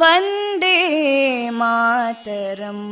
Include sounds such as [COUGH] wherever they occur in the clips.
वन्दे मातरम्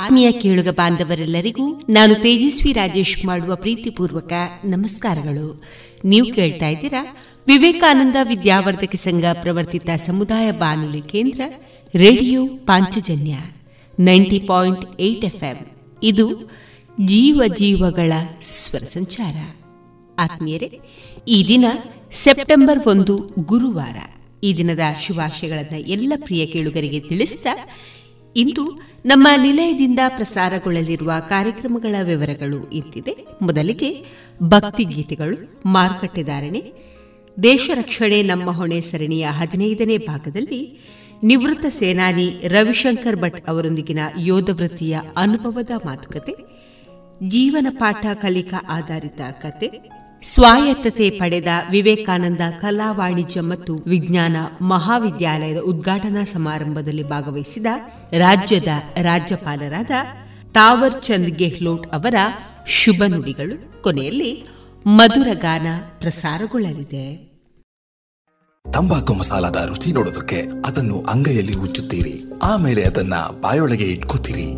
ಆತ್ಮೀಯ ಕೇಳುಗ ಬಾಂಧವರೆಲ್ಲರಿಗೂ ನಾನು ತೇಜಸ್ವಿ ರಾಜೇಶ್ ಮಾಡುವ ಪ್ರೀತಿಪೂರ್ವಕ ನಮಸ್ಕಾರಗಳು. ನೀವು ಕೇಳ್ತಾ ಇದ್ದೀರಾ ವಿವೇಕಾನಂದ ವಿದ್ಯಾವರ್ಧಕ ಸಂಘ ಪ್ರವರ್ತಿತ ಸಮುದಾಯ ಬಾನುಲಿ ಕೇಂದ್ರ radio Panchajanya ninety point eight FM. ಇದು ಜೀವ ಜೀವಗಳ ಸ್ವರ ಸಂಚಾರ. ಆತ್ಮೀಯರೇ, ಈ ದಿನ ಸೆಪ್ಟೆಂಬರ್ ಒಂದು ಗುರುವಾರ. ಈ ದಿನದ ಶುಭಾಶಯಗಳನ್ನು ಎಲ್ಲ ಪ್ರಿಯ ಕೇಳುಗರಿಗೆ ತಿಳಿಸಿದ ಇಂದು ನಮ್ಮ ನಿಲಯದಿಂದ ಪ್ರಸಾರಗೊಳ್ಳಲಿರುವ ಕಾರ್ಯಕ್ರಮಗಳ ವಿವರಗಳು ಇಂತಿದೆ. ಮೊದಲಿಗೆ ಭಕ್ತಿ ಗೀತೆಗಳು ಮಾರುಕಟ್ಟೆದಾರಣೆ ದೇಶ ರಕ್ಷಣೆ, ನಮ್ಮ ಹೊಣೆ ಸರಣಿಯ ಹದಿನೈದನೇ ಭಾಗದಲ್ಲಿ ನಿವೃತ್ತ ಸೇನಾನಿ ರವಿಶಂಕರ್ ಭಟ್ ಅವರೊಂದಿಗಿನ ಯೋಧ ವೃತ್ತಿಯ ಅನುಭವದ ಮಾತುಕತೆ, ಜೀವನ ಪಾಠ ಕಲಿಕಾ ಆಧಾರಿತ ಕತೆ ಸ್ವಾಯತ್ತತೆ ಪಡೆದ ವಿವೇಕಾನಂದ ಕಲಾ ವಾಣಿಜ್ಯ ಮತ್ತು ವಿಜ್ಞಾನ ಮಹಾವಿದ್ಯಾಲಯದ ಉದ್ಘಾಟನಾ ಸಮಾರಂಭದಲ್ಲಿ ಭಾಗವಹಿಸಿದ ರಾಜ್ಯದ ರಾಜ್ಯಪಾಲರಾದ ತಾವರ್ ಚಂದ್ ಗೆಹ್ಲೋಟ್ ಅವರ ಶುಭ ನುಡಿಗಳು ಕೊನೆಯಲ್ಲಿ ಮಧುರ ಗಾನ ಪ್ರಸಾರಗೊಳ್ಳಲಿದೆ. ತಂಬಾಕು ಮಸಾಲದ ರುಚಿ ನೋಡೋದಕ್ಕೆ ಅದನ್ನು ಅಂಗೈಯಲ್ಲಿ ಉಚ್ಚುತ್ತೀರಿ ಆಮೇಲೆ ಅದನ್ನ ಬಾಯೊಳಗೆ ಇಟ್ಕೋತೀರಿ.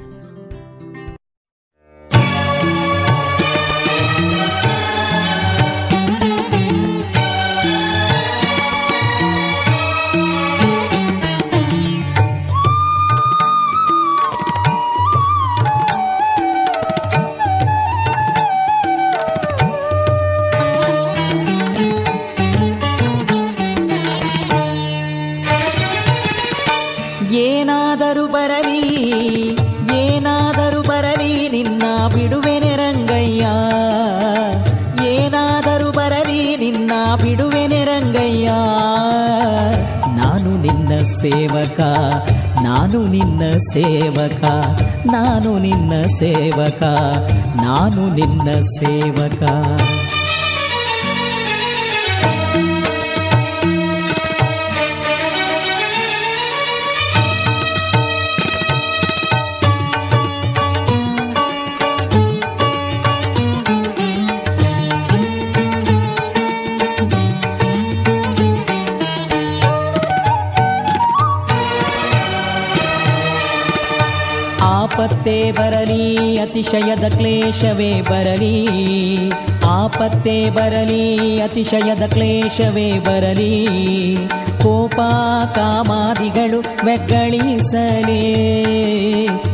ಸೇವಕ ನಾನು ನಿನ್ನ ಸೇವಕ ನಾನು ನಿನ್ನ ಸೇವಕ ನಾನು ನಿನ್ನ ಸೇವಕ. ಅತಿಶಯದ ಕ್ಲೇಶವೇ ಬರಲಿ, ಆಪತ್ತೇ ಬರಲಿ, ಅತಿಶಯದ ಕ್ಲೇಶವೇ ಬರಲಿ. ಕೋಪ ಕಾಮಾದಿಗಳು ಮೆಗ್ಗಳಿಸಲಿ,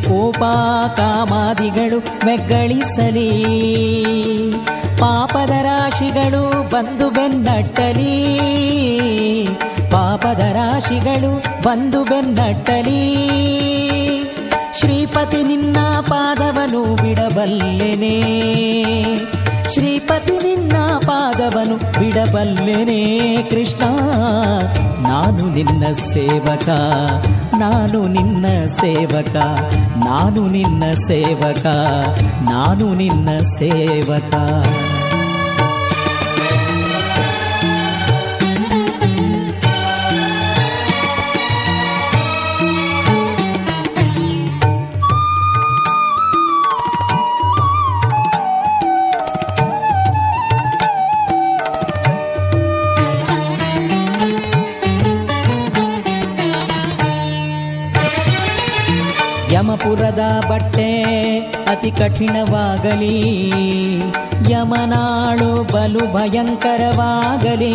ಕೋಪ ಕಾಮಾದಿಗಳು ಮೆಗ್ಗಳಿಸಲಿ. ಪಾಪದ ರಾಶಿಗಳು ಬಂದು ಬೆನ್ನಟ್ಟಲಿ, ಪಾಪದ ರಾಶಿಗಳು ಬಂದು ಬೆನ್ನಟ್ಟಲಿ. ಶ್ರೀಪತಿ ನಿನ್ನ ಪಾದವನು ಬಿಡಬಲ್ಲೆನೆ. ಶ್ರೀಪತಿ ನಿನ್ನ ಪಾದವನು ಬಿಡಬಲ್ಲೆನೆ. ಕೃಷ್ಣ, ನಾನು ನಿನ್ನ ಸೇವಕ, ನಾನು ನಿನ್ನ ಸೇವಕ, ನಾನು ನಿನ್ನ ಸೇವಕ, ನಾನು ನಿನ್ನ ಸೇವಕ. ಕಠಿಣವಾಗಲಿ ಯಮನಾಳು ಬಲು ಭಯಂಕರವಾಗಲಿ,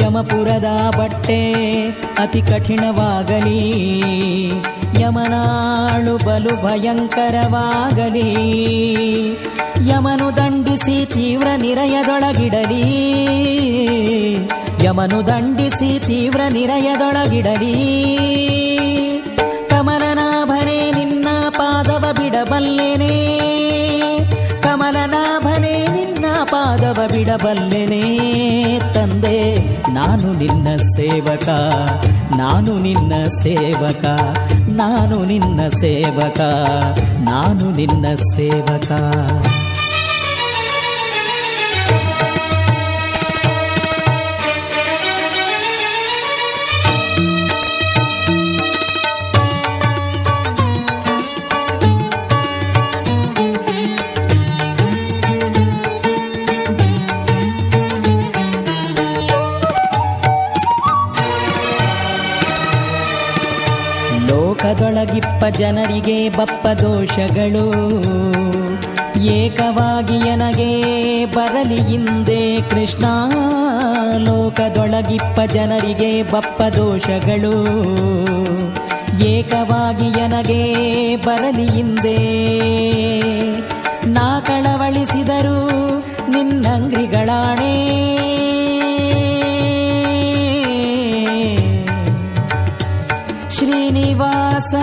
ಯಮಪುರದ ಬಟ್ಟೆ ಅತಿ ಕಠಿಣವಾಗಲಿ, ಯಮನಾಳು ಬಲು ಭಯಂಕರವಾಗಲಿ, ಯಮನು ದಂಡಿಸಿ ತೀವ್ರ ನಿರಯದೊಳಗಿಡಲಿ, ಯಮನು ದಂಡಿಸಿ ತೀವ್ರ ನಿರಯದೊಳಗಿಡಲಿ. ಪಾದವ ಬಿಡಬಲ್ಲೆನೆ ತಂದೆ. ನಾನು ನಿನ್ನ ಸೇವಕ, ನಾನು ನಿನ್ನ ಸೇವಕ, ನಾನು ನಿನ್ನ ಸೇವಕ, ನಾನು ನಿನ್ನ ಸೇವಕ. ಜನರಿಗೆ ಬಪ್ಪ ದೋಷಗಳು. ಏಕವಾಗಿ ನನಗೆ ಬರಲಿ ಹಿಂದೆ ಕೃಷ್ಣ. ಲೋಕದೊಳಗಿಪ್ಪ ಜನರಿಗೆ ಬಪ್ಪ ದೋಷಗಳು. ಏಕವಾಗಿ ನನಗೆ ಬರಲಿ ಹಿಂದೆ. ನಾ ಕಳವಳಿಸಿದರು ನಿನ್ನಂಗ್ರಿಗಳಾಣೆ. ಶ್ರೀನಿವಾಸ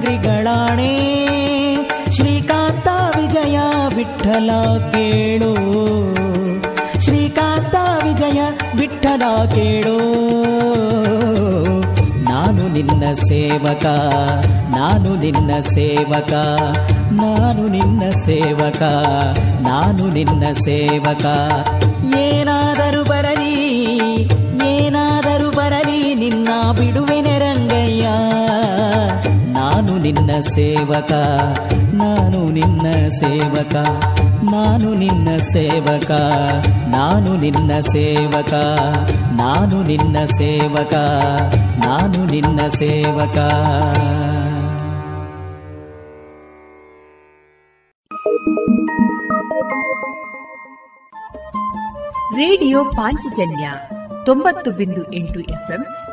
ನಿನ್ನಂಗ್ರಿಗಳಾಣೆ ಶ್ರೀಕಾಂತ ವಿಜಯ ವಿಠಲ ಕೇಳು. ಶ್ರೀಕಾಂತ ವಿಜಯ ವಿಠಲ ಕೇಳು. ನಾನು ನಿನ್ನ ಸೇವಕ, ನಾನು ನಿನ್ನ ಸೇವಕ, ನಾನು ನಿನ್ನ ಸೇವಕ, ನಾನು ನಿನ್ನ ಸೇವಕ. ಏನಾದರೂ ಬರಲಿ ಏನಾದರೂ ಬರಲಿ, ನಿನ್ನ ನಾನು ನಿನ್ನ ಸೇವಕ, ನಾನು ನಿನ್ನ ಸೇವಕ, ನಾನು ನಿನ್ನ ಸೇವಕ, ನಾನು ನಿನ್ನ ಸೇವಕ, ನಾನು ನಿನ್ನ ಸೇವಕ, ನಾನು ನಿನ್ನ ಸೇವಕ. ರೇಡಿಯೋ ಪಾಂಚಜನ್ಯ ತೊಂಬತ್ತು ಬಿಂದು ಎಂಟು ಎಫ್ಎಂ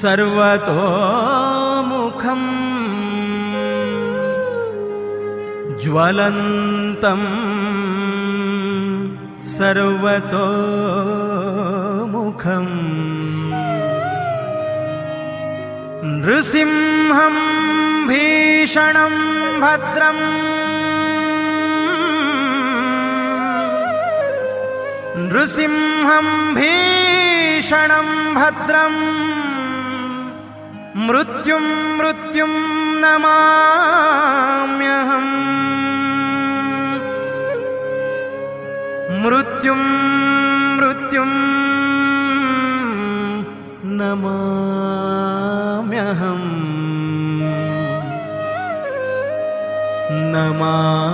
सर्वतोमुखम् ज्वलन्तम् सर्वतोमुखम्। नृसिंहं भीषणं भद्रम् नृसिंहं भी भीषणं भद्रम् मृत्युं मृत्युं नमाम्यहम्। मृत्युं मृत्युं नमाम्यहम्। नमाम्यहम्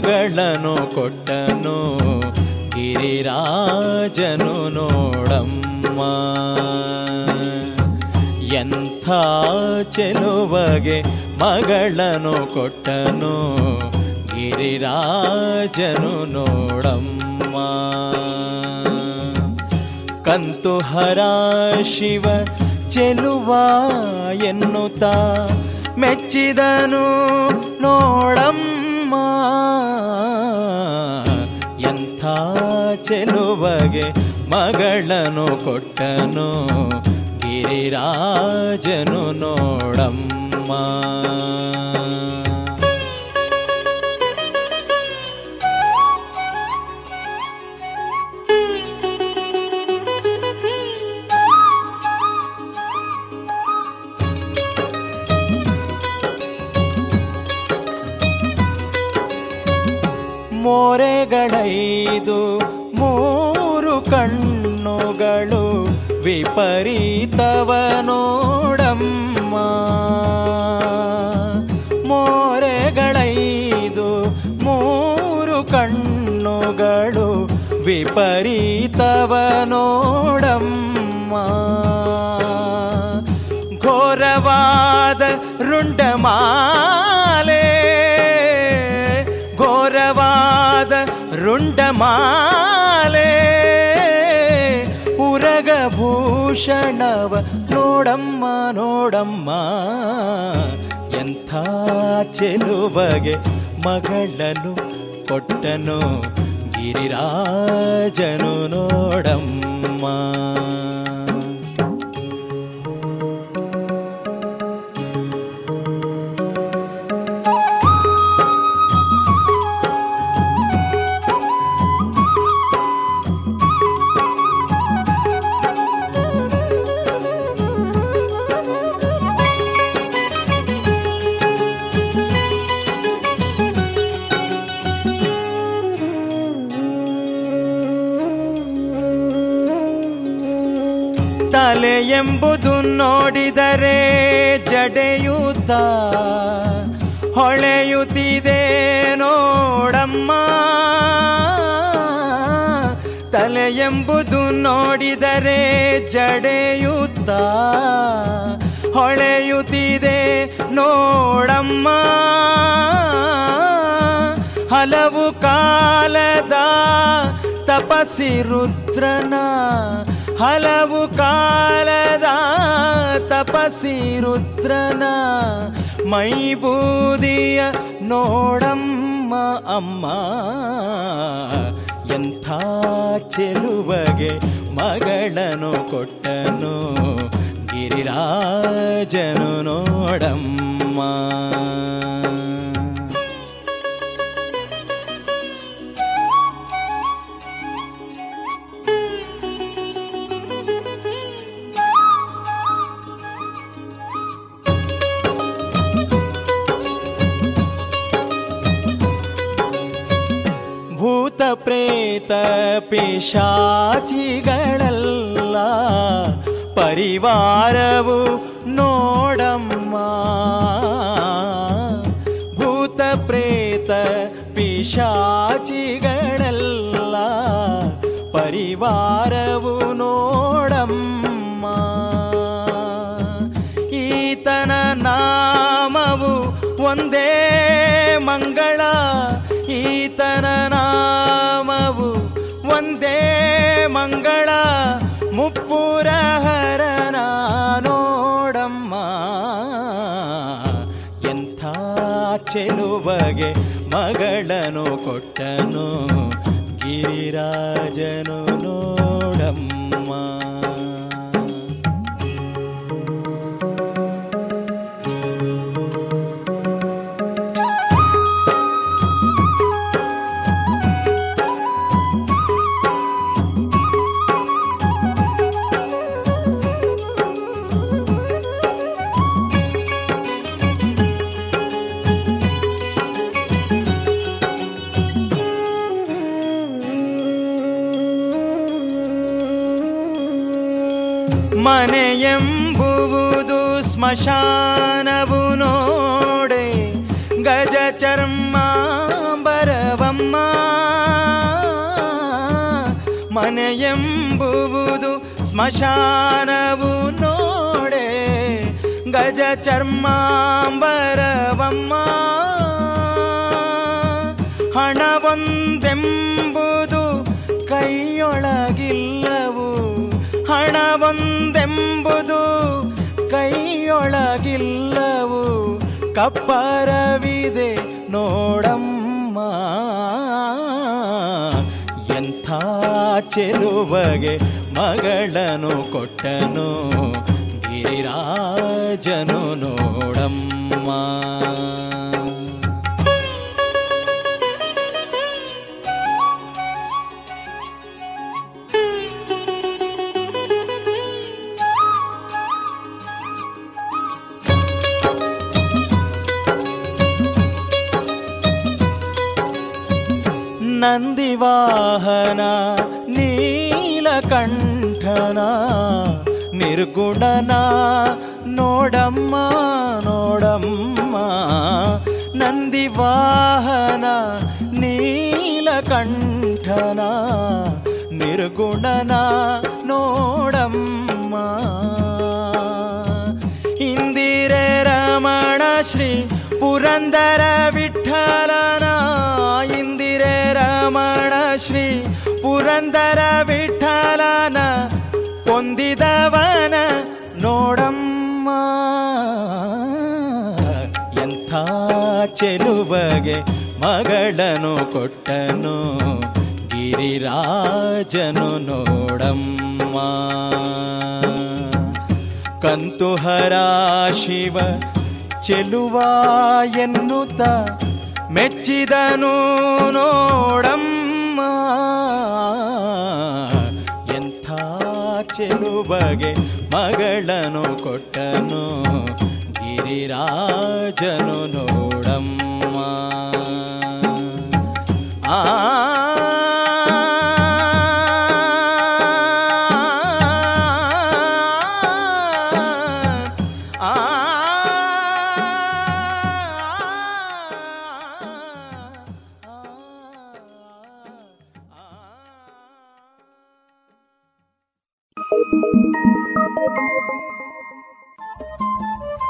ಮಗಳನು ಕೊಟ್ಟನು, ಗಿರಿರಾಜನು ನೋಡಮ್ಮ. ಎಂಥ ಚೆಲುವಗೆ ಮಗಳನು ಕೊಟ್ಟನು, ಗಿರಿರಾಜನು ನೋಡಮ್ಮ. ಕಂತುಹರ ಶಿವ ಚೆಲುವ ಎನ್ನುತ್ತ ಮೆಚ್ಚಿದನು ನೋಡಮ್ಮ. ಚೆಲುವಗೆ ಮಗಳನು ಕೊಟ್ಟನು. ಗಿರಿರಾಜನು ನೋಡಮ್ಮ. ಮೋರೆಗಳೈದು ಮೂರು ಕಣ್ಣುಗಳು ವಿಪರೀತವ ನೋಡಮ್ಮ ಮೋರೆಗಳೈದು ಮೂರು ಕಣ್ಣುಗಳು ವಿಪರೀತವ ನೋಡಮ್ಮ ಘೋರವಾದ ರುಂಡಮಾಲೆ. ಘೋರವಾದ ರುಂಡಮಾಲೆ. ಉರಗಭೂಷಣವ ನೋಡಮ್ಮ ನೋಡಮ್ಮ. ಎಂಥ ಚೆಲುವಗೆ ಮಗಳನು ಕೊಟ್ಟನು ಗಿರಿರಾಜನು ನೋಡಮ್ಮ. ಎಂಬುದು ನೋಡಿದರೆ ಜಡೆಯೂತ ಹೊಳೆಯುತ್ತಿದೆ ನೋಡಮ್ಮ. ತಲೆ ಎಂಬುದು ನೋಡಿದರೆ ಜಡೆಯೂತ ಹೊಳೆಯುತ್ತಿದೆ ನೋಡಮ್ಮ. ಹಲವು ಕಾಲದ ತಪಸಿ ರುದ್ರನ ಹಲವು ಕಾಲದ ತಪಸಿ ರುದ್ರನ ಮೈಬೂದಿಯ ನೋಡಮ್ಮ ಅಮ್ಮ. ಎಂಥ ಚೆಲುವಗೆ ಮಗಳನು ಕೊಟ್ಟನು ಗಿರಿರಾಜನು ನೋಡಮ್ಮ. ಪ್ರೇತ ಪಿಶಾಚಿಗಳೆಲ್ಲ ಪರಿವಾರವು ನೋಡಮ್ಮ. ಭೂತ ಪ್ರೇತ ಪಿಶಾಚಿಗಳೆಲ್ಲ ಪರಿವಾರವು ನೋಡಮ್ಮ. ಈತನ ನಾಮವು ಒಂದೇ ಮಂಗಳ ಚೆಲುವಗೆ ಮಗಳನು ಕೊಟ್ಟನು ಗಿರಿರಾಜನು ನೋಡಮ್ಮ. ಮನೆಯೆಂಬುವುದು ಸ್ಮಶಾನವು ನೋಡೆ. ಗಜ ಚರ್ಮ ಬರವಮ್ಮ ಮನೆಯೆಂಬುವುದು ಸ್ಮಶಾನವು ನೋಡೆ. ಗಜ ಚರ್ಮ ಬರವಮ್ಮ ಹಣವೊಂದೆಂಬುದು ಕೈಯೊಳಗಿಲ್ಲವು. ಹಣವೊಂದೆಂಬುದು ಕೈಯೊಳಗಿಲ್ಲವು ಕಪ್ಪರವಿದೆ ನೋಡಮ್ಮ. ಎಂಥ ಚೆಲುವಗೆ ಮಗಳನು ಕೊಟ್ಟನು ಗಿರಿರಾಜನು ನೋಡಮ್ಮ. ನಂದಿವಾಹನ ನೀಲಕಂಠನ ನಿರ್ಗುಣನ ನೋಡಮ್ಮ ನೋಡಮ್ಮ. ನಂದಿವಾಹನ ನೀಲಕಂಠನ ನಿರ್ಗುಣನ ನೋಡಮ್ಮ. ಇಂದಿರೆ ಶ್ರೀ ಪುರಂದರ ಇಂದಿರೆ ರಮಣ ಶ್ರೀ ಪುರಂದರ ವಿಠಲನ ಹೊಂದಿದವನ ನೋಡಮ್ಮ. ಎಂಥ ಚೆಲುವಗೆ ಮಗಳನು ಕೊಟ್ಟನು ಗಿರಿರಾಜನು ನೋಡಮ್ಮ. ಕಂತುಹರ ಶಿವ ಚೆಲುವ ಎನ್ನುತ್ತ ಮೆಚ್ಚಿದನು ನೋಡಮ್ಮ. ಎಂಥ ಮಗಳನು ಕೊಟ್ಟನು ಗಿರಿರಾಜನು ನೋಡಮ್ಮ. ಆ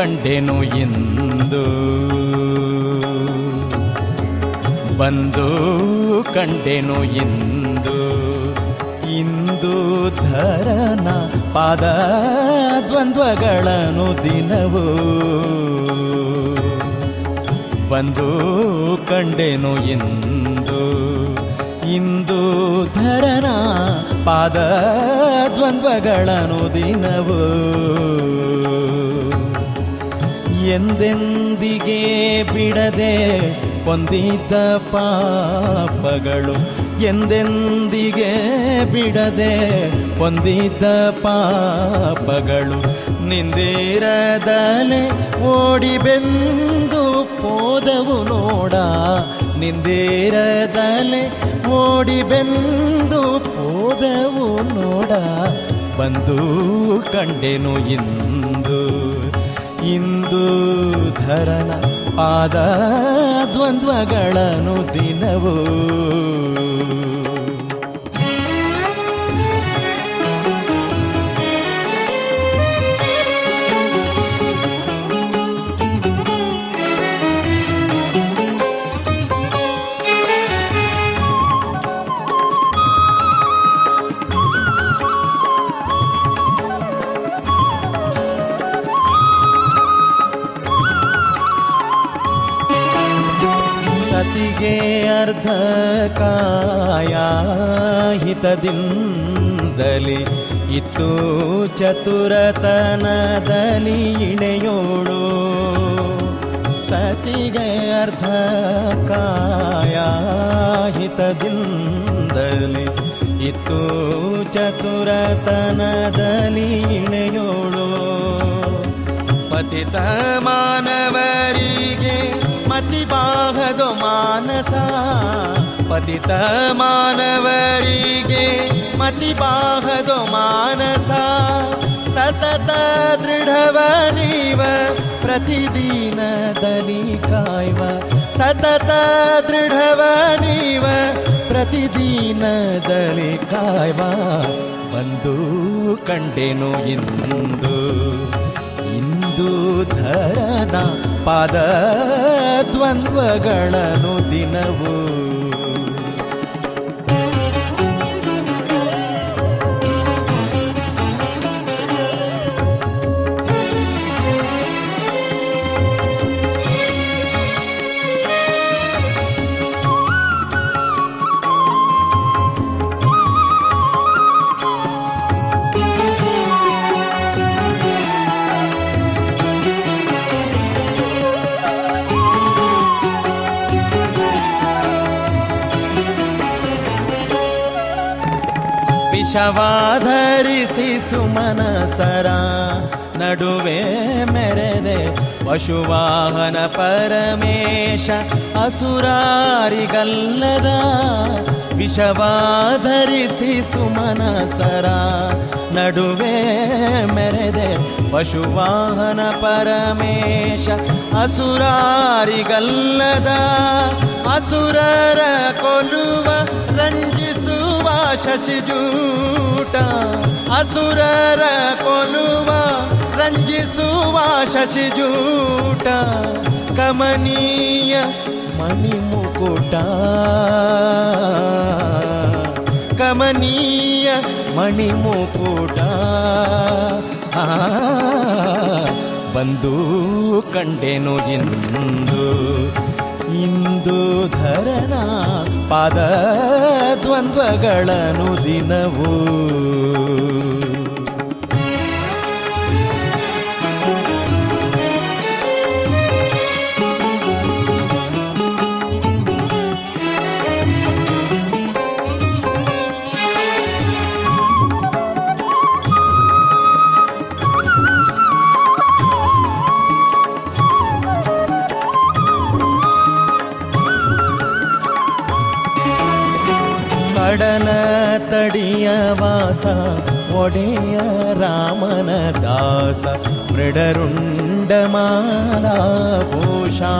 ಕಂಡೆನು ಎಂದು ಬಂದು ಕಂಡೆನು ಎಂದು ಇಂದು ಧರನ ಪಾದ ದ್ವಂದ್ವಗಳನ್ನು ದಿನವು? ಬಂದು ಕಂಡೆನು ಎಂದು ಇಂದು ಧರನ ಪಾದ ದ್ವಂದ್ವಗಳನ್ನು ದಿನವು? ಎಂದೆಂದಿಗೆ ಬಿಡದೆ ಹೊಂದಿದ್ದ ಪಾಪಗಳು ಎಂದೆಂದಿಗೆ ಬಿಡದೆ ಹೊಂದಿದ್ದ ಪಾಪಗಳು ನಿಂದಿರದಲೆ ಓಡಿ ಬೆಂದು ಪೋದವು ನೋಡ. ನಿಂದಿರದಲೆ ಓಡಿ ಬೆಂದು ಪೋದವು ನೋಡ. ಬಂದು ಕಂಡೆನು ಇಂದು ಇಂದು ಧರನ ಪಾದ ದ್ವಂದ್ವಗಳನ್ನು ದಿನವೂ ಸತಿಗೆ ಅರ್ಧ ಕಾಯ ಹಿತದಿಂದಲಿ ಇತ್ತು ಚತುರತನದಲ್ಲಿ ಇಣೆಯೋಳು. ಸತಿಗೆ ಅರ್ಧಕಾಯ ಹಿತದಿಂದಲಿ ಇತ್ತು ಚತುರತನದಲ್ಲಿ ಇಣೆಯೋಳು. ಪತಿತ ಮಾನವರಿಗೆ ಮತಿಬಾಹದು ಮಾನಸ ಪತಿತ ಮಾನವರಿಗೆ ಮತಿಬಾಹದು ಮಾನಸ. ಸತತ ದೃಢವ ನೀವ ಪ್ರತಿದಿನದಲ್ಲಿ ಕಾಯ್ವ. ಸತತ ದೃಢವನಿವ ಪ್ರತಿದಿನದಲ್ಲಿ ಕಾಯ್ವ. ಬಂದು ಕಂಡೆನು ಇಂದು. ಇಂದು ಧರದ ಪಾದ ದ್ವಂದ್ವಗಳನ್ನು ದಿನವೂ ವಿಷವಾಧರಿಸಿ ಸುಮನಸರ ನಡುವೆ ಮೆರೆದೆ ಪಶುವಾಹನ ಪರಮೇಶ ಅಸುರಾರಿಗಲ್ಲದ ವಿಷವಾಧರಿಸಿ ಸುಮನಸರ ನಡುವೆ ಮೆರೆದೆ ಪಶುವಾಹನ ಪರಮೇಶ ಅಸುರಾರಿಗಲ್ಲದ ಅಸುರರ ಕೊಲ್ಲುವ ರಂಜಿಸುವ ಶಶಿಜೂಟ ಅಸುರರ ಕೊಲುವ ರಂಜಿಸುವ ಶಶಿಜೂಟ ಕಮನೀಯ ಮಣಿಮುಕುಟ ಕಮನೀಯ ಮಣಿಮುಕುಟ ಬಂದು ಕಂಡೆನು ಇಂದು. ಇಂದು ಧರನ ಪಾದ ದ್ವಂದ್ವಗಳನ್ನು ದಿನವೂ वोडिय रामन दास मृडरुण्डमाला भूषा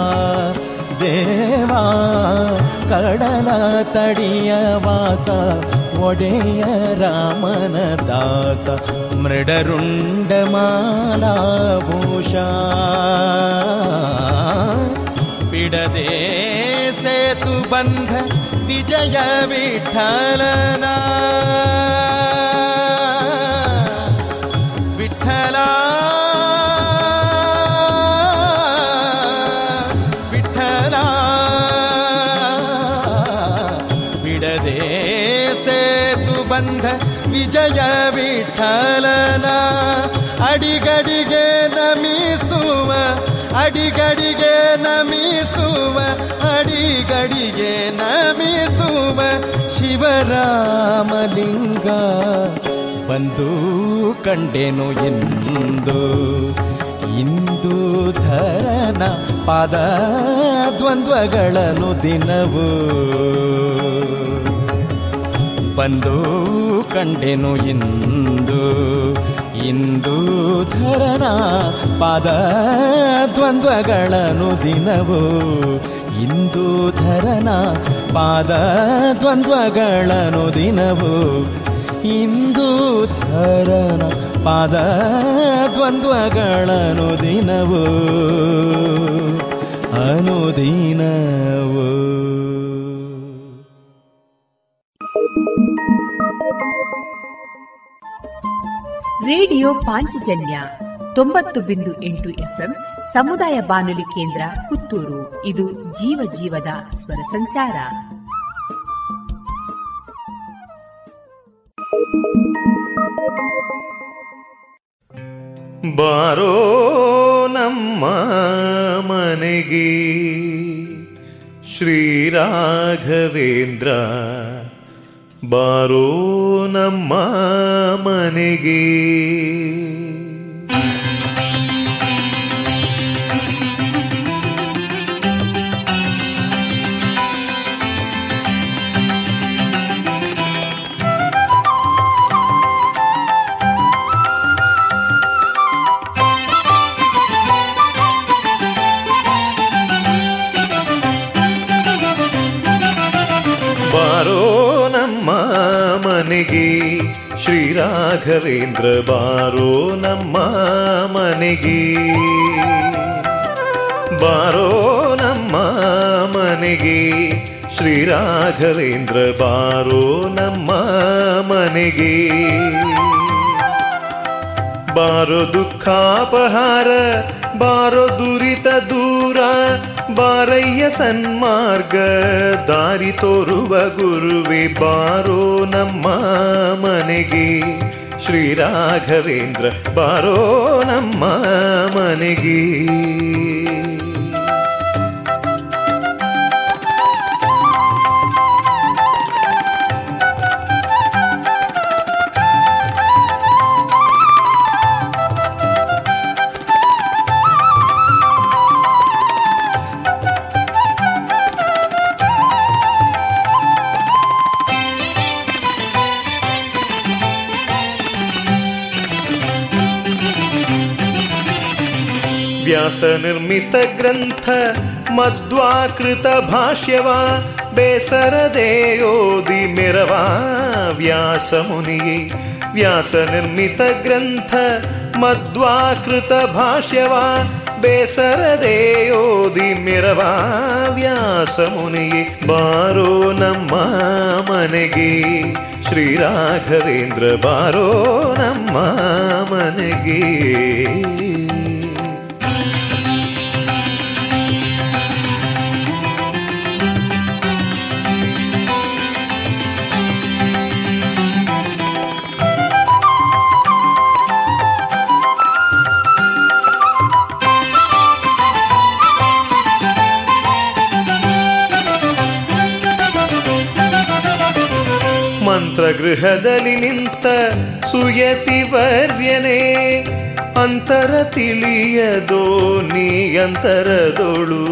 देवा कडला तडियवासा वोडिय रामनदास मृडरुण्डमाला भूषा पिडदे बन्ध विजय विठलना ಶಿವರಾಮಲಿಂಗ ಬಂದು ಕಂಡೆನು ಎಂದು. ಇಂದು ಧರನ ಪಾದ ದ್ವಂದ್ವಗಳನ್ನು ದಿನವು. ಬಂದು ಕಂಡೆನು ಇಂದು. ಇಂದು ಧರನ ಪಾದ ದ್ವಂದ್ವಗಳನ್ನು ದಿನವು. ಇಂದು ಧರನ ಪಾದ ದ್ವಂದ್ವಗಳನ್ನು ದಿನವು. ಇಂದು ಧರನ ಪಾದ ದ್ವಂದ್ವಗಳನ್ನು ದಿನವು. ಅನುದಿನವು. ರೇಡಿಯೋ ಪಾಂಚಜನ್ಯ ತೊಂಬತ್ತು ಬಿಂದು ಎಂಟು ಎಫ್ಎಂ ಸಮುದಾಯ ಬಾನುಲಿ ಕೇಂದ್ರ ಪುತ್ತೂರು. ಇದು ಜೀವ ಜೀವದ ಸ್ವರ ಸಂಚಾರ. ಬಾರೋ ನಮ್ಮ ಮನೆಗೆ ಶ್ರೀರಾಘವೇಂದ್ರ ಬಾರೋ ನಮ್ಮ ಮನೆಗೆ ಶ್ರೀರಾಘವೇಂದ್ರ ಬಾರೋ ನಮ್ಮ ಮನೆಗೆ. ಬಾರೋ ನಮ್ಮ ಮನೆಗೆ. ಶ್ರೀ ರಾಘವೇಂದ್ರ ಬಾರೋ ನಮ್ಮ ಮನೆಗೆ. ಬಾರೋ ದುಃಖಾಪಹಾರ ಬಾರೋ ದುರಿತ ದೂರ ಬಾರಯ್ಯ ಸನ್ಮಾರ್ಗ ದಾರಿ ತೋರುವ ಗುರುವೆ ಬಾರೋ ನಮ್ಮ ಮನೆಗೆ ಶ್ರೀರಾಘವೇಂದ್ರ ಬಾರೋ ನಮ್ಮ ಮನೆಗೆ ಗ್ರಂಥ ಮಧ್ವಾಕೃತ ಭಾಷ್ಯವ ಬೇಸರದೆ ಓದಿ ಮೆರವಾ ವ್ಯಾಸ ಮುನಿಯೇ ಬಾರೋ ನಮ್ಮ ಮನೆಗೆ ಶ್ರೀರಾಘವೇಂದ್ರ ಬಾರೋ ನಮ್ಮ ಮನೆಗೆ ಮಂತ್ರಗೃಹದಲ್ಲಿ ನಿಂತ ಸುಯತಿ ವರ್ಯನೇ, ಅಂತರ ತಿಳಿಯದೋ ನೀ ಅಂತರದೋಳು.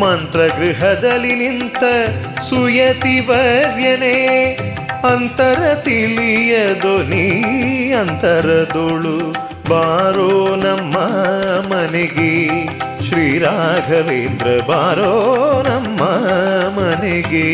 ಮಂತ್ರಗೃಹದಲ್ಲಿ ನಿಂತ ಸುಯತಿ ವರ್ಯನೇ, ಅಂತರ ತಿಳಿಯದೋ ನೀ ಅಂತರದೋಳು. ಬಾರೋ ನಮ್ಮ ಮನೆಗೆ ಶ್ರೀರಾಘವೇಂದ್ರ ಬಾರೋ ನಮ್ಮ ಮನೆಗೆ.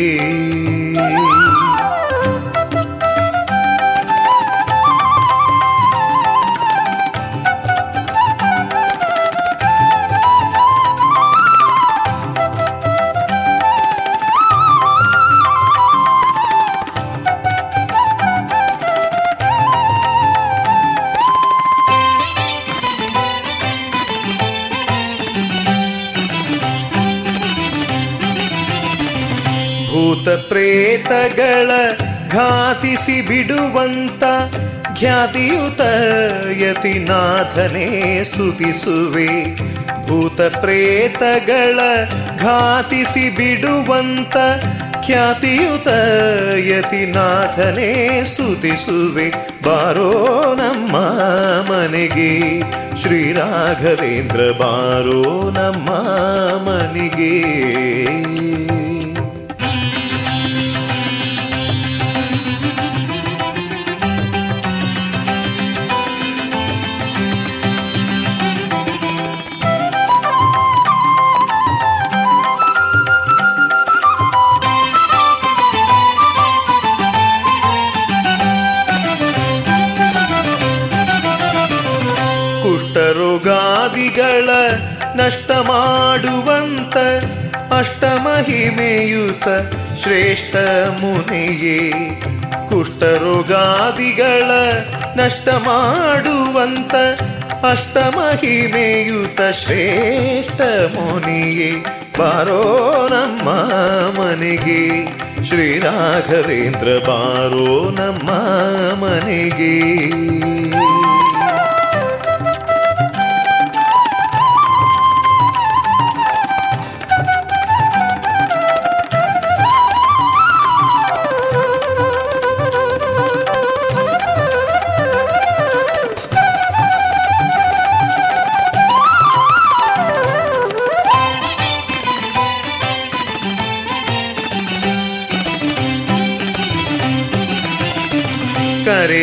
ಭೂತ ಪ್ರೇತಗಳ ಘಾತಿಸಿ ಬಿಡುವಂತ ಖ್ಯಾತಿಯುತ ಯತಿನಾಥನೇ ಸ್ತುತಿಸುವೆ. ಭೂತ ಪ್ರೇತಗಳ ಘಾತಿಸಿ ಬಿಡುವಂತ ಖ್ಯಾತಿಯುತ ಯತಿನಾಥನೇ ಸ್ತುತಿಸುವೆ. ಬಾರೋ ನಮ್ಮ ಮನೆಗೆ, ಶ್ರೀರಾಘವೇಂದ್ರ ಬಾರೋ ನಮ್ಮ ಮನೆಗೆ. ಅಷ್ಟಮಹಿಮೆಯುತ ಶ್ರೇಷ್ಠ ಮುನಿಯೇ, ಕುಷ್ಠರೋಗಾದಿಗಳ ನಷ್ಟ ಮಾಡುವಂತ ಅಷ್ಟಮಹಿಮೆಯುತ ಶ್ರೇಷ್ಠ ಮುನಿಯೇ, ಬಾರೋ ನಮ್ಮ ಮನೆಗೆ. ಶ್ರೀ ರಾಘವೇಂದ್ರ ಬಾರೋ ನಮ್ಮ ಮನೆಗೆ.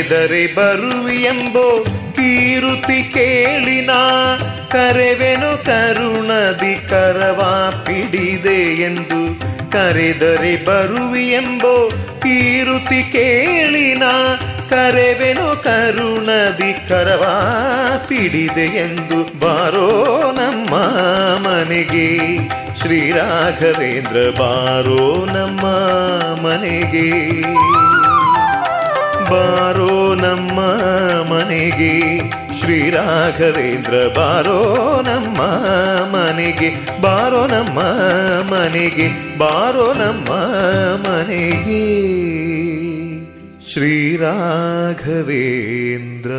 ಕರೆದರೆ ಬರುವಿಯೆಂಬೋ ಕೀರುತಿ ಕೇಳಿನ, ಕರೆವೆನು ಕರುಣದಿ ಕರವಾ ಪಿಡಿದೆ ಎಂದು. ಕರೆದರೆ ಬರುವಿಯೆಂಬೋ ಕೀರುತಿ ಕೇಳಿನ, ಕರೆವೆನು ಕರುಣದಿ ಕರವಾ ಪಿಡಿದೆ ಎಂದು. ಬಾರೋ ನಮ್ಮ ಮನೆಗೆ, ಶ್ರೀ ರಾಘವೇಂದ್ರ ಬಾರೋ ನಮ್ಮ ಮನೆಗೆ. ಬಾರೋ ನಮ್ಮ ಮನೆಗೆ. ಶ್ರೀ ರಾಘವೇಂದ್ರ ಬಾರೋ ನಮ್ಮ ಮನೆಗೆ. ಬಾರೋ ನಮ್ಮ ಮನೆಗೆ. ಬಾರೋ ನಮ್ಮ ಮನೆಗೆ. ಶ್ರೀ ರಾಘವೇಂದ್ರ.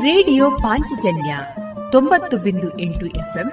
ರೇಡಿಯೋ ಪಾಂಚಜನ್ಯ ತೊಂಬತ್ತು ಬಿಂದು ಎಂಟು ಎಫ್ಎಂ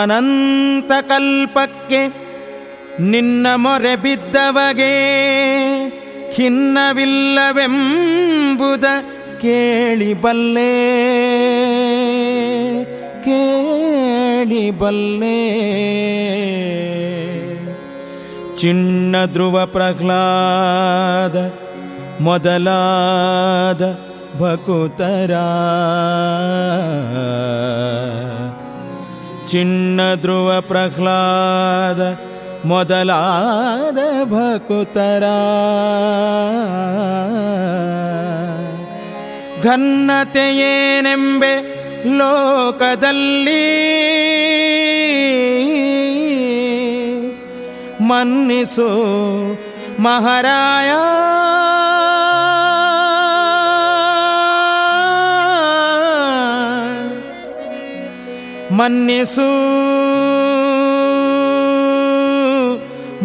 ಅನಂತ ಕಲ್ಪಕ್ಕೆ ನಿನ್ನ ಮೊರೆ ಬಿದ್ದವಗೆ ಖಿನ್ನವಿಲ್ಲವೆಂಬುದ ಕೇಳಿಬಲ್ಲೆ ಕೇಳಿಬಲ್ಲೆ. ಚಿಣ್ಣ ಧ್ರುವ ಪ್ರಹ್ಲಾದ ಮೊದಲಾದ ಭಕುತರ ಚಿಣ್ಣ ಧ್ರುವ ಪ್ರಹ್ಲಾದ ಮೊದಲಾದ ಭಕುತರ. ಘನ್ನತೆಯೇನೆಂಬೆ ಲೋಕದಲ್ಲಿ ಮನ್ನಿಸು ಮಹಾರಾಯ. ಮನ್ನಿಸು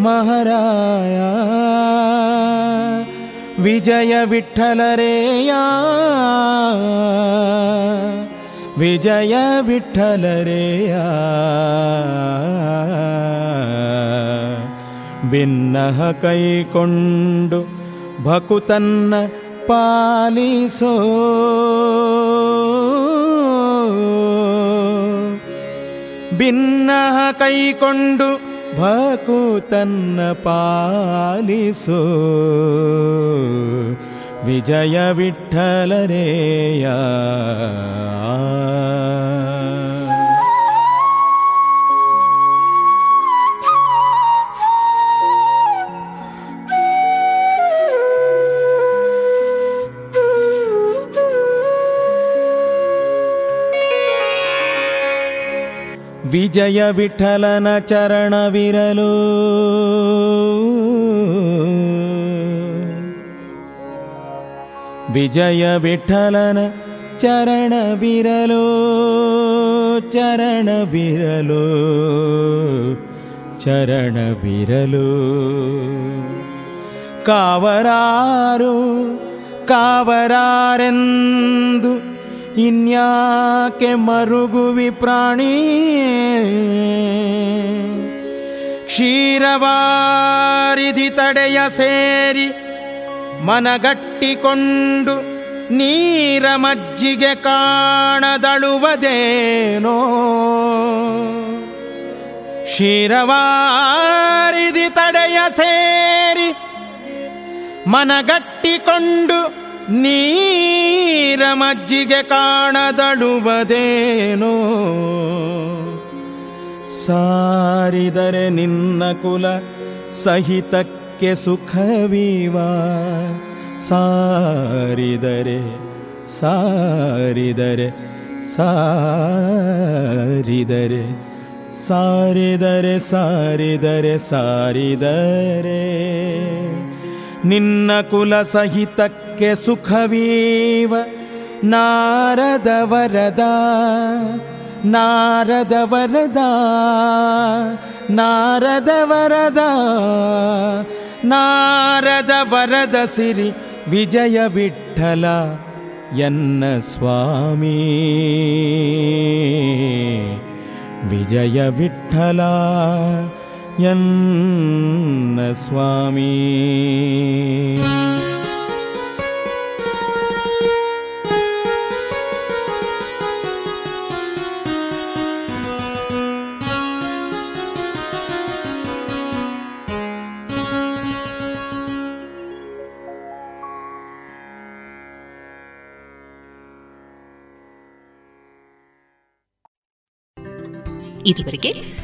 ಮಹಾರಾಯ ವಿಜಯ ವಿಠಲರೇಯ ವಿಜಯ ವಿಠಲರೇಯ ಭಿನ್ನಹ ಕೈಕೊಂಡು ಭಕುತನ್ನ ಪಾಲಿಸೋ ಭಿನ್ನಹ ಕೈಕೊಂಡು ಭಕುತನ್ನ ಪಾಲಿಸೋ. ವಿಜಯ ವಿಠಲರೇಯ. ವಿಜಯ ವಿಠಲನ ಚರಣವಿರಲು ವಿಜಯ ವಿಠಲನ ಚರಣವಿರಲು ಚರಣವಿರಲು ಚರಣವಿರಲು ಕಾವರಾರು ಕಾವರಾರೆಂದು ಇನ್ಯಾಕೆ ಮರುಗುವಿ ಪ್ರಾಣಿ? ಕ್ಷೀರವಾರಿಧಿ ತಡೆಯ ಸೇರಿ ಮನಗಟ್ಟಿಕೊಂಡು ನೀರ ಮಜ್ಜಿಗೆ ಕಾಣದಳುವುದೇನೋ? ಕ್ಷೀರವಾರಿಧಿ ತಡೆಯ ಸೇರಿ ಮನಗಟ್ಟಿಕೊಂಡು ನೀರ ಮಜ್ಜಿಗೆ ಕಾಣದಳುವದೇನೋ. ಸಾರಿದರೆ ನಿನ್ನ ಕುಲ ಸಹಿತಕ್ಕೆ ಸುಖವೀವ. ಸಾರಿದರೆ ಸಾರಿದರೆ ಸಾರಿದರೆ ಸಾರಿದರೆ ಸಾರಿದರೆ ಸಾರಿದರೆ. ನಿನ್ನ ಕುಲ ಸಹಿತಕ್ಕೆ ಸುಖವೀವ ನಾರದ ವರದ ನಾರದ ವರದ ನಾರದ ವರದ ನಾರದ ವರದ ಸಿರಿ ವಿಜಯ ವಿಠಲ ಎನ್ನ ಸ್ವಾಮಿ. ವಿಜಯ ವಿಠಲ ಎನ್ನ ಸ್ವಾಮಿ ಇದುವರೆಗೆ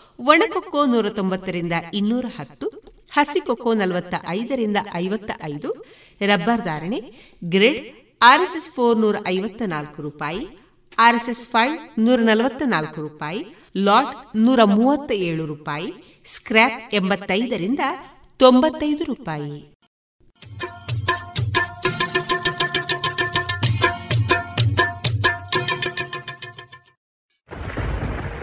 ಒಣಕೊಕ್ಕೋ ನೂರ ತೊಂಬತ್ತರಿಂದ ಇನ್ನೂರ ಹತ್ತು ಹಸಿಕೊಕ್ಕೋ ನಲವತ್ತ ಐದರಿಂದ ಐವತ್ತ ಐದು ರಬ್ಬರ್ ಧಾರಣೆ, ಗ್ರೇಡ್, ಆರ್ಎಸ್ಎಸ್ ಫೋರ್ ನೂರ ಐವತ್ತ ನಾಲ್ಕು ರೂಪಾಯಿ, ಆರ್ಎಸ್ಎಸ್ ಫೈವ್ ನೂರ ನಲವತ್ತ ನಾಲ್ಕು ರೂಪಾಯಿ, ಲಾಟ್ ನೂರ ಮೂವತ್ತ ಏಳು ರೂಪಾಯಿ, ಸ್ಕ್ರ್ಯಾಪ್ ಎಂಬತ್ತೈದರಿಂದ ತೊಂಬತ್ತೈದು ರೂಪಾಯಿ.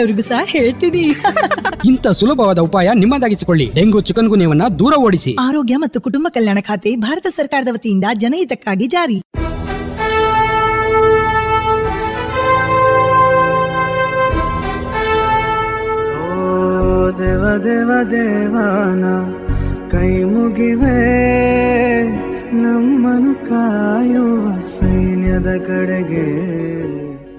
ಬೇರೆಯವರಿಗೂ ಸಹ ಹೇಳ್ತೀನಿ. [LAUGHS] ಇಂಥ ಸುಲಭವಾದ ಉಪಾಯ ನಿಮ್ಮದಾಗಿಸಿಕೊಳ್ಳಿ. ಡೆಂಗು ಚಿಕನ್ ಗುಣವನ್ನ ದೂರ ಓಡಿಸಿ. ಆರೋಗ್ಯ ಮತ್ತು ಕುಟುಂಬ ಕಲ್ಯಾಣ ಖಾತೆ ಭಾರತ ಸರ್ಕಾರದ ವತಿಯಿಂದ ಜನಹಿತಕ್ಕಾಗಿ ಜಾರಿ. ದೇವ ದೇವ ದೇವಾನ ಕೈ ಮುಗಿವೆ. ನಮ್ಮನು ಕಾಯುವ ಸೈನ್ಯದ ಕಡೆಗೆ.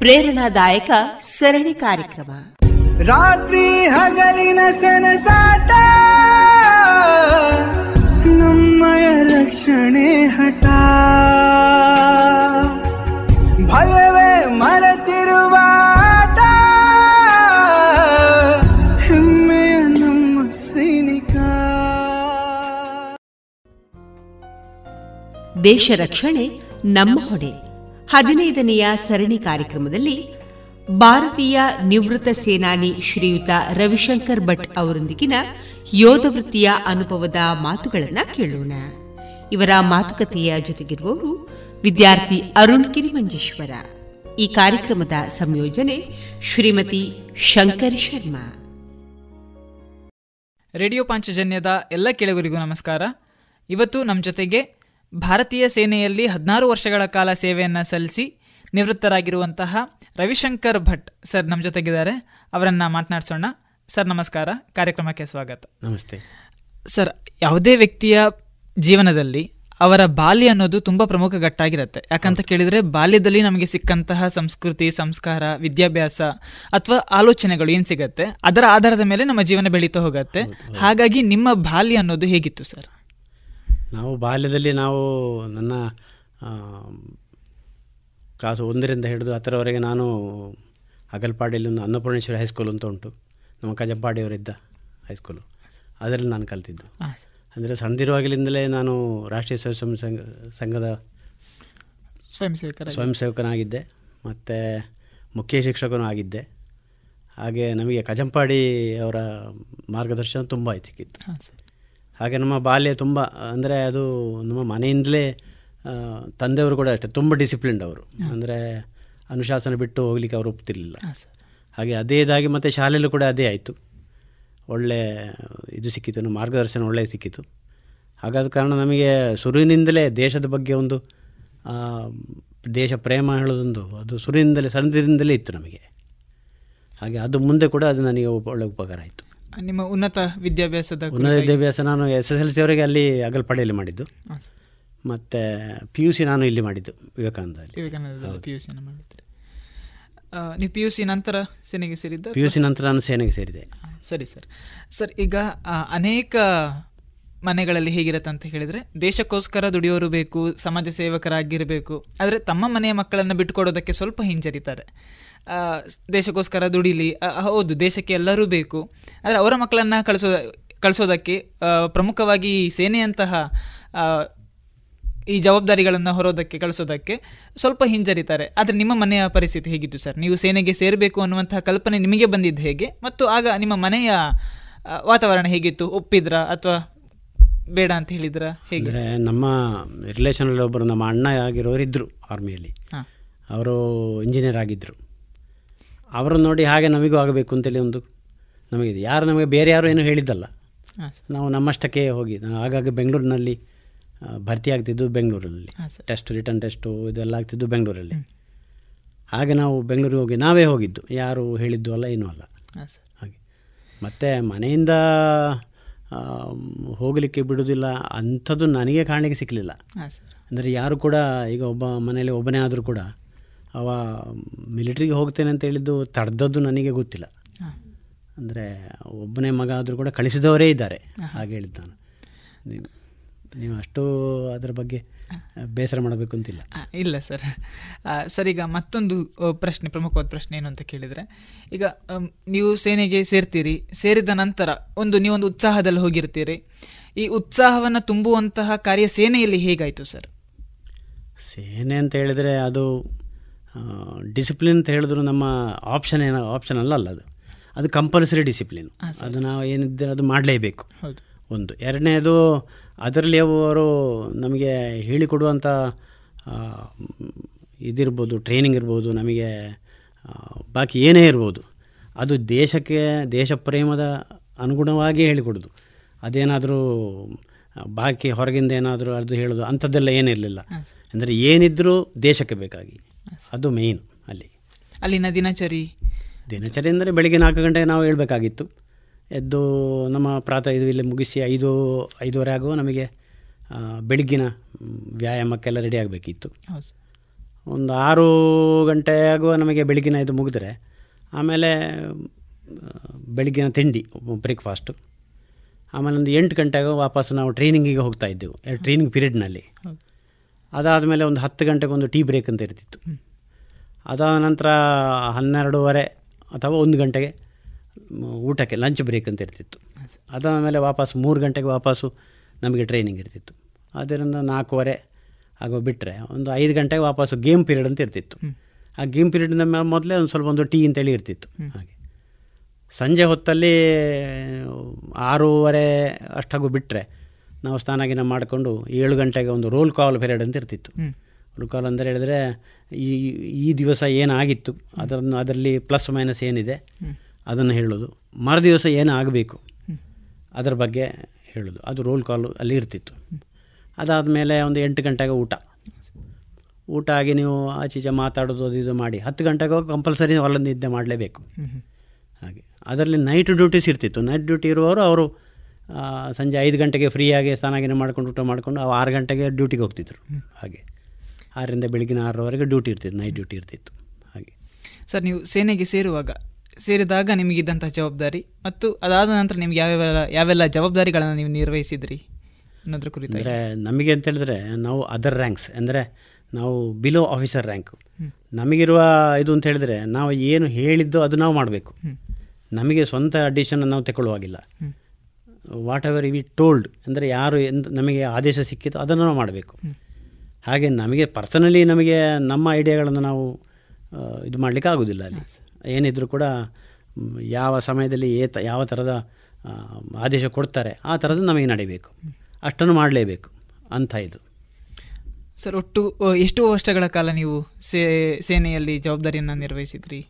ಪ್ರೇರಣಾದಾಯಕ ಸರಣಿ ಕಾರ್ಯಕ್ರಮ. ರಾತ್ರಿ ಹಗಲಿನ ಸನಸಾಟ ನಮ್ಮಯ ರಕ್ಷಣೆ ಹಠ. ಭಯವೇ ಮರೆತಿರುವ ಆಟ ಹೆಮ್ಮೆಯ ನಮ್ಮ ಸೈನಿಕ. ದೇಶ ರಕ್ಷಣೆ ನಮ್ಮ ಹೊಣೆ. ಹದಿನೈದನೆಯ ಸರಣಿ ಕಾರ್ಯಕ್ರಮದಲ್ಲಿ ಭಾರತೀಯ ನಿವೃತ್ತ ಸೇನಾನಿ ಶ್ರೀಯುತ ರವಿಶಂಕರ್ ಭಟ್ ಅವರೊಂದಿಗಿನ ಯೋಧ ವೃತ್ತಿಯ ಅನುಭವದ ಮಾತುಗಳನ್ನು ಕೇಳೋಣ. ಇವರ ಮಾತುಕತೆಯ ಜೊತೆಗಿರುವವರು ವಿದ್ಯಾರ್ಥಿ ಅರುಣ್ ಕಿರಿಮಂಜೇಶ್ವರ. ಈ ಕಾರ್ಯಕ್ರಮದ ಸಂಯೋಜನೆ ಶ್ರೀಮತಿ ಶಂಕರ್ ಶರ್ಮಾ. ರೇಡಿಯೋ ಪಾಂಚಜನ್ಯದ ಎಲ್ಲ ಕೆಳಗರಿಗೂ ನಮಸ್ಕಾರ. ಇವತ್ತು ನಮ್ಮ ಜೊತೆಗೆ ಭಾರತೀಯ ಸೇನೆಯಲ್ಲಿ ಹದಿನಾರು ವರ್ಷಗಳ ಕಾಲ ಸೇವೆಯನ್ನು ಸಲ್ಲಿಸಿ ನಿವೃತ್ತರಾಗಿರುವಂತಹ ರವಿಶಂಕರ್ ಭಟ್ ಸರ್ ನಮ್ಮ ಜೊತೆಗಿದ್ದಾರೆ. ಅವರನ್ನು ಮಾತನಾಡಿಸೋಣ. ಸರ್ ನಮಸ್ಕಾರ. ಕಾರ್ಯಕ್ರಮಕ್ಕೆ ಸ್ವಾಗತ. ನಮಸ್ತೆ. ಸರ್ ಯಾವುದೇ ವ್ಯಕ್ತಿಯ ಜೀವನದಲ್ಲಿ ಅವರ ಬಾಲ್ಯ ಅನ್ನೋದು ತುಂಬ ಪ್ರಮುಖ ಘಟ್ಟಾಗಿರುತ್ತೆ. ಯಾಕಂತ ಕೇಳಿದರೆ ಬಾಲ್ಯದಲ್ಲಿ ನಮಗೆ ಸಿಕ್ಕಂತಹ ಸಂಸ್ಕೃತಿ ಸಂಸ್ಕಾರ ವಿದ್ಯಾಭ್ಯಾಸ ಅಥವಾ ಆಲೋಚನೆಗಳು ಏನು ಸಿಗತ್ತೆ? ಅದರ ಆಧಾರದ ಮೇಲೆ ನಮ್ಮ ಜೀವನ ಬೆಳೀತಾ ಹೋಗುತ್ತೆ. ಹಾಗಾಗಿ ನಿಮ್ಮ ಬಾಲ್ಯ ಅನ್ನೋದು ಹೇಗಿತ್ತು ಸರ್? ನಾವು ಬಾಲ್ಯದಲ್ಲಿ ನಾವು ನನ್ನ ಕ್ಲಾಸ್ ಒಂದರಿಂದ ಹಿಡಿದು ಹತ್ತರವರೆಗೆ ನಾನು ಅಗಲ್ಪಾಡಿಯಲ್ಲಿ ಒಂದು ಅನ್ನಪೂರ್ಣೇಶ್ವರಿ ಹೈಸ್ಕೂಲ್ ಅಂತ ಉಂಟು. ನಮ್ಮ ಕಜಂಪಾಡಿಯವರಿದ್ದ ಹೈಸ್ಕೂಲು ಅದರಲ್ಲಿ ನಾನು ಕಲ್ತಿದ್ದು. ಅಂದರೆ ಸಣ್ಣದಿರುವಾಗಲಿಂದಲೇ ನಾನು ರಾಷ್ಟ್ರೀಯ ಸ್ವಯಂ ಸಂಘ ಸಂಘದ ಸ್ವಯಂ ಸೇವಕ ಸ್ವಯಂ ಸೇವಕನಾಗಿದ್ದೆ ಮತ್ತು ಮುಖ್ಯ ಶಿಕ್ಷಕನೂ ಆಗಿದ್ದೆ. ಹಾಗೆ ನಮಗೆ ಕಜಂಪಾಡಿ ಅವರ ಮಾರ್ಗದರ್ಶನ ತುಂಬ ಸಿಕ್ಕಿತ್ತು ಹಾಗೆ ನಮ್ಮ ಬಾಲ್ಯ ತುಂಬ ಅಂದರೆ ಅದು ನಮ್ಮ ಮನೆಯಿಂದಲೇ ತಂದೆಯವರು ಕೂಡ ಅಷ್ಟೇ ತುಂಬ ಡಿಸಿಪ್ಲಿನ್ಡ್ ಅವರು. ಅಂದರೆ ಅನುಶಾಸನ ಬಿಟ್ಟು ಹೋಗ್ಲಿಕ್ಕೆ ಅವರು ಒಪ್ತಿರಲಿಲ್ಲ. ಹಾಗೆ ಅದೇ ಇದಾಗಿ ಮತ್ತು ಶಾಲೆಯಲ್ಲೂ ಕೂಡ ಅದೇ ಆಯಿತು. ಒಳ್ಳೆ ಇದು ಸಿಕ್ಕಿತು ಮಾರ್ಗದರ್ಶನ ಒಳ್ಳೆ ಸಿಕ್ಕಿತು. ಹಾಗಾದ ಕಾರಣ ನಮಗೆ ಸುರುವಿನಿಂದಲೇ ದೇಶದ ಬಗ್ಗೆ ಒಂದು ದೇಶ ಪ್ರೇಮ ಹೇಳೋದೊಂದು ಅದು ಸುರುವಿನಿಂದಲೇ ಸಣ್ಣದಿಂದಲೇ ಇತ್ತು ನಮಗೆ. ಹಾಗೆ ಅದು ಮುಂದೆ ಕೂಡ ಅದು ನನಗೆ ಒಳ್ಳೆ ಉಪಕಾರ ಆಯಿತು. ನಿಮ್ಮ ಉನ್ನತ ವಿದ್ಯಾಭ್ಯಾಸದ ಉನ್ನತ ವಿದ್ಯಾಭ್ಯಾಸ ನಾನು ಎಸ್ ಎಸ್ ಎಲ್ ಸಿವರೆಗೆ ಅಲ್ಲಿ ಅಗಲ್ಪಡೆಯಲ್ಲಿ ಮಾಡಿದ್ದು. ಮತ್ತು ಪಿ ಯು ಸಿ ನಾನು ಇಲ್ಲಿ ಮಾಡಿದ್ದು ವಿವೇಕಾನಂದದಲ್ಲಿ. ವಿವೇಕಾನಂದದಲ್ಲಿ ಪಿ ಯು ಸಿನ ಮಾಡಿದ್ರಿ. ನೀವು ಪಿ ಯು ಸಿ ನಂತರ ಸೇನೆಗೆ ಸೇರಿದ್ದು ಪಿ ಯು ಸಿ ನಂತರ ನಾನು ಸೇನೆಗೆ ಸೇರಿದೆ. ಸರಿ ಸರ್. ಸರ್ ಈಗ ಅನೇಕ ಮನೆಗಳಲ್ಲಿ ಹೇಗಿರುತ್ತೆ ಅಂತ ಹೇಳಿದರೆ ದೇಶಕ್ಕೋಸ್ಕರ ದುಡಿಯೋರು ಬೇಕು ಸಮಾಜ ಸೇವಕರಾಗಿರಬೇಕು ಆದರೆ ತಮ್ಮ ಮನೆಯ ಮಕ್ಕಳನ್ನು ಬಿಟ್ಟುಕೊಡೋದಕ್ಕೆ ಸ್ವಲ್ಪ ಹಿಂಜರಿತಾರೆ. ದೇಶಕ್ಕೋಸ್ಕರ ದುಡಿಲಿ. ಹೌದು ದೇಶಕ್ಕೆ ಎಲ್ಲರೂ ಬೇಕು. ಆದರೆ ಅವರ ಮಕ್ಕಳನ್ನು ಕಳಿಸೋ ಕಳಿಸೋದಕ್ಕೆ ಪ್ರಮುಖವಾಗಿ ಸೇನೆಯಂತಹ ಈ ಜವಾಬ್ದಾರಿಗಳನ್ನು ಹೊರೋದಕ್ಕೆ ಕಳಿಸೋದಕ್ಕೆ ಸ್ವಲ್ಪ ಹಿಂಜರಿತಾರೆ. ಆದರೆ ನಿಮ್ಮ ಮನೆಯ ಪರಿಸ್ಥಿತಿ ಹೇಗಿತ್ತು ಸರ್? ನೀವು ಸೇನೆಗೆ ಸೇರಬೇಕು ಅನ್ನುವಂತಹ ಕಲ್ಪನೆ ನಿಮಗೆ ಬಂದಿದ್ದು ಹೇಗೆ? ಮತ್ತು ಆಗ ನಿಮ್ಮ ಮನೆಯ ವಾತಾವರಣ ಹೇಗಿತ್ತು? ಒಪ್ಪಿದ್ರ ಅಥವಾ ಬೇಡ ಅಂತ ಹೇಳಿದ್ರ? ಹೇಗೆ? ನಮ್ಮ ರಿಲೇಷನಲ್ಲಿ ಒಬ್ಬರು ನಮ್ಮ ಅಣ್ಣ ಆಗಿರೋರು ಇದ್ದರು ಆರ್ಮಿಯಲ್ಲಿ ಅವರು ಇಂಜಿನಿಯರ್ ಆಗಿದ್ದರು ಅವರನ್ನು ನೋಡಿ ಹಾಗೆ ನಮಗೂ ಆಗಬೇಕು ಅಂತೇಳಿ ಒಂದು ನಮಗಿದೆ. ಯಾರು ನಮಗೆ ಬೇರೆ ಯಾರು ಏನೂ ಹೇಳಿದ್ದಲ್ಲ. ನಾವು ನಮ್ಮಷ್ಟಕ್ಕೆ ಹೋಗಿ ನಾವು ಆಗಾಗ ಬೆಂಗಳೂರಿನಲ್ಲಿ ಭರ್ತಿ ಆಗ್ತಿದ್ದು ಬೆಂಗಳೂರಲ್ಲಿ ಟೆಸ್ಟ್ ರಿಟರ್ನ್ ಟೆಸ್ಟು ಇದೆಲ್ಲ ಆಗ್ತಿದ್ದು ಬೆಂಗಳೂರಲ್ಲಿ. ಹಾಗೆ ನಾವು ಬೆಂಗಳೂರಿಗೆ ಹೋಗಿ ನಾವೇ ಹೋಗಿದ್ದು. ಯಾರು ಹೇಳಿದ್ದು ಅಲ್ಲ ಏನೂ ಅಲ್ಲ. ಹಾಗೆ. ಮತ್ತು ಮನೆಯಿಂದ ಹೋಗಲಿಕ್ಕೆ ಬಿಡೋದಿಲ್ಲ ಅಂಥದ್ದು ನನಗೆ ಕಾಣಲಿಕ್ಕೆ ಸಿಕ್ಕಲಿಲ್ಲ ಅಂದರೆ ಯಾರು ಕೂಡ ಈಗ ಒಬ್ಬ ಮನೆಯಲ್ಲಿ ಒಬ್ಬನೇ ಆದರೂ ಕೂಡ ಅವ ಮಿಲಿಟ್ರಿಗೆ ಹೋಗ್ತೇನೆ ಅಂತ ಹೇಳಿದ್ದು ತಡೆದದ್ದು ನನಗೆ ಗೊತ್ತಿಲ್ಲ. ಅಂದರೆ ಒಬ್ಬನೇ ಮಗ ಆದರೂ ಕೂಡ ಕಳಿಸಿದವರೇ ಇದ್ದಾರೆ ಹಾಗೆ ಹೇಳಿದ್ದು ನಾನು. ನೀವು ಅಷ್ಟು ಅದರ ಬಗ್ಗೆ ಬೇಸರ ಮಾಡಬೇಕು ಅಂತಿಲ್ಲ. ಇಲ್ಲ ಸರ್. ಸರ್ ಈಗ ಮತ್ತೊಂದು ಪ್ರಶ್ನೆ ಪ್ರಮುಖವಾದ ಪ್ರಶ್ನೆ ಏನು ಅಂತ ಕೇಳಿದರೆ ಈಗ ನೀವು ಸೇನೆಗೆ ಸೇರ್ತೀರಿ ಸೇರಿದ ನಂತರ ಒಂದು ನೀವೊಂದು ಉತ್ಸಾಹದಲ್ಲಿ ಹೋಗಿರ್ತೀರಿ. ಈ ಉತ್ಸಾಹವನ್ನು ತುಂಬುವಂತಹ ಕಾರ್ಯ ಸೇನೆಯಲ್ಲಿ ಹೇಗಾಯಿತು ಸರ್? ಸೇನೆ ಅಂತ ಹೇಳಿದರೆ ಅದು ಡಿಸಿಪ್ಲಿನ್ ಅಂತ ಹೇಳಿದ್ರು ನಮ್ಮ ಆಪ್ಷನ್ ಏನೋ ಆಪ್ಷನ್ ಅಲ್ಲ ಅಲ್ಲ ಅದು ಅದು ಕಂಪಲ್ಸರಿ ಡಿಸಿಪ್ಲಿನ್ ಅದು ನಾವು ಏನಿದ್ದರೆ ಅದು ಮಾಡಲೇಬೇಕು. ಒಂದು. ಎರಡನೇದು ಅದರಲ್ಲಿ ಅವರು ನಮಗೆ ಹೇಳಿಕೊಡುವಂಥ ಇದಿರ್ಬೋದು ಟ್ರೈನಿಂಗ್ ಇರ್ಬೋದು ನಮಗೆ ಬಾಕಿ ಏನೇ ಇರ್ಬೋದು ಅದು ದೇಶಕ್ಕೆ ದೇಶ ಪ್ರೇಮದ ಅನುಗುಣವಾಗಿ ಹೇಳಿಕೊಡೋದು. ಅದೇನಾದರೂ ಬಾಕಿ ಹೊರಗಿಂದ ಏನಾದರೂ ಅದು ಹೇಳೋದು ಅಂಥದ್ದೆಲ್ಲ ಏನಿರಲಿಲ್ಲ. ಅಂದರೆ ಏನಿದ್ದರೂ ದೇಶಕ್ಕೆ ಬೇಕಾಗಿ. ಅದು ಮೇಯ್ನ್ ಅಲ್ಲಿ. ಅಲ್ಲಿನ ದಿನಚರಿ. ದಿನಚರಿ ಅಂದರೆ ಬೆಳಿಗ್ಗೆ ನಾಲ್ಕು ಗಂಟೆಗೆ ನಾವು ಹೇಳಬೇಕಾಗಿತ್ತು. ಎದ್ದು ನಮ್ಮ ಪ್ರಾತಃ ಇದು ಇಲ್ಲಿ ಮುಗಿಸಿ ಐದು ಐದುವರೆ ಆಗುವ ನಮಗೆ ಬೆಳಗ್ಗಿನ ವ್ಯಾಯಾಮಕ್ಕೆಲ್ಲ ರೆಡಿ ಆಗಬೇಕಿತ್ತು. ಒಂದು ಆರು ಗಂಟೆ ಆಗುವ ನಮಗೆ ಬೆಳಗಿನ ಇದು ಮುಗಿದ್ರೆ ಆಮೇಲೆ ಬೆಳಗ್ಗಿನ ತಿಂಡಿ ಬ್ರೇಕ್ಫಾಸ್ಟು ಆಮೇಲೆ ಒಂದು ಎಂಟು ಗಂಟೆಗೆ ವಾಪಸ್ ನಾವು ಟ್ರೈನಿಂಗಿಗೆ ಹೋಗ್ತಾ ಇದ್ದೆವು. ಟ್ರೈನಿಂಗ್ ಪೀರಿಯಡ್ನಲ್ಲಿ ಅದಾದಮೇಲೆ ಒಂದು ಹತ್ತು ಗಂಟೆಗೆ ಒಂದು ಟೀ ಬ್ರೇಕ್ ಅಂತ ಇರ್ತಿತ್ತು. ಅದಾದ ನಂತರ ಹನ್ನೆರಡೂವರೆ ಅಥವಾ ಒಂದು ಗಂಟೆಗೆ ಊಟಕ್ಕೆ ಲಂಚ್ ಬ್ರೇಕ್ ಅಂತ ಇರ್ತಿತ್ತು. ಅದಾದ ಮೇಲೆ ವಾಪಸ್ ಮೂರು ಗಂಟೆಗೆ ವಾಪಸ್ಸು ನಮಗೆ ಟ್ರೈನಿಂಗ್ ಇರ್ತಿತ್ತು. ಅದರಿಂದ ನಾಲ್ಕೂವರೆ ಆಗೋ ಬಿಟ್ಟರೆ ಒಂದು ಐದು ಗಂಟೆಗೆ ವಾಪಸ್ಸು ಗೇಮ್ ಪೀರಿಯಡ್ ಅಂತ ಇರ್ತಿತ್ತು. ಆ ಗೇಮ್ ಪೀರಿಯಡ್ನ ಮೊದಲೇ ಒಂದು ಸ್ವಲ್ಪ ಒಂದು ಟೀ ಅಂತೇಳಿ ಇರ್ತಿತ್ತು. ಹಾಗೆ. ಸಂಜೆ ಹೊತ್ತಲ್ಲಿ ಆರೂವರೆ ಅಷ್ಟಾಗೂ ಬಿಟ್ಟರೆ ನಾವು ಸ್ನಾನ ಗಿನ ಮಾಡಿಕೊಂಡು ಏಳು ಗಂಟೆಗೆ ಒಂದು ರೋಲ್ ಕಾಲ್ ಪೀರಿಯಡ್ ಅಂತ ಇರ್ತಿತ್ತು. ರೋಲ್ ಕಾಲ್ ಅಂದರೆ ಹೇಳಿದ್ರೆ ಈ ಈ ದಿವಸ ಏನಾಗಿತ್ತು ಅದನ್ನು ಅದರಲ್ಲಿ ಪ್ಲಸ್ ಮೈನಸ್ ಏನಿದೆ. ಅದನ್ನು ಹೇಳೋದು. ಮರುದಿವಸ ದಿವಸ ಆಗಬೇಕು ಅದರ ಬಗ್ಗೆ ಹೇಳೋದು. ಅದು ರೋಲ್ ಕಾಲು ಅಲ್ಲಿ ಇರ್ತಿತ್ತು. ಅದಾದಮೇಲೆ ಒಂದು ಎಂಟು ಗಂಟೆಗೆ ಊಟ. ಊಟ ಆಗಿ ನೀವು ಆಚೀಚೆ ಮಾತಾಡೋದು ಅದು ಇದು ಮಾಡಿ ಹತ್ತು ಗಂಟೆಗೆ ಕಂಪಲ್ಸರಿ ಹೊಲ ನಿದ್ದೆ ಮಾಡಲೇಬೇಕು. ಹಾಗೆ. ಅದರಲ್ಲಿ ನೈಟ್ ಡ್ಯೂಟೀಸ್ ಇರ್ತಿತ್ತು. ನೈಟ್ ಡ್ಯೂಟಿ ಇರುವವರು ಅವರು ಸಂಜೆ ಐದು ಗಂಟೆಗೆ ಫ್ರೀಯಾಗಿ ಸ್ನಾನಾಗಿನ ಮಾಡ್ಕೊಂಡು ಊಟ ಮಾಡಿಕೊಂಡು ಅವು ಆರು ಗಂಟೆಗೆ ಡ್ಯೂಟಿಗೆ ಹೋಗ್ತಿದ್ರು. ಹಾಗೆ. ಆರರಿಂದ ಬೆಳಗಿನ ಆರರವರೆಗೆ ಡ್ಯೂಟಿ ಇರ್ತಿತ್ತು ನೈಟ್ ಡ್ಯೂಟಿ ಇರ್ತಿತ್ತು. ಹಾಗೆ. ಸರ್ ನೀವು ಸೇನೆಗೆ ಸೇರುವಾಗ ಸೇರಿದಾಗ ನಿಮಗಿದ್ದಂಥ ಜವಾಬ್ದಾರಿ ಮತ್ತು ಅದಾದ ನಂತರ ನಿಮ್ಗೆ ಯಾವ್ಯಾವೆಲ್ಲ ಯಾವೆಲ್ಲ ಜವಾಬ್ದಾರಿಗಳನ್ನು ನೀವು ನಿರ್ವಹಿಸಿದ್ರಿ ಅನ್ನೋದ್ರ ಕುರಿತು ಅಂದರೆ ನಮಗೆ ಅಂತ ಹೇಳಿದ್ರೆ ನಾವು ಅದರ್ ರ್ಯಾಂಕ್ಸ್ ಅಂದರೆ ನಾವು ಬಿಲೋ ಆಫೀಸರ್ ರ್ಯಾಂಕು ನಮಗಿರುವ ಇದು ಅಂತ ಹೇಳಿದ್ರೆ ನಾವು ಏನು ಹೇಳಿದ್ದೋ ಅದು ನಾವು ಮಾಡಬೇಕು. ನಮಗೆ ಸ್ವಂತ ಅಡಿಷನ್ ನಾವು ತಗೊಳ್ಳುವಾಗಿಲ್ಲ ವಾಟ್ ಎವರ್ ವಿ ಟೋಲ್ಡ್ ಅಂದರೆ ಯಾರು ಎಂದು ನಮಗೆ ಆದೇಶ ಸಿಕ್ಕಿತು ಅದನ್ನು ನಾವು ಮಾಡಬೇಕು. ಹಾಗೆ ನಮಗೆ ಪರ್ಸನಲಿ ನಮಗೆ ನಮ್ಮ ಐಡಿಯಾಗಳನ್ನು ನಾವು ಇದು ಮಾಡಲಿಕ್ಕೆ ಆಗೋದಿಲ್ಲ ಅಲ್ಲಿ. ಏನಿದ್ರು ಕೂಡ ಯಾವ ಸಮಯದಲ್ಲಿ ಏತ ಯಾವ ಥರದ ಆದೇಶ ಕೊಡ್ತಾರೆ ಆ ಥರದ್ದು ನಮಗೆ ನಡಿಬೇಕು. ಅಷ್ಟನ್ನು ಮಾಡಲೇಬೇಕು ಅಂತ ಇದು. ಸರ್ ಒಟ್ಟು ಎಷ್ಟು ವರ್ಷಗಳ ಕಾಲ ನೀವು ಸೇ ಸೇನೆಯಲ್ಲಿ ಜವಾಬ್ದಾರಿಯನ್ನು ನಿರ್ವಹಿಸಿದ್ರಿ?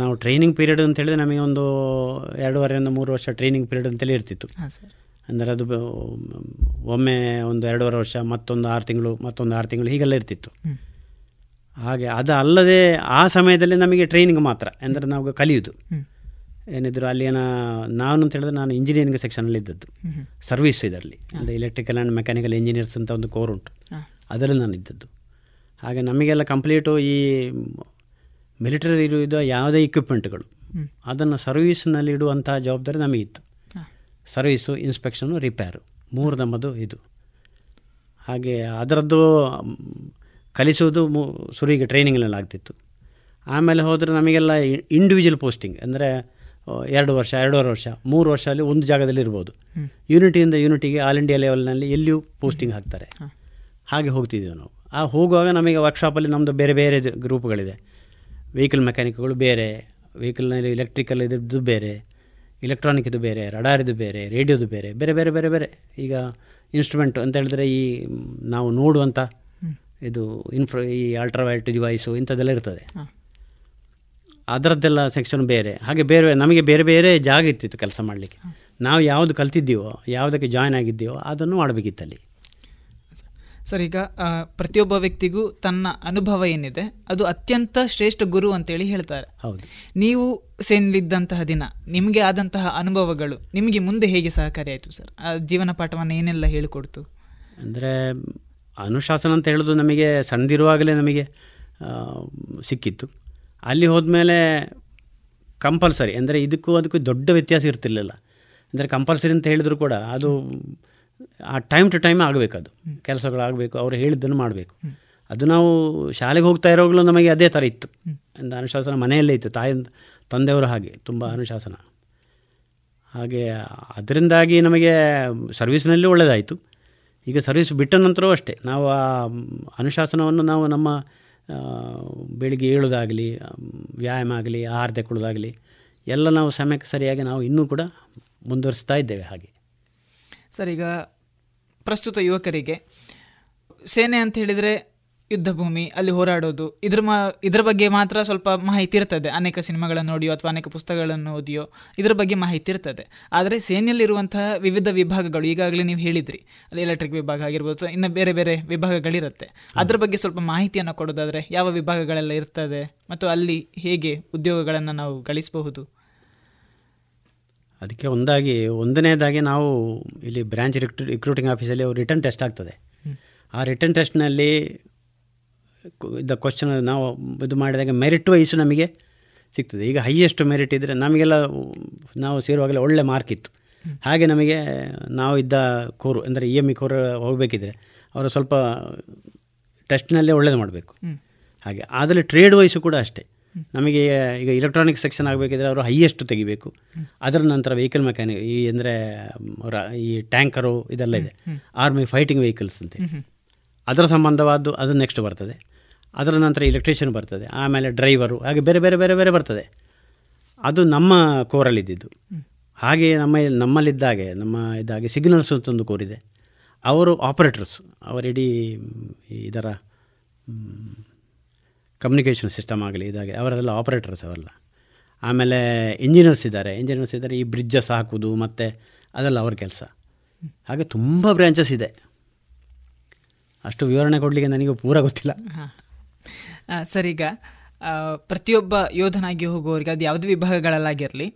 ನಾವು ಟ್ರೈನಿಂಗ್ ಪೀರಿಯಡ್ ಅಂತ ಹೇಳಿದ್ರೆ ನಮಗೆ ಒಂದು ಎರಡೂವರೆಯಿಂದ ಮೂರು ವರ್ಷ ಟ್ರೈನಿಂಗ್ ಪೀರಿಯಡ್ ಅಂತೇಳಿ ಇರ್ತಿತ್ತು. ಅಂದರೆ ಅದು ಒಮ್ಮೆ ಒಂದು ಎರಡೂವರೆ ವರ್ಷ ಮತ್ತೊಂದು ಆರು ತಿಂಗಳು ಮತ್ತೊಂದು ಆರು ತಿಂಗಳು ಹೀಗೆಲ್ಲ ಇರ್ತಿತ್ತು. ಹಾಗೆ ಅದು ಅಲ್ಲದೆ ಆ ಸಮಯದಲ್ಲಿ ನಮಗೆ ಟ್ರೈನಿಂಗ್ ಮಾತ್ರ ಅಂದರೆ ನಾವು ಕಲಿಯೋದು. ಏನಿದ್ರು ಅಲ್ಲಿ ಏನ ನಾನು ಅಂತ ಹೇಳಿದ್ರೆ ನಾನು ಇಂಜಿನಿಯರಿಂಗ್ ಸೆಕ್ಷನಲ್ಲಿ ಇದ್ದದ್ದು. ಸರ್ವಿಸ್ ಇದರಲ್ಲಿ. ಅಂದರೆ ಎಲೆಕ್ಟ್ರಿಕಲ್ ಆ್ಯಂಡ್ ಮೆಕ್ಯಾನಿಕಲ್ ಇಂಜಿನಿಯರ್ಸ್ ಅಂತ ಒಂದು ಕೋರ್ ಉಂಟು. ಅದರಲ್ಲಿ ನಾನು ಇದ್ದದ್ದು ಹಾಗೆ ನಮಗೆಲ್ಲ ಕಂಪ್ಲೀಟು ಈ ಮಿಲಿಟರಿ ಇರುವ ಯಾವುದೇ ಇಕ್ವಿಪ್ಮೆಂಟ್ಗಳು. ಅದನ್ನು ಸರ್ವೀಸ್ನಲ್ಲಿ ಇಡುವಂತಹ ಜವಾಬ್ದಾರಿ ನಮಗಿತ್ತು. ಸರ್ವೀಸು ಇನ್ಸ್ಪೆಕ್ಷನು ರಿಪೇರು ಮೂರು ನಮ್ಮದು ಇದು. ಹಾಗೆ ಅದರದ್ದು ಕಲಿಸೋದು ಕಲಿಸುವುದು ಮು ಸುರಿಗೆ ಟ್ರೈನಿಂಗ್ನಲ್ಲಿ ಆಗ್ತಿತ್ತು. ಆಮೇಲೆ ಹೋದರೆ ನಮಗೆಲ್ಲ ಇಂಡಿವಿಜುವಲ್ ಪೋಸ್ಟಿಂಗ್ ಅಂದರೆ ಎರಡು ವರ್ಷ ಎರಡೂವರೆ ವರ್ಷ ಮೂರು ವರ್ಷ ಅಲ್ಲಿ ಒಂದು ಜಾಗದಲ್ಲಿ ಇರ್ಬೋದು. ಯೂನಿಟಿಯಿಂದ ಯೂನಿಟಿಗೆ ಆಲ್ ಇಂಡಿಯಾ ಲೆವೆಲ್ನಲ್ಲಿ ಎಲ್ಲಿಯೂ ಪೋಸ್ಟಿಂಗ್ ಹಾಕ್ತಾರೆ. ಹಾಗೆ ಹೋಗ್ತಿದ್ದೆವು ನಾವು. ಆ ಹೋಗುವಾಗ ನಮಗೆ ವರ್ಕ್ಶಾಪಲ್ಲಿ ನಮ್ಮದು ಬೇರೆ ಬೇರೆ ಗ್ರೂಪ್ಗಳಿದೆ ವೆಹಿಕಲ್ ಮೆಕ್ಯಾನಿಕ್ಗಳು ಬೇರೆ ವೆಹಿಕಲ್ನಲ್ಲಿ ಎಲೆಕ್ಟ್ರಿಕಲ್ ಇದ್ದು ಬೇರೆ ಇಲೆಕ್ಟ್ರಾನಿಕ್ ಇದು ಬೇರೆ ರಡಾರ್ ಇದು ಬೇರೆ ರೇಡಿಯೋದು ಬೇರೆ ಬೇರೆ ಬೇರೆ ಬೇರೆ ಬೇರೆ. ಈಗ ಇನ್ಸ್ಟ್ರೂಮೆಂಟು ಅಂತ ಹೇಳಿದ್ರೆ ಈ ನಾವು ನೋಡುವಂಥ ಇದು ಇನ್ಫ್ರ ಈ ಅಲ್ಟ್ರಾವೈಟ್ ಡಿವೈಸು ಇಂಥದ್ದೆಲ್ಲ ಇರ್ತದೆ. ಅದರದ್ದೆಲ್ಲ ಸೆಕ್ಷನ್ ಬೇರೆ. ಹಾಗೆ ಬೇರೆ ನಮಗೆ ಬೇರೆ ಬೇರೆ ಜಾಗ ಇರ್ತಿತ್ತು ಕೆಲಸ ಮಾಡಲಿಕ್ಕೆ. ನಾವು ಯಾವುದು ಕಲ್ತಿದ್ದೀವೋ ಯಾವುದಕ್ಕೆ ಜಾಯ್ನ್ ಆಗಿದ್ದೀವೋ ಅದನ್ನು ಮಾಡಬೇಕಿತ್ತಲ್ಲಿ. ಸರ್ ಈಗ ಪ್ರತಿಯೊಬ್ಬ ವ್ಯಕ್ತಿಗೂ ತನ್ನ ಅನುಭವ ಏನಿದೆ ಅದು ಅತ್ಯಂತ ಶ್ರೇಷ್ಠ ಗುರು ಅಂತೇಳಿ ಹೇಳ್ತಾರೆ. ಹೌದು. ನೀವು ಸೇನಲಿದ್ದಂತಹ ದಿನ ನಿಮಗೆ ಆದಂತಹ ಅನುಭವಗಳು ನಿಮಗೆ ಮುಂದೆ ಹೇಗೆ ಸಹಕಾರಿಯಾಯಿತು ಸರ್? ಆ ಜೀವನ ಪಾಠವನ್ನು ಏನೆಲ್ಲ ಹೇಳಿಕೊಡ್ತು? ಅಂದರೆ ಅನುಶಾಸನ ಅಂತ ಹೇಳೋದು ನಮಗೆ ಸಣ್ಣದಿರುವಾಗಲೇ ನಮಗೆ ಸಿಕ್ಕಿತ್ತು. ಅಲ್ಲಿ ಹೋದ್ಮೇಲೆ ಕಂಪಲ್ಸರಿ ಅಂದರೆ ಇದಕ್ಕೂ ಅದಕ್ಕೂ ದೊಡ್ಡ ವ್ಯತ್ಯಾಸ ಇರ್ತಿರ್ಲಿಲ್ಲ. ಅಂದರೆ ಕಂಪಲ್ಸರಿ ಅಂತ ಹೇಳಿದರೂ ಕೂಡ ಅದು ಆ ಟೈಮ್ ಟು ಟೈಮ್ ಆಗಬೇಕು ಅದು. ಕೆಲಸಗಳಾಗಬೇಕು ಅವರು ಹೇಳಿದ್ದನ್ನು ಮಾಡಬೇಕು. ಅದು ನಾವು ಶಾಲೆಗೆ ಹೋಗ್ತಾ ಇರೋವಾಗಲೂ ನಮಗೆ ಅದೇ ಥರ ಇತ್ತು. ಒಂದು ಅನುಶಾಸನ ಮನೆಯಲ್ಲೇ ಇತ್ತು ತಾಯಿ ತಂದೆಯವರು ಹಾಗೆ ತುಂಬ ಅನುಶಾಸನ. ಹಾಗೆ ಅದರಿಂದಾಗಿ ನಮಗೆ ಸರ್ವಿಸ್ನಲ್ಲಿ ಒಳ್ಳೆಯದಾಯಿತು ಈಗ ಸರ್ವಿಸ್ ಬಿಟ್ಟ ನಂತರವೂ ಅಷ್ಟೇ. ನಾವು ಆ ಅನುಶಾಸನವನ್ನು ನಾವು ನಮ್ಮ ಬೆಳಿಗ್ಗೆ ಏಳೋದಾಗಲಿ ವ್ಯಾಯಾಮ ಆಗಲಿ ಆಹಾರ ತೆಕ್ಕೊಳ್ಳೋದಾಗಲಿ ಎಲ್ಲ ನಾವು ಸಮಯಕ್ಕೆ ಸರಿಯಾಗಿ ನಾವು ಇನ್ನೂ ಕೂಡ ಮುಂದುವರಿಸ್ತಾ ಇದ್ದೇವೆ ಹಾಗೆ. ಸರ್ ಈಗ ಪ್ರಸ್ತುತ ಯುವಕರಿಗೆ ಸೇನೆ ಅಂತ ಹೇಳಿದರೆ ಯುದ್ಧ ಭೂಮಿ ಅಲ್ಲಿ ಹೋರಾಡೋದು ಇದ್ರ ಮಾ ಇದ್ರ ಬಗ್ಗೆ ಮಾತ್ರ ಸ್ವಲ್ಪ ಮಾಹಿತಿ ಇರ್ತದೆ. ಅನೇಕ ಸಿನಿಮಾಗಳನ್ನು ನೋಡಿಯೋ ಅಥವಾ ಅನೇಕ ಪುಸ್ತಕಗಳನ್ನು ಓದಿಯೋ ಇದ್ರ ಬಗ್ಗೆ ಮಾಹಿತಿ ಇರ್ತದೆ. ಆದರೆ ಸೇನೆಯಲ್ಲಿರುವಂತಹ ವಿವಿಧ ವಿಭಾಗಗಳು ಈಗಾಗಲೇ ನೀವು ಹೇಳಿದ್ರಿ ಅಲ್ಲಿ ಎಲೆಕ್ಟ್ರಿಕ್ ವಿಭಾಗ ಆಗಿರ್ಬೋದು ಇನ್ನು ಬೇರೆ ಬೇರೆ ವಿಭಾಗಗಳಿರುತ್ತೆ. ಅದ್ರ ಬಗ್ಗೆ ಸ್ವಲ್ಪ ಮಾಹಿತಿಯನ್ನು ಕೊಡೋದಾದರೆ ಯಾವ ವಿಭಾಗಗಳೆಲ್ಲ ಇರ್ತದೆ ಮತ್ತು ಅಲ್ಲಿ ಹೇಗೆ ಉದ್ಯೋಗಗಳನ್ನು ನಾವು ಗಳಿಸಬಹುದು? ಅದಕ್ಕೆ ಒಂದಾಗಿ ಒಂದನೇದಾಗಿ ನಾವು ಇಲ್ಲಿ ಬ್ರ್ಯಾಂಚ್ ರಿಕ್ರೂ ರಿಕ್ರೂಟಿಂಗ್ ಆಫೀಸಲ್ಲಿ ರಿಟರ್ನ್ ಟೆಸ್ಟ್ ಆಗ್ತದೆ. ಆ ರಿಟರ್ನ್ ಟೆಸ್ಟ್ನಲ್ಲಿ ಇದ್ದ ಕ್ವಶನ್ ನಾವು ಇದು ಮಾಡಿದಾಗ ಮೆರಿಟ್ ವೈಸು ನಮಗೆ ಸಿಗ್ತದೆ. ಈಗ ಹೈಯೆಸ್ಟ್ ಮೆರಿಟ್ ಇದ್ದರೆ ನಮಗೆಲ್ಲ ನಾವು ಸೇರುವಾಗಲೇ ಒಳ್ಳೆ ಮಾರ್ಕ್ ಇತ್ತು. ಹಾಗೆ ನಮಗೆ ನಾವು ಇದ್ದ ಕೋರು ಅಂದರೆ ಇ ಎಂ ಇ ಕೋರು ಹೋಗಬೇಕಿದ್ರೆ ಅವರು ಸ್ವಲ್ಪ ಟೆಸ್ಟ್ನಲ್ಲೇ ಒಳ್ಳೇದು ಮಾಡಬೇಕು. ಹಾಗೆ ಅದರಲ್ಲಿ ಟ್ರೇಡ್ ವೈಸು ಕೂಡ ಅಷ್ಟೇ. ನಮಗೆ ಈಗ ಇಲೆಕ್ಟ್ರಾನಿಕ್ ಸೆಕ್ಷನ್ ಆಗಬೇಕಿದ್ರೆ ಅವರು ಹೈಯೆಸ್ಟ್ ತೆಗಿಬೇಕು. ಅದರ ನಂತರ ವೆಹಿಕಲ್ ಮೆಕ್ಯಾನಿಕ್ ಈ ಅಂದರೆ ಅವರ ಈ ಟ್ಯಾಂಕರು ಇದೆಲ್ಲ ಇದೆ. ಆರ್ಮಿ ಫೈಟಿಂಗ್ ವೆಹಿಕಲ್ಸ್ ಅಂತ. ಅದರ ಸಂಬಂಧವಾದ್ದು ಅದು ನೆಕ್ಸ್ಟ್ ಬರ್ತದೆ. ಅದರ ನಂತರ ಇಲೆಕ್ಟ್ರಿಷಿಯನ್ ಬರ್ತದೆ. ಆಮೇಲೆ ಡ್ರೈವರು ಹಾಗೆ ಬೇರೆ ಬೇರೆ ಬೇರೆ ಬೇರೆ ಬರ್ತದೆ. ಅದು ನಮ್ಮ ಕೋರಲ್ಲಿದ್ದಿದ್ದು. ಹಾಗೆ ನಮ್ಮ ನಮ್ಮಲ್ಲಿದ್ದಾಗೆ ನಮ್ಮ ಇದಾಗೆ ಸಿಗ್ನಲ್ಸ್ ಅಂತಂದು ಕೋರಿದೆ. ಅವರು ಆಪರೇಟರ್ಸ್ ಅವರಿಡೀ ಇದರ ಕಮ್ಯುನಿಕೇಷನ್ ಸಿಸ್ಟಮ್ ಆಗಲಿ, ಇದಾಗಿ, ಅವರೆಲ್ಲ ಆಪರೇಟರ್ಸ್ ಅವೆಲ್ಲ ಆಮೇಲೆ ಇಂಜಿನಿಯರ್ಸ್ ಇದ್ದಾರೆ. ಇಂಜಿನಿಯರ್ಸ್ ಇದ್ದಾರೆ, ಈ ಬ್ರಿಡ್ಜಸ್ ಹಾಕೋದು, ಮತ್ತು ಅದೆಲ್ಲ ಅವ್ರ ಕೆಲಸ. ಹಾಗೆ ತುಂಬ ಬ್ರ್ಯಾಂಚಸ್ ಇದೆ. ಅಷ್ಟು ವಿವರಣೆ ಕೊಡಲಿಕ್ಕೆ ನನಗೆ ಪೂರ ಗೊತ್ತಿಲ್ಲ. ಸರಿಗ ಪ್ರತಿಯೊಬ್ಬ ಯೋಧನಾಗಿ ಹೋಗುವವರಿಗೆ ಅದು ಯಾವುದೇ ವಿಭಾಗಗಳಲ್ಲಾಗಿರಲಿ,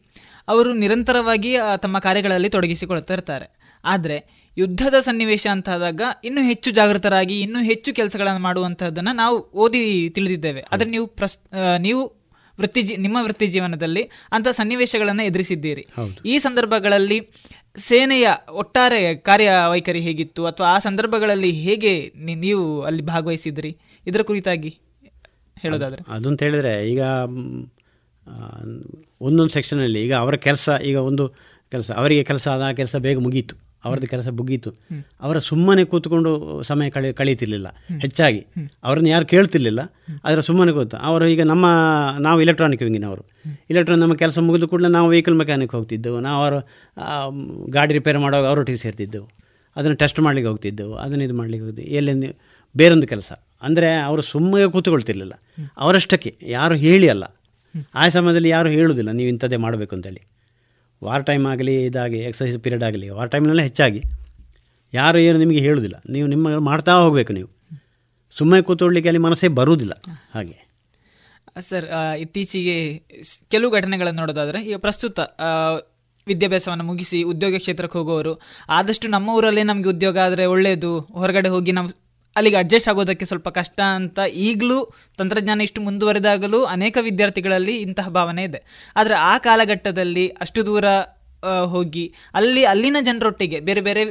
ಅವರು ನಿರಂತರವಾಗಿ ತಮ್ಮ ಕಾರ್ಯಗಳಲ್ಲಿ ತೊಡಗಿಸಿಕೊಳ್ತಾ ಆದರೆ ಯುದ್ಧದ ಸನ್ನಿವೇಶ ಅಂತಾದಾಗ ಇನ್ನೂ ಹೆಚ್ಚು ಜಾಗೃತರಾಗಿ ಇನ್ನೂ ಹೆಚ್ಚು ಕೆಲಸಗಳನ್ನು ಮಾಡುವಂಥದ್ದನ್ನು ನಾವು ಓದಿ ತಿಳಿದಿದ್ದೇವೆ. ಆದರೆ ನೀವು ಪ್ರಸ್ ನೀವು ವೃತ್ತಿ ಜೀ ನಿಮ್ಮ ವೃತ್ತಿ ಜೀವನದಲ್ಲಿ ಅಂತಹ ಸನ್ನಿವೇಶಗಳನ್ನು ಎದುರಿಸಿದ್ದೀರಿ. ಈ ಸಂದರ್ಭಗಳಲ್ಲಿ ಸೇನೆಯ ಒಟ್ಟಾರೆ ಕಾರ್ಯವೈಖರಿ ಹೇಗಿತ್ತು? ಅಥವಾ ಆ ಸಂದರ್ಭಗಳಲ್ಲಿ ಹೇಗೆ ನೀವು ಅಲ್ಲಿ ಭಾಗವಹಿಸಿದ್ರಿ? ಇದರ ಕುರಿತಾಗಿ ಹೇಳೋದಾದ್ರೆ. ಅದು ಅಂತ ಹೇಳಿದ್ರೆ ಈಗ ಒಂದೊಂದು ಸೆಕ್ಷನಲ್ಲಿ ಈಗ ಅವರ ಕೆಲಸ ಈಗ ಒಂದು ಕೆಲಸ ಅವರಿಗೆ ಕೆಲಸ ಆದ ಆ ಕೆಲಸ ಬೇಗ ಮುಗೀತು. ಅವರದ್ದು ಕೆಲಸ ಮುಗೀತು. ಅವರ ಸುಮ್ಮನೆ ಕೂತ್ಕೊಂಡು ಸಮಯ ಕಳಿ ಕಳೀತಿರ್ಲಿಲ್ಲ. ಹೆಚ್ಚಾಗಿ. ಅವರನ್ನು ಯಾರು ಕೇಳ್ತಿರ್ಲಿಲ್ಲ ಆದರೆ ಸುಮ್ಮನೆ ಕೂತು. ಅವರು ಈಗ ನಮ್ಮ ನಾವು ಇಲೆಕ್ಟ್ರಾನಿಕ್ ವಿಂಗಿನವರು ಇಲೆಕ್ಟ್ರಾನಿಕ್ ನಮ್ಮ ಕೆಲಸ ಮುಗಿದ ಕೂಡಲೇ ನಾವು ವೆಹಿಕಲ್ ಮೆಕ್ಯಾನಿಕ್ ಹೋಗ್ತಿದ್ದೆವು. ನಾವು ಅವರು ಗಾಡಿ ರಿಪೇರ್ ಮಾಡುವಾಗ ಅವರೊಟ್ಟಿಗೆ ಸೇರ್ತಿದ್ದೆವು. ಅದನ್ನು ಟೆಸ್ಟ್ ಮಾಡಲಿಕ್ಕೆ ಹೋಗ್ತಿದ್ದೆವು. ಅದನ್ನು ಇದು ಮಾಡಲಿಕ್ಕೆ ಹೋಗ್ತಿದ್ದೆವು. ಎಲ್ಲಿಂದ ಬೇರೊಂದು ಕೆಲಸ. ಅಂದರೆ ಅವರು ಸುಮ್ಮನೆ ಕೂತ್ಕೊಳ್ತಿರ್ಲಿಲ್ಲ. ಅವರಷ್ಟಕ್ಕೆ ಯಾರು ಹೇಳಿ ಅಲ್ಲ ಆ ಸಮಯದಲ್ಲಿ ಯಾರು ಹೇಳುವುದಿಲ್ಲ ನೀವು ಇಂಥದ್ದೇ ಮಾಡಬೇಕು ಅಂತೇಳಿ. ವಾರ್ ಟೈಮ್ ಆಗಲಿ ಇದಾಗಿ ಎಕ್ಸಸೈಸ್ ಪೀರಿಯಡ್ ಆಗಲಿ, ವಾರ್ ಟೈಮ್ನಲ್ಲೇ ಹೆಚ್ಚಾಗಿ. ಯಾರು ಏನು ನಿಮಗೆ ಹೇಳುವುದಿಲ್ಲ ನೀವು ನಿಮ್ಮ ಮಾಡ್ತಾ ಹೋಗಬೇಕು ನೀವು. ಸುಮ್ಮನೆ ಕೂತ್ಕೊಳ್ಳಿಕ್ಕೆ ಅಲ್ಲಿ ಮನಸ್ಸೇ ಬರುವುದಿಲ್ಲ. ಹಾಗೆ. ಸರ್ ಇತ್ತೀಚೆಗೆ ಕೆಲವು ಘಟನೆಗಳನ್ನು ನೋಡೋದಾದರೆ, ಈಗ ಪ್ರಸ್ತುತ ವಿದ್ಯಾಭ್ಯಾಸವನ್ನು ಮುಗಿಸಿ ಉದ್ಯೋಗ ಕ್ಷೇತ್ರಕ್ಕೆ ಹೋಗುವವರು, ಆದಷ್ಟು ನಮ್ಮ ಊರಲ್ಲೇ ನಮಗೆ ಉದ್ಯೋಗ ಆದರೆ ಒಳ್ಳೆಯದು ಹೊರಗಡೆ ಹೋಗಿ ನಾವು ಅಲ್ಲಿಗೆ ಅಡ್ಜಸ್ಟ್ ಆಗೋದಕ್ಕೆ ಸ್ವಲ್ಪ ಕಷ್ಟ ಅಂತ ಈಗಲೂ ತಂತ್ರಜ್ಞಾನ ಇಷ್ಟು ಮುಂದುವರೆದಾಗಲೂ ಅನೇಕ ವಿದ್ಯಾರ್ಥಿಗಳಲ್ಲಿ ಇಂತಹ ಭಾವನೆ ಇದೆ. ಆದರೆ ಆ ಕಾಲಘಟ್ಟದಲ್ಲಿ ಅಷ್ಟು ದೂರ ಹೋಗಿ ಅಲ್ಲಿ ಅಲ್ಲಿನ ಜನರೊಟ್ಟಿಗೆ ಬೇರೆ ಬೇರೆ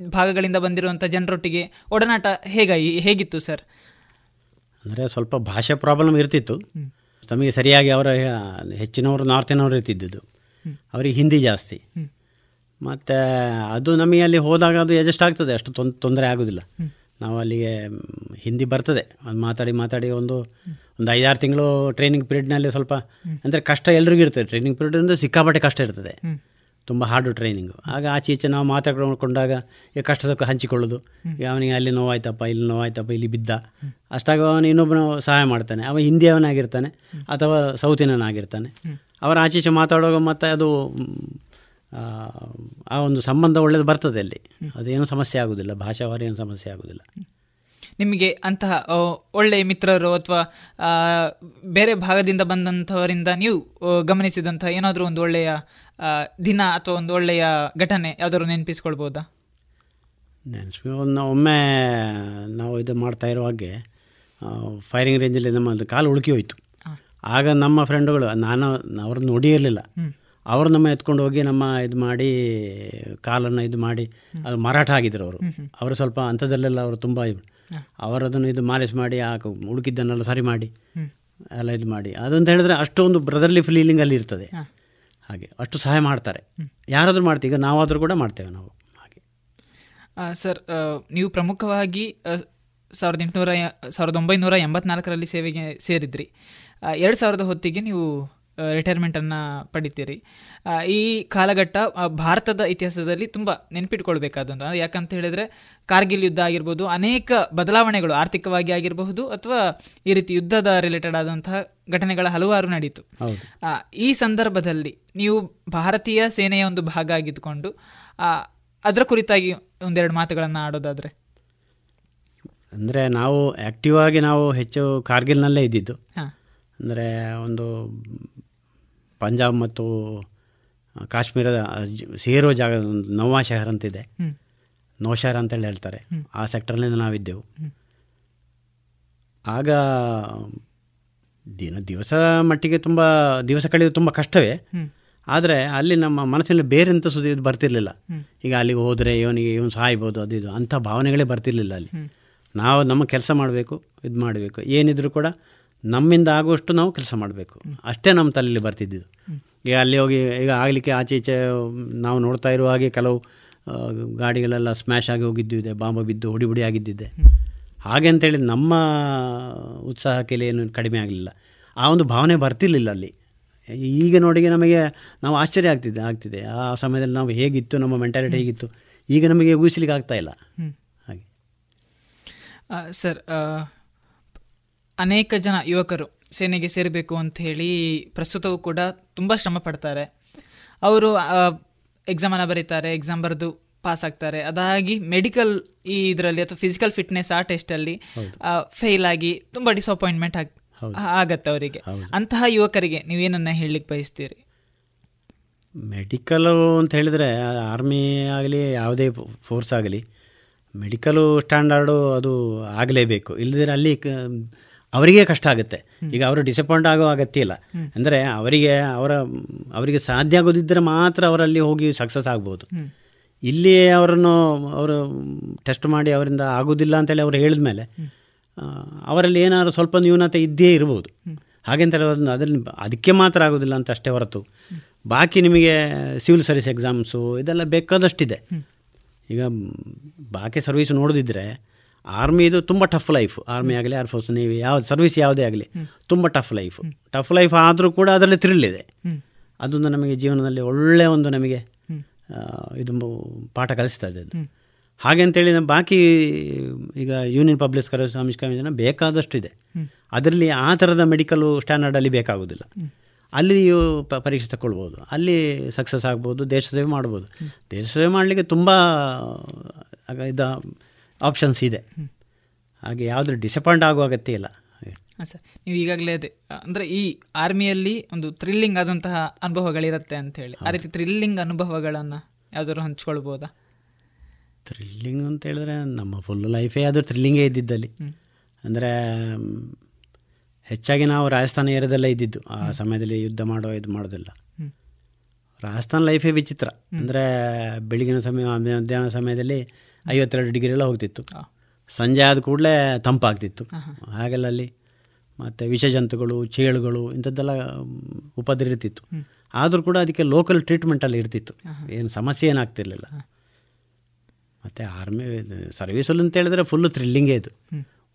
ಭಾಗಗಳಿಂದ ಬಂದಿರುವಂಥ ಜನರೊಟ್ಟಿಗೆ ಒಡನಾಟ ಹೇಗಾಗಿ ಹೇಗಿತ್ತು ಸರ್? ಅಂದರೆ ಸ್ವಲ್ಪ ಭಾಷೆ ಪ್ರಾಬ್ಲಮ್ ಇರ್ತಿತ್ತು. ತಮಗೆ ಸರಿಯಾಗಿ ಅವರ ಹೆಚ್ಚಿನವರು ನಾರ್ತಿನವರು ಇರ್ತಿದ್ದು ಅವರಿಗೆ ಹಿಂದಿ ಜಾಸ್ತಿ. ಮತ್ತು ಅದು ನಮಗೆ ಅಲ್ಲಿ ಹೋದಾಗ ಅದು ಅಡ್ಜಸ್ಟ್ ಆಗ್ತದೆ ಅಷ್ಟು ತೊಂದರೆ ಆಗೋದಿಲ್ಲ. ನಾವು ಅಲ್ಲಿಗೆ ಹಿಂದಿ ಬರ್ತದೆ. ಅದು ಮಾತಾಡಿ ಮಾತಾಡಿ ಒಂದು ಒಂದು ಐದಾರು ತಿಂಗಳು ಟ್ರೈನಿಂಗ್ ಪೀರಿಯಡ್ನಲ್ಲಿ ಸ್ವಲ್ಪ, ಅಂದರೆ ಕಷ್ಟ ಎಲ್ರಿಗೂ ಇರ್ತದೆ. ಟ್ರೈನಿಂಗ್ ಪೀರಿಯಡ್ ಅಂದರೆ ಸಿಕ್ಕಾಪಟ್ಟೆ ಕಷ್ಟ ಇರ್ತದೆ. ತುಂಬ ಹಾರ್ಡು ಟ್ರೈನಿಂಗು ಆಗ ಆಚೆ ಈಚೆ ನಾವು ಮಾತಾಡ್ಕೊಂಡಾಗ ಈಗ ಕಷ್ಟ ಹಂಚಿಕೊಳ್ಳೋದು. ಈಗ ಅವನಿಗೆ ಅಲ್ಲಿ ನೋವಾಯ್ತಪ್ಪ, ಇಲ್ಲಿ ನೋವಾಯ್ತಪ್ಪ, ಇಲ್ಲಿ ಬಿದ್ದ. ಅಷ್ಟಾಗ ಅವನು ಇನ್ನೊಬ್ಬನು ಸಹಾಯ ಮಾಡ್ತಾನೆ. ಅವ ಹಿಂದಿಯವನಾಗಿರ್ತಾನೆ, ಅಥವಾ ಸೌತಿನನಾಗಿರ್ತಾನೆ. ಅವರ ಆಚೆ ಈಚೆ ಮಾತಾಡುವಾಗ ಮತ್ತೆ ಅದು ಆ ಒಂದು ಸಂಬಂಧ ಒಳ್ಳೆಯದು ಬರ್ತದೆ ಅಲ್ಲಿ. ಅದೇನು ಸಮಸ್ಯೆ ಆಗುವುದಿಲ್ಲ ಭಾಷಾವಾರ ಏನು ಸಮಸ್ಯೆ ಆಗುವುದಿಲ್ಲ ನಿಮಗೆ ಅಂತಹ ಒಳ್ಳೆಯ ಮಿತ್ರರು ಅಥವಾ ಬೇರೆ ಭಾಗದಿಂದ ಬಂದಂಥವರಿಂದ ನೀವು ಗಮನಿಸಿದಂತಹ ಏನಾದರೂ ಒಂದು ಒಳ್ಳೆಯ ದಿನ ಅಥವಾ ಒಂದು ಒಳ್ಳೆಯ ಘಟನೆ ಯಾವ್ದಾದ್ರು ನೆನಪಿಸ್ಕೊಳ್ಬೋದಾ? ನೆನಪಿ ಒಂದು ಒಮ್ಮೆ ನಾವು ಇದು ಮಾಡ್ತಾ ಇರುವಾಗೆ ಫೈರಿಂಗ್ ರೇಂಜಲ್ಲಿ ನಮ್ಮ ಕಾಲು ಉಳುಕಿ ಹೋಯಿತು. ಆಗ ನಮ್ಮ ಫ್ರೆಂಡುಗಳು ನಾನು ಅವ್ರನ್ನ ನೋಡಿರಲಿಲ್ಲ ಇರಲಿಲ್ಲ. ಅವರು ನಮ್ಮ ಎತ್ಕೊಂಡು ಹೋಗಿ ನಮ್ಮ ಇದು ಮಾಡಿ ಕಾಲನ್ನು ಇದು ಮಾಡಿ ಅದು ಮಾರಾಟ ಆಗಿದ್ರು ಅವರು. ಅವರು ಸ್ವಲ್ಪ ಅಂಥದ್ದಲ್ಲೆಲ್ಲ ಅವರು ತುಂಬ ಅವರದನ್ನು ಇದು ಮಾಲಿಶ್ ಮಾಡಿ ಆ ಹುಡುಕಿದ್ದನ್ನೆಲ್ಲ ಸರಿ ಮಾಡಿ ಎಲ್ಲ ಇದು ಮಾಡಿ. ಅದಂತ ಹೇಳಿದ್ರೆ ಅಷ್ಟೊಂದು ಬ್ರದರ್ಲಿ ಫೀಲಿಂಗ್ ಅಲ್ಲಿ ಇರ್ತದೆ. ಹಾಗೆ ಅಷ್ಟು ಸಹಾಯ ಮಾಡ್ತಾರೆ. ಯಾರಾದರೂ ಮಾಡ್ತೀವಿ ಈಗ ನಾವಾದರೂ ಕೂಡ ಮಾಡ್ತೇವೆ ನಾವು. ಹಾಗೆ. ಸರ್ ನೀವು ಪ್ರಮುಖವಾಗಿ ಸಾವಿರದ ಎಂಟುನೂರ ಸಾವಿರದ ಒಂಬೈನೂರ ಎಂಬತ್ನಾಲ್ಕರಲ್ಲಿ ಸೇವೆಗೆ ಸೇರಿದ್ರಿ. ಎರಡು ಸಾವಿರದ ಹೊತ್ತಿಗೆ ನೀವು ರಿಟೈರ್ಮೆಂಟನ್ನು ಪಡಿತೀರಿ. ಈ ಕಾಲಘಟ್ಟ ಭಾರತದ ಇತಿಹಾಸದಲ್ಲಿ ತುಂಬ ನೆನ್ಪಿಟ್ಕೊಳ್ಬೇಕಾದಂಥ ಯಾಕಂತ ಹೇಳಿದರೆ ಕಾರ್ಗಿಲ್ ಯುದ್ಧ ಆಗಿರ್ಬೋದು ಅನೇಕ ಬದಲಾವಣೆಗಳು ಆರ್ಥಿಕವಾಗಿ ಆಗಿರಬಹುದು ಅಥವಾ ಈ ರೀತಿ ಯುದ್ಧದ ರಿಲೇಟೆಡ್ ಆದಂತಹ ಘಟನೆಗಳ ಹಲವಾರು ನಡೀತು. ಈ ಸಂದರ್ಭದಲ್ಲಿ ನೀವು ಭಾರತೀಯ ಸೇನೆಯ ಒಂದು ಭಾಗ ಆಗಿದ್ದುಕೊಂಡು ಅದರ ಕುರಿತಾಗಿ ಒಂದೆರಡು ಮಾತುಗಳನ್ನು ಆಡೋದಾದರೆ? ಅಂದರೆ ನಾವು ಆ್ಯಕ್ಟಿವ್ ಆಗಿ ನಾವು ಹೆಚ್ಚು ಕಾರ್ಗಿಲ್ನಲ್ಲೇ ಇದ್ದಿದ್ದು. ಅಂದರೆ ಒಂದು ಪಂಜಾಬ್ ಮತ್ತು ಕಾಶ್ಮೀರದ ಸೇರೋ ಜಾಗ ನವಾ ಶಹರ್ ಅಂತಿದೆ. ನೋ ನೌಶಹರ್ ಅಂತೇಳಿ ಹೇಳ್ತಾರೆ. ಆ ಸೆಕ್ಟರ್ನಿಂದ ನಾವಿದ್ದೆವು. ಆಗ ದಿನ ದಿವಸ ಮಟ್ಟಿಗೆ ತುಂಬ ದಿವಸ ಕಳೆಯೋದು ತುಂಬ ಕಷ್ಟವೇ. ಆದರೆ ಅಲ್ಲಿ ನಮ್ಮ ಮನಸ್ಸಿನಲ್ಲಿ ಬೇರೆ ಅಂತ ಸುದ್ದಿ ಇದು ಬರ್ತಿರ್ಲಿಲ್ಲ. ಈಗ ಅಲ್ಲಿಗೆ ಹೋದರೆ ಇವನಿಗೆ ಇವನು ಸಾಯ್ಬೋದು ಅದು ಇದು ಅಂಥ ಭಾವನೆಗಳೇ ಬರ್ತಿರ್ಲಿಲ್ಲ ಅಲ್ಲಿ. ನಾವು ನಮ್ಮ ಕೆಲಸ ಮಾಡಬೇಕು ಇದು ಮಾಡಬೇಕು. ಏನಿದ್ರು ಕೂಡ ನಮ್ಮಿಂದ ಆಗುವಷ್ಟು ನಾವು ಕೆಲಸ ಮಾಡಬೇಕು. ಅಷ್ಟೇ ನಮ್ಮ ತಲೆಯಲ್ಲಿ ಬರ್ತಿದ್ದಿದ್ದು. ಈಗ ಅಲ್ಲಿ ಹೋಗಿ ಈಗ ಆಗಲಿಕ್ಕೆ ಆಚೆ ಈಚೆ ನಾವು ನೋಡ್ತಾ ಇರುವ ಹಾಗೆ ಕೆಲವು ಗಾಡಿಗಳೆಲ್ಲ ಸ್ಮ್ಯಾಶ್ ಆಗಿ ಹೋಗಿದ್ದು ಇದೆ ಬಾಂಬ ಬಿದ್ದು ಹುಡಿ ಹುಡಿ ಆಗಿದ್ದಿದೆ. ಹಾಗೆ ಅಂತೇಳಿ ನಮ್ಮ ಉತ್ಸಾಹಕ್ಕೆ ಏನು ಕಡಿಮೆ ಆಗಲಿಲ್ಲ. ಆ ಒಂದು ಭಾವನೆ ಬರ್ತಿರ್ಲಿಲ್ಲ ಅಲ್ಲಿ. ಈಗ ನೋಡಿ ನಮಗೆ ನಾವು ಆಶ್ಚರ್ಯ ಆಗ್ತಿದೆ ಆಗ್ತಿದೆ. ಆ ಸಮಯದಲ್ಲಿ ನಾವು ಹೇಗಿತ್ತು ನಮ್ಮ ಮೆಂಟಾಲಿಟಿ ಹೇಗಿತ್ತು ಈಗ ನಮಗೆ ಊಹಿಸ್ಲಿಕ್ಕೆ ಆಗ್ತಾ ಇಲ್ಲ. ಹಾಗೆ. ಸರ್ ಅನೇಕ ಜನ ಯುವಕರು ಸೇನೆಗೆ ಸೇರಬೇಕು ಅಂತ ಹೇಳಿ ಪ್ರಸ್ತುತವೂ ಕೂಡ ತುಂಬ ಶ್ರಮ ಪಡ್ತಾರೆ. ಅವರು ಎಕ್ಸಾಮನ್ನು ಬರೀತಾರೆ ಎಕ್ಸಾಮ್ ಬರೆದು ಪಾಸ್ ಆಗ್ತಾರೆ. ಅದಾಗಿ ಮೆಡಿಕಲ್ ಈ ಇದರಲ್ಲಿ ಅಥವಾ ಫಿಸಿಕಲ್ ಫಿಟ್ನೆಸ್ ಆ ಟೆಸ್ಟಲ್ಲಿ ಫೇಲ್ ಆಗಿ ತುಂಬ ಡಿಸಪಾಯಿಂಟ್ಮೆಂಟ್ ಆಗ್ ಆಗತ್ತೆ ಅವರಿಗೆ. ಅಂತಹ ಯುವಕರಿಗೆ ನೀವೇನನ್ನ ಹೇಳಲಿಕ್ಕೆ ಬಯಸ್ತೀರಿ? ಮೆಡಿಕಲು ಅಂತ ಹೇಳಿದರೆ ಆರ್ಮಿ ಆಗಲಿ ಯಾವುದೇ ಫೋರ್ಸ್ ಆಗಲಿ ಮೆಡಿಕಲು ಸ್ಟ್ಯಾಂಡರ್ಡು ಅದು ಆಗಲೇಬೇಕು. ಇಲ್ಲದಿದ್ರೆ ಅಲ್ಲಿ ಅವರಿಗೆ ಕಷ್ಟ ಆಗುತ್ತೆ. ಈಗ ಅವರು ಡಿಸಪಾಯಿಂಟ್ ಆಗೋ ಅಗತ್ಯ ಇಲ್ಲ. ಅಂದರೆ ಅವರಿಗೆ ಅವರ ಅವರಿಗೆ ಸಾಧ್ಯ ಆಗೋದಿದ್ದರೆ ಮಾತ್ರ ಅವರಲ್ಲಿ ಹೋಗಿ ಸಕ್ಸಸ್ ಆಗ್ಬೋದು. ಇಲ್ಲಿ ಅವರನ್ನು ಅವರು ಟೆಸ್ಟ್ ಮಾಡಿ ಅವರಿಂದ ಆಗೋದಿಲ್ಲ ಅಂತೇಳಿ ಅವರು ಹೇಳಿದ ಮೇಲೆ ಅವರಲ್ಲಿ ಏನಾದ್ರು ಸ್ವಲ್ಪ ನ್ಯೂನತೆ ಇದ್ದೇ ಇರ್ಬೋದು. ಹಾಗೆಂತೇಳಿ ಅವ್ರನ್ನ ಅದರಲ್ಲಿ ಅದಕ್ಕೆ ಮಾತ್ರ ಆಗೋದಿಲ್ಲ ಅಂತ ಅಷ್ಟೇ ಹೊರತು. ಬಾಕಿ ನಿಮಗೆ ಸಿವಿಲ್ ಸರ್ವಿಸ್ ಎಕ್ಸಾಮ್ಸು ಇದೆಲ್ಲ ಬೇಕಾದಷ್ಟಿದೆ. ಈಗ ಬಾಕಿ ಸರ್ವಿಸ್ ನೋಡೋದಿದ್ರೆ ಆರ್ಮಿದು ತುಂಬ ಟಫ್ ಲೈಫ್ ಆರ್ಮಿ ಆಗಲಿ ಏರ್ಫೋರ್ಸ್ ನೀವು ಯಾವ್ದು ಸರ್ವಿಸ್ ಯಾವುದೇ ಆಗಲಿ ತುಂಬ ಟಫ್ ಲೈಫ್ ಟಫ್ ಲೈಫ್ ಆದರೂ ಕೂಡ ಅದರಲ್ಲಿ ಥ್ರಿಲ್ ಇದೆ. ಅದೊಂದು ನಮಗೆ ಜೀವನದಲ್ಲಿ ಒಳ್ಳೆಯ ಒಂದು ನಮಗೆ ಇದು ಪಾಠ ಕಲಿಸ್ತದೆ ಅದು. ಹಾಗೆ ಅಂತೇಳಿ ನಮ್ಮ ಬಾಕಿ ಈಗ ಯೂನಿಯನ್ ಪಬ್ಲಿಕ್ ಸರ್ವಿಸ್ ಕಮಿಷನ್ ಬೇಕಾದಷ್ಟು ಇದೆ. ಅದರಲ್ಲಿ ಆ ಥರದ ಮೆಡಿಕಲ್ ಸ್ಟ್ಯಾಂಡರ್ಡಲ್ಲಿ ಬೇಕಾಗೋದಿಲ್ಲ. ಅಲ್ಲಿ ಪ- ಪರೀಕ್ಷೆ ತಗೊಳ್ಬೋದು. ಅಲ್ಲಿ ಸಕ್ಸಸ್ ಆಗ್ಬೋದು ದೇಶ ಸೇವೆ ಮಾಡ್ಬೋದು. ದೇಶ ಸೇವೆ ಮಾಡಲಿಕ್ಕೆ ತುಂಬ ಇದು ಆಪ್ಷನ್ಸ್ ಇದೆ. ಹಾಗೆ ಯಾವುದ್ರ ಡಿಸಪಾಯಿಂಟ್ ಆಗುವ ಅಗತ್ಯ ಇಲ್ಲ. ಹಾಂ ಸರ್ ನೀವು ಈಗಾಗಲೇ ಅದೇ ಅಂದರೆ ಈ ಆರ್ಮಿಯಲ್ಲಿ ಒಂದು ಥ್ರಿಲ್ಲಿಂಗ್ ಆದಂತಹ ಅನುಭವಗಳಿರುತ್ತೆ ಅಂತ ಹೇಳಿ. ಆ ರೀತಿ ಥ್ರಿಲ್ಲಿಂಗ್ ಅನುಭವಗಳನ್ನು ಯಾವ್ದಾದ್ರು ಹಂಚ್ಕೊಳ್ಬೋದಾ? ಥ್ರಿಲ್ಲಿಂಗ್ ಅಂತ ಹೇಳಿದ್ರೆ ನಮ್ಮ ಫುಲ್ ಲೈಫೇ ಅದು ಥ್ರಿಲ್ಲಿಂಗೇ ಇದ್ದಿದ್ದಲ್ಲಿ. ಅಂದರೆ ಹೆಚ್ಚಾಗಿ ನಾವು ರಾಜಸ್ಥಾನ ಏರಿಯಾದಲ್ಲೇ ಇದ್ದಿದ್ದು. ಆ ಸಮಯದಲ್ಲಿ ಯುದ್ಧ ಮಾಡೋ ಇದು ಮಾಡೋದಿಲ್ಲ. ರಾಜಸ್ಥಾನ ಲೈಫೇ ವಿಚಿತ್ರ. ಅಂದರೆ ಬೆಳಗಿನ ಸಮಯ ಮಧ್ಯಾಹ್ನ ಸಮಯದಲ್ಲಿ ಐವತ್ತೆರಡು ಡಿಗ್ರಿ ಎಲ್ಲ ಹೋಗ್ತಿತ್ತು. ಸಂಜೆ ಆದ ಕೂಡಲೇ ತಂಪಾಗ್ತಿತ್ತು. ಹಾಗೆಲ್ಲ ಅಲ್ಲಿ ಮತ್ತು ವಿಷಜಂತುಗಳು ಚೇಳುಗಳು ಇಂಥದ್ದೆಲ್ಲ ಉಪದ್ರಿರ್ತಿತ್ತು ಆದರೂ ಕೂಡ ಅದಕ್ಕೆ ಲೋಕಲ್ ಟ್ರೀಟ್ಮೆಂಟಲ್ಲಿ ಇರ್ತಿತ್ತು. ಏನು ಸಮಸ್ಯೆ ಏನಾಗ್ತಿರ್ಲಿಲ್ಲ ಮತ್ತು ಆರ್ಮಿ ಸರ್ವೀಸಲ್ಲಿ ಅಂತ ಹೇಳಿದ್ರೆ ಫುಲ್ಲು ಥ್ರಿಲ್ಲಿಂಗೇ ಇದು.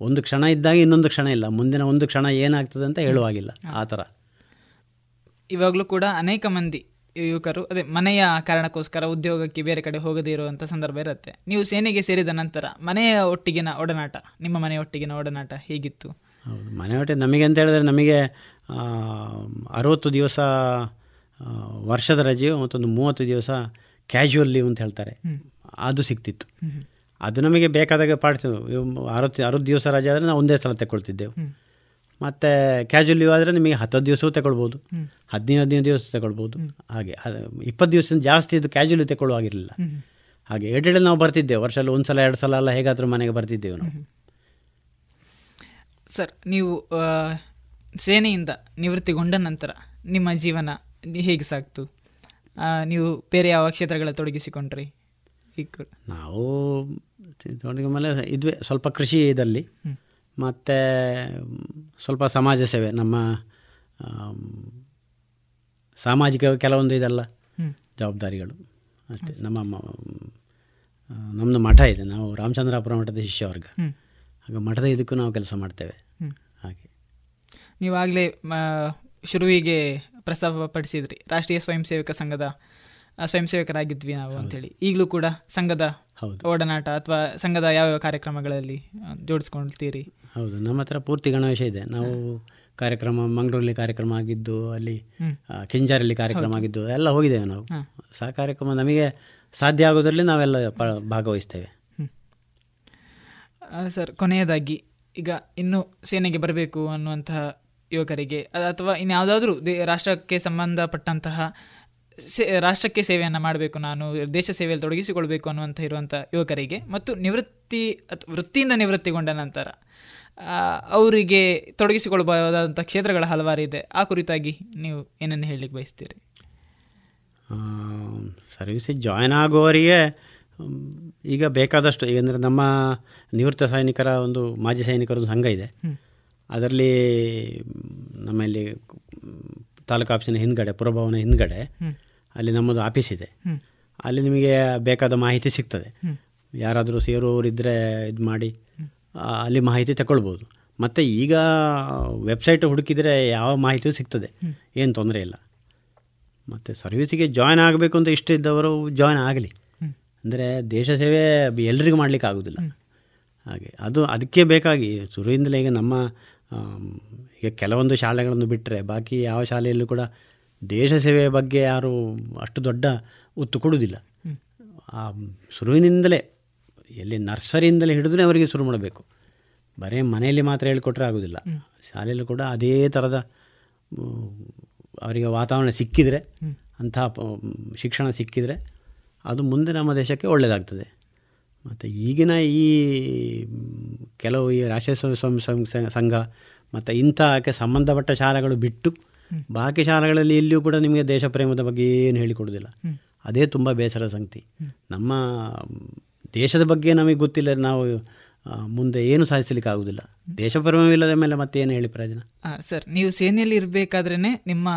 ಒಂದು ಕ್ಷಣ ಇದ್ದಾಗ ಇನ್ನೊಂದು ಕ್ಷಣ ಇಲ್ಲ. ಮುಂದಿನ ಒಂದು ಕ್ಷಣ ಏನಾಗ್ತದೆ ಅಂತ ಹೇಳುವಾಗಿಲ್ಲ. ಆ ಥರ. ಇವಾಗಲೂ ಕೂಡ ಅನೇಕ ಮಂದಿ ಯುವಕರು ಅದೇ ಮನೆಯ ಕಾರಣಕ್ಕೋಸ್ಕರ ಉದ್ಯೋಗಕ್ಕೆ ಬೇರೆ ಕಡೆ ಹೋಗದೇ ಇರುವಂಥ ಸಂದರ್ಭ ಇರುತ್ತೆ. ನೀವು ಸೇನೆಗೆ ಸೇರಿದ ನಂತರ ಮನೆಯ ಒಟ್ಟಿಗಿನ ಒಡನಾಟ ನಿಮ್ಮ ಮನೆಯ ಒಟ್ಟಿಗಿನ ಒಡನಾಟ ಹೇಗಿತ್ತು? ಹೌದು ಮನೆ ಒಟ್ಟಿಗೆ ನಮಗೆ ಅಂತ ಹೇಳಿದ್ರೆ ನಮಗೆ ಅರವತ್ತು ದಿವಸ ವರ್ಷದ ರಜೆಯು ಮತ್ತೊಂದು ಮೂವತ್ತು ದಿವಸ ಕ್ಯಾಶುವಲ್ ಲೀವ್ ಅಂತ ಹೇಳ್ತಾರೆ. ಅದು ಸಿಗ್ತಿತ್ತು ಅದು ನಮಗೆ ಬೇಕಾದಾಗ ಪಾಡ್ತೀವಿ ಅರವತ್ತು ಅರವತ್ತು ದಿವಸ ರಜೆ ಆದರೆ ನಾವು ಒಂದೇ ಸಲ ತಗೊಳ್ತಿದ್ದೆವು ಮತ್ತು ಕ್ಯಾಶುವಲ್ ಲೀವ್ ಆದರೆ ನಿಮಗೆ ಹತ್ತು ದಿವಸವೂ ತಗೊಳ್ಬೋದು. ಹದಿನೈದು ಹದಿನೈದು ದಿವಸ ತಗೊಳ್ಬೋದು. ಹಾಗೆ ಇಪ್ಪತ್ತು ದಿವಸ ಜಾಸ್ತಿ ಇದು ಕ್ಯಾಶುವಲಿ ಲೀವ್ ತಗೊಳ್ಳುವಾಗಿರಲಿಲ್ಲ. ಹಾಗೆ ಎರಡೆರಡು ನಾವು ಬರ್ತಿದ್ದೇವೆ. ವರ್ಷದಲ್ಲಿ ಒಂದು ಸಲ ಎರಡು ಸಲ ಎಲ್ಲ ಹೇಗಾದರೂ ಮನೆಗೆ ಬರ್ತಿದ್ದೆವು ನಾವು. ಸರ್ ನೀವು ಸೇನೆಯಿಂದ ನಿವೃತ್ತಿಗೊಂಡ ನಂತರ ನಿಮ್ಮ ಜೀವನ ಹೇಗೆ ಸಾಕ್ತು? ನೀವು ಬೇರೆ ಯಾವ ಕ್ಷೇತ್ರಗಳ ತೊಡಗಿಸಿಕೊಂಡ್ರಿ? ನಾವು ತೊಡಗಿದ ಮೇಲೆ ಇದ್ವಿ ಸ್ವಲ್ಪ ಕೃಷಿ ಇದಲ್ಲಿ ಮತ್ತು ಸ್ವಲ್ಪ ಸಮಾಜ ಸೇವೆ ನಮ್ಮ ಸಾಮಾಜಿಕ ಕೆಲವೊಂದು ಇದೆಲ್ಲ ಜವಾಬ್ದಾರಿಗಳು. ಅಷ್ಟೇ. ನಮ್ಮ ನಮ್ಮದು ಮಠ ಇದೆ. ನಾವು ರಾಮಚಂದ್ರಾಪುರ ಮಠದ ಶಿಷ್ಯವರ್ಗ. ಹಾಗೆ ಮಠದ ಇದಕ್ಕೂ ನಾವು ಕೆಲಸ ಮಾಡ್ತೇವೆ. ಹಾಗೆ. ನೀವಾಗಲೇ ಶುರುವಿಗೆ ಪ್ರಸ್ತಾವಪಡಿಸಿದ್ರಿ ರಾಷ್ಟ್ರೀಯ ಸ್ವಯಂ ಸೇವಕ ಸಂಘದ ಸ್ವಯಂ ಸೇವಕರಾಗಿದ್ವಿ ನಾವು ಅಂತೇಳಿ. ಈಗಲೂ ಕೂಡ ಸಂಘದ ಹೌದು. ಒಡನಾಟ ಅಥವಾ ಸಂಘದ ಯಾವ್ಯಾವ ಕಾರ್ಯಕ್ರಮಗಳಲ್ಲಿ ಜೋಡಿಸ್ಕೊಳ್ತೀರಿ? ಹೌದು ನಮ್ಮ ಹತ್ರ ಪೂರ್ತಿ ಗಣವೇಶ ಇದೆ. ನಾವು ಕಾರ್ಯಕ್ರಮ ಮಂಗಳೂರಲ್ಲಿ ಕಾರ್ಯಕ್ರಮ ಆಗಿದ್ದು ಅಲ್ಲಿ ಕಿಂಜಾರಲ್ಲಿ ಕಾರ್ಯಕ್ರಮ ಆಗಿದ್ದು ಎಲ್ಲ ಹೋಗಿದ್ದೇವೆ ನಾವು. ಸಹ ಕಾರ್ಯಕ್ರಮ ನಮಗೆ ಸಾಧ್ಯ ಆಗೋದ್ರಲ್ಲಿ ನಾವೆಲ್ಲ ಭಾಗವಹಿಸ್ತೇವೆ. ಸರ್ ಕೊನೆಯದಾಗಿ ಈಗ ಇನ್ನು ಸೇನೆಗೆ ಬರಬೇಕು ಅನ್ನುವಂತಹ ಯುವಕರಿಗೆ ಅಥವಾ ಇನ್ಯಾವುದಾದ್ರೂ ದೇ ರಾಷ್ಟ್ರಕ್ಕೆ ಸಂಬಂಧಪಟ್ಟಂತಹ ಸೇ ರಾಷ್ಟ್ರಕ್ಕೆ ಸೇವೆಯನ್ನು ಮಾಡಬೇಕು ನಾನು ದೇಶ ಸೇವೆಯಲ್ಲಿ ತೊಡಗಿಸಿಕೊಳ್ಬೇಕು ಅನ್ನುವಂಥ ಇರುವಂಥ ಯುವಕರಿಗೆ ಮತ್ತು ನಿವೃತ್ತಿ ಅಥವಾ ವೃತ್ತಿಯಿಂದ ನಿವೃತ್ತಿಗೊಂಡ ನಂತರ ಅವರಿಗೆ ತೊಡಗಿಸಿಕೊಳ್ಳಬಹುದಾದಂಥ ಕ್ಷೇತ್ರಗಳ ಹಲವಾರು ಇದೆ. ಆ ಕುರಿತಾಗಿ ನೀವು ಏನನ್ನು ಹೇಳಲಿಕ್ಕೆ ಬಯಸ್ತೀರಿ? ಸರ್ವಿಸಿಗೆ ಜಾಯ್ನ್ ಆಗುವವರಿಗೆ ಈಗ ಬೇಕಾದಷ್ಟು ಏಕೆಂದರೆ ನಮ್ಮ ನಿವೃತ್ತ ಸೈನಿಕರ ಒಂದು ಮಾಜಿ ಸೈನಿಕರ ಒಂದು ಸಂಘ ಇದೆ. ಅದರಲ್ಲಿ ನಮ್ಮಲ್ಲಿ ತಾಲೂಕು ಆಫೀಸಿನ ಹಿಂದ್ಗಡೆ ಪುರಭವನ ಹಿಂದ್ಗಡೆ. ಅಲ್ಲಿ ನಮ್ಮದು ಆಫೀಸ್ ಇದೆ. ಅಲ್ಲಿ ನಿಮಗೆ ಬೇಕಾದ ಮಾಹಿತಿ ಸಿಗ್ತದೆ. ಯಾರಾದರೂ ಸೇರುವವರಿದ್ದರೆ ಇದು ಮಾಡಿ ಅಲ್ಲಿ ಮಾಹಿತಿ ತಗೊಳ್ಬೋದು ಮತ್ತು ಈಗ ವೆಬ್ಸೈಟ್ ಹುಡುಕಿದರೆ ಯಾವ ಮಾಹಿತಿಯೂ ಸಿಗ್ತದೆ. ಏನು ತೊಂದರೆ ಇಲ್ಲ. ಮತ್ತು ಸರ್ವಿಸಿಗೆ ಜಾಯ್ನ್ ಆಗಬೇಕು ಅಂತ ಇಷ್ಟ ಇದ್ದವರು ಜಾಯ್ನ್ ಆಗಲಿ. ಅಂದರೆ ದೇಶ ಸೇವೆ ಎಲ್ರಿಗೂ ಮಾಡಲಿಕ್ಕೆ ಆಗೋದಿಲ್ಲ. ಹಾಗೆ ಅದು ಅದಕ್ಕೆ ಬೇಕಾಗಿ ಶುರುವಿಂದಲೇ ಈಗ ನಮ್ಮ ಈಗ ಕೆಲವೊಂದು ಶಾಲೆಗಳನ್ನು ಬಿಟ್ಟರೆ ಬಾಕಿ ಯಾವ ಶಾಲೆಯಲ್ಲೂ ಕೂಡ ದೇಶ ಸೇವೆಯ ಬಗ್ಗೆ ಯಾರು ಅಷ್ಟು ದೊಡ್ಡ ಒತ್ತು ಕೊಡುವುದಿಲ್ಲ. ಆ ಶುರುವಿನಿಂದಲೇ ಎಲ್ಲಿ ನರ್ಸರಿಯಿಂದಲೇ ಹಿಡಿದ್ರೆ ಅವರಿಗೆ ಶುರು ಮಾಡಬೇಕು. ಬರೀ ಮನೆಯಲ್ಲಿ ಮಾತ್ರ ಹೇಳಿಕೊಟ್ರೆ ಆಗೋದಿಲ್ಲ. ಶಾಲೆಯಲ್ಲಿ ಕೂಡ ಅದೇ ಥರದ ಅವರಿಗೆ ವಾತಾವರಣ ಸಿಕ್ಕಿದರೆ ಅಂತಹ ಶಿಕ್ಷಣ ಸಿಕ್ಕಿದರೆ ಅದು ಮುಂದೆ ನಮ್ಮ ದೇಶಕ್ಕೆ ಒಳ್ಳೆಯದಾಗ್ತದೆ ಮತ್ತು ಈಗಿನ ಈ ಕೆಲವು ಈ ರಾಷ್ಟ್ರೀಯ ಸ್ವಯಂ ಸ್ವಯಂ ಸಂಘ- ಮತ್ತು ಇಂಥಕ್ಕೆ ಸಂಬಂಧಪಟ್ಟ ಶಾಲೆಗಳು ಬಿಟ್ಟು ಬಾಕಿ ಶಾಲೆಗಳಲ್ಲಿ ಇಲ್ಲಿಯೂ ಕೂಡ ನಿಮಗೆ ದೇಶ ಪ್ರೇಮದ ಬಗ್ಗೆ ಏನು ಹೇಳಿಕೊಡೋದಿಲ್ಲ. ಅದೇ ತುಂಬ ಬೇಸರ ಸಂಗತಿ. ನಮ್ಮ ದೇಶದ ಬಗ್ಗೆ ನಮಗೆ ಗೊತ್ತಿಲ್ಲ ನಾವು ಮುಂದೆ ಏನು ಸಾಧಿಸಲಿಕ್ಕೆ ಆಗುವುದಿಲ್ಲ ದೇಶ ಪರಮವಿಲ್ಲದ ಮೇಲೆ ಮತ್ತೆ ಏನು ಹೇಳಿ ಪ್ರಯೋಜನ? ಸರ್ ನೀವು ಸೇನೆಯಲ್ಲಿ ಇರಬೇಕಾದ್ರೇ ನಿಮ್ಮ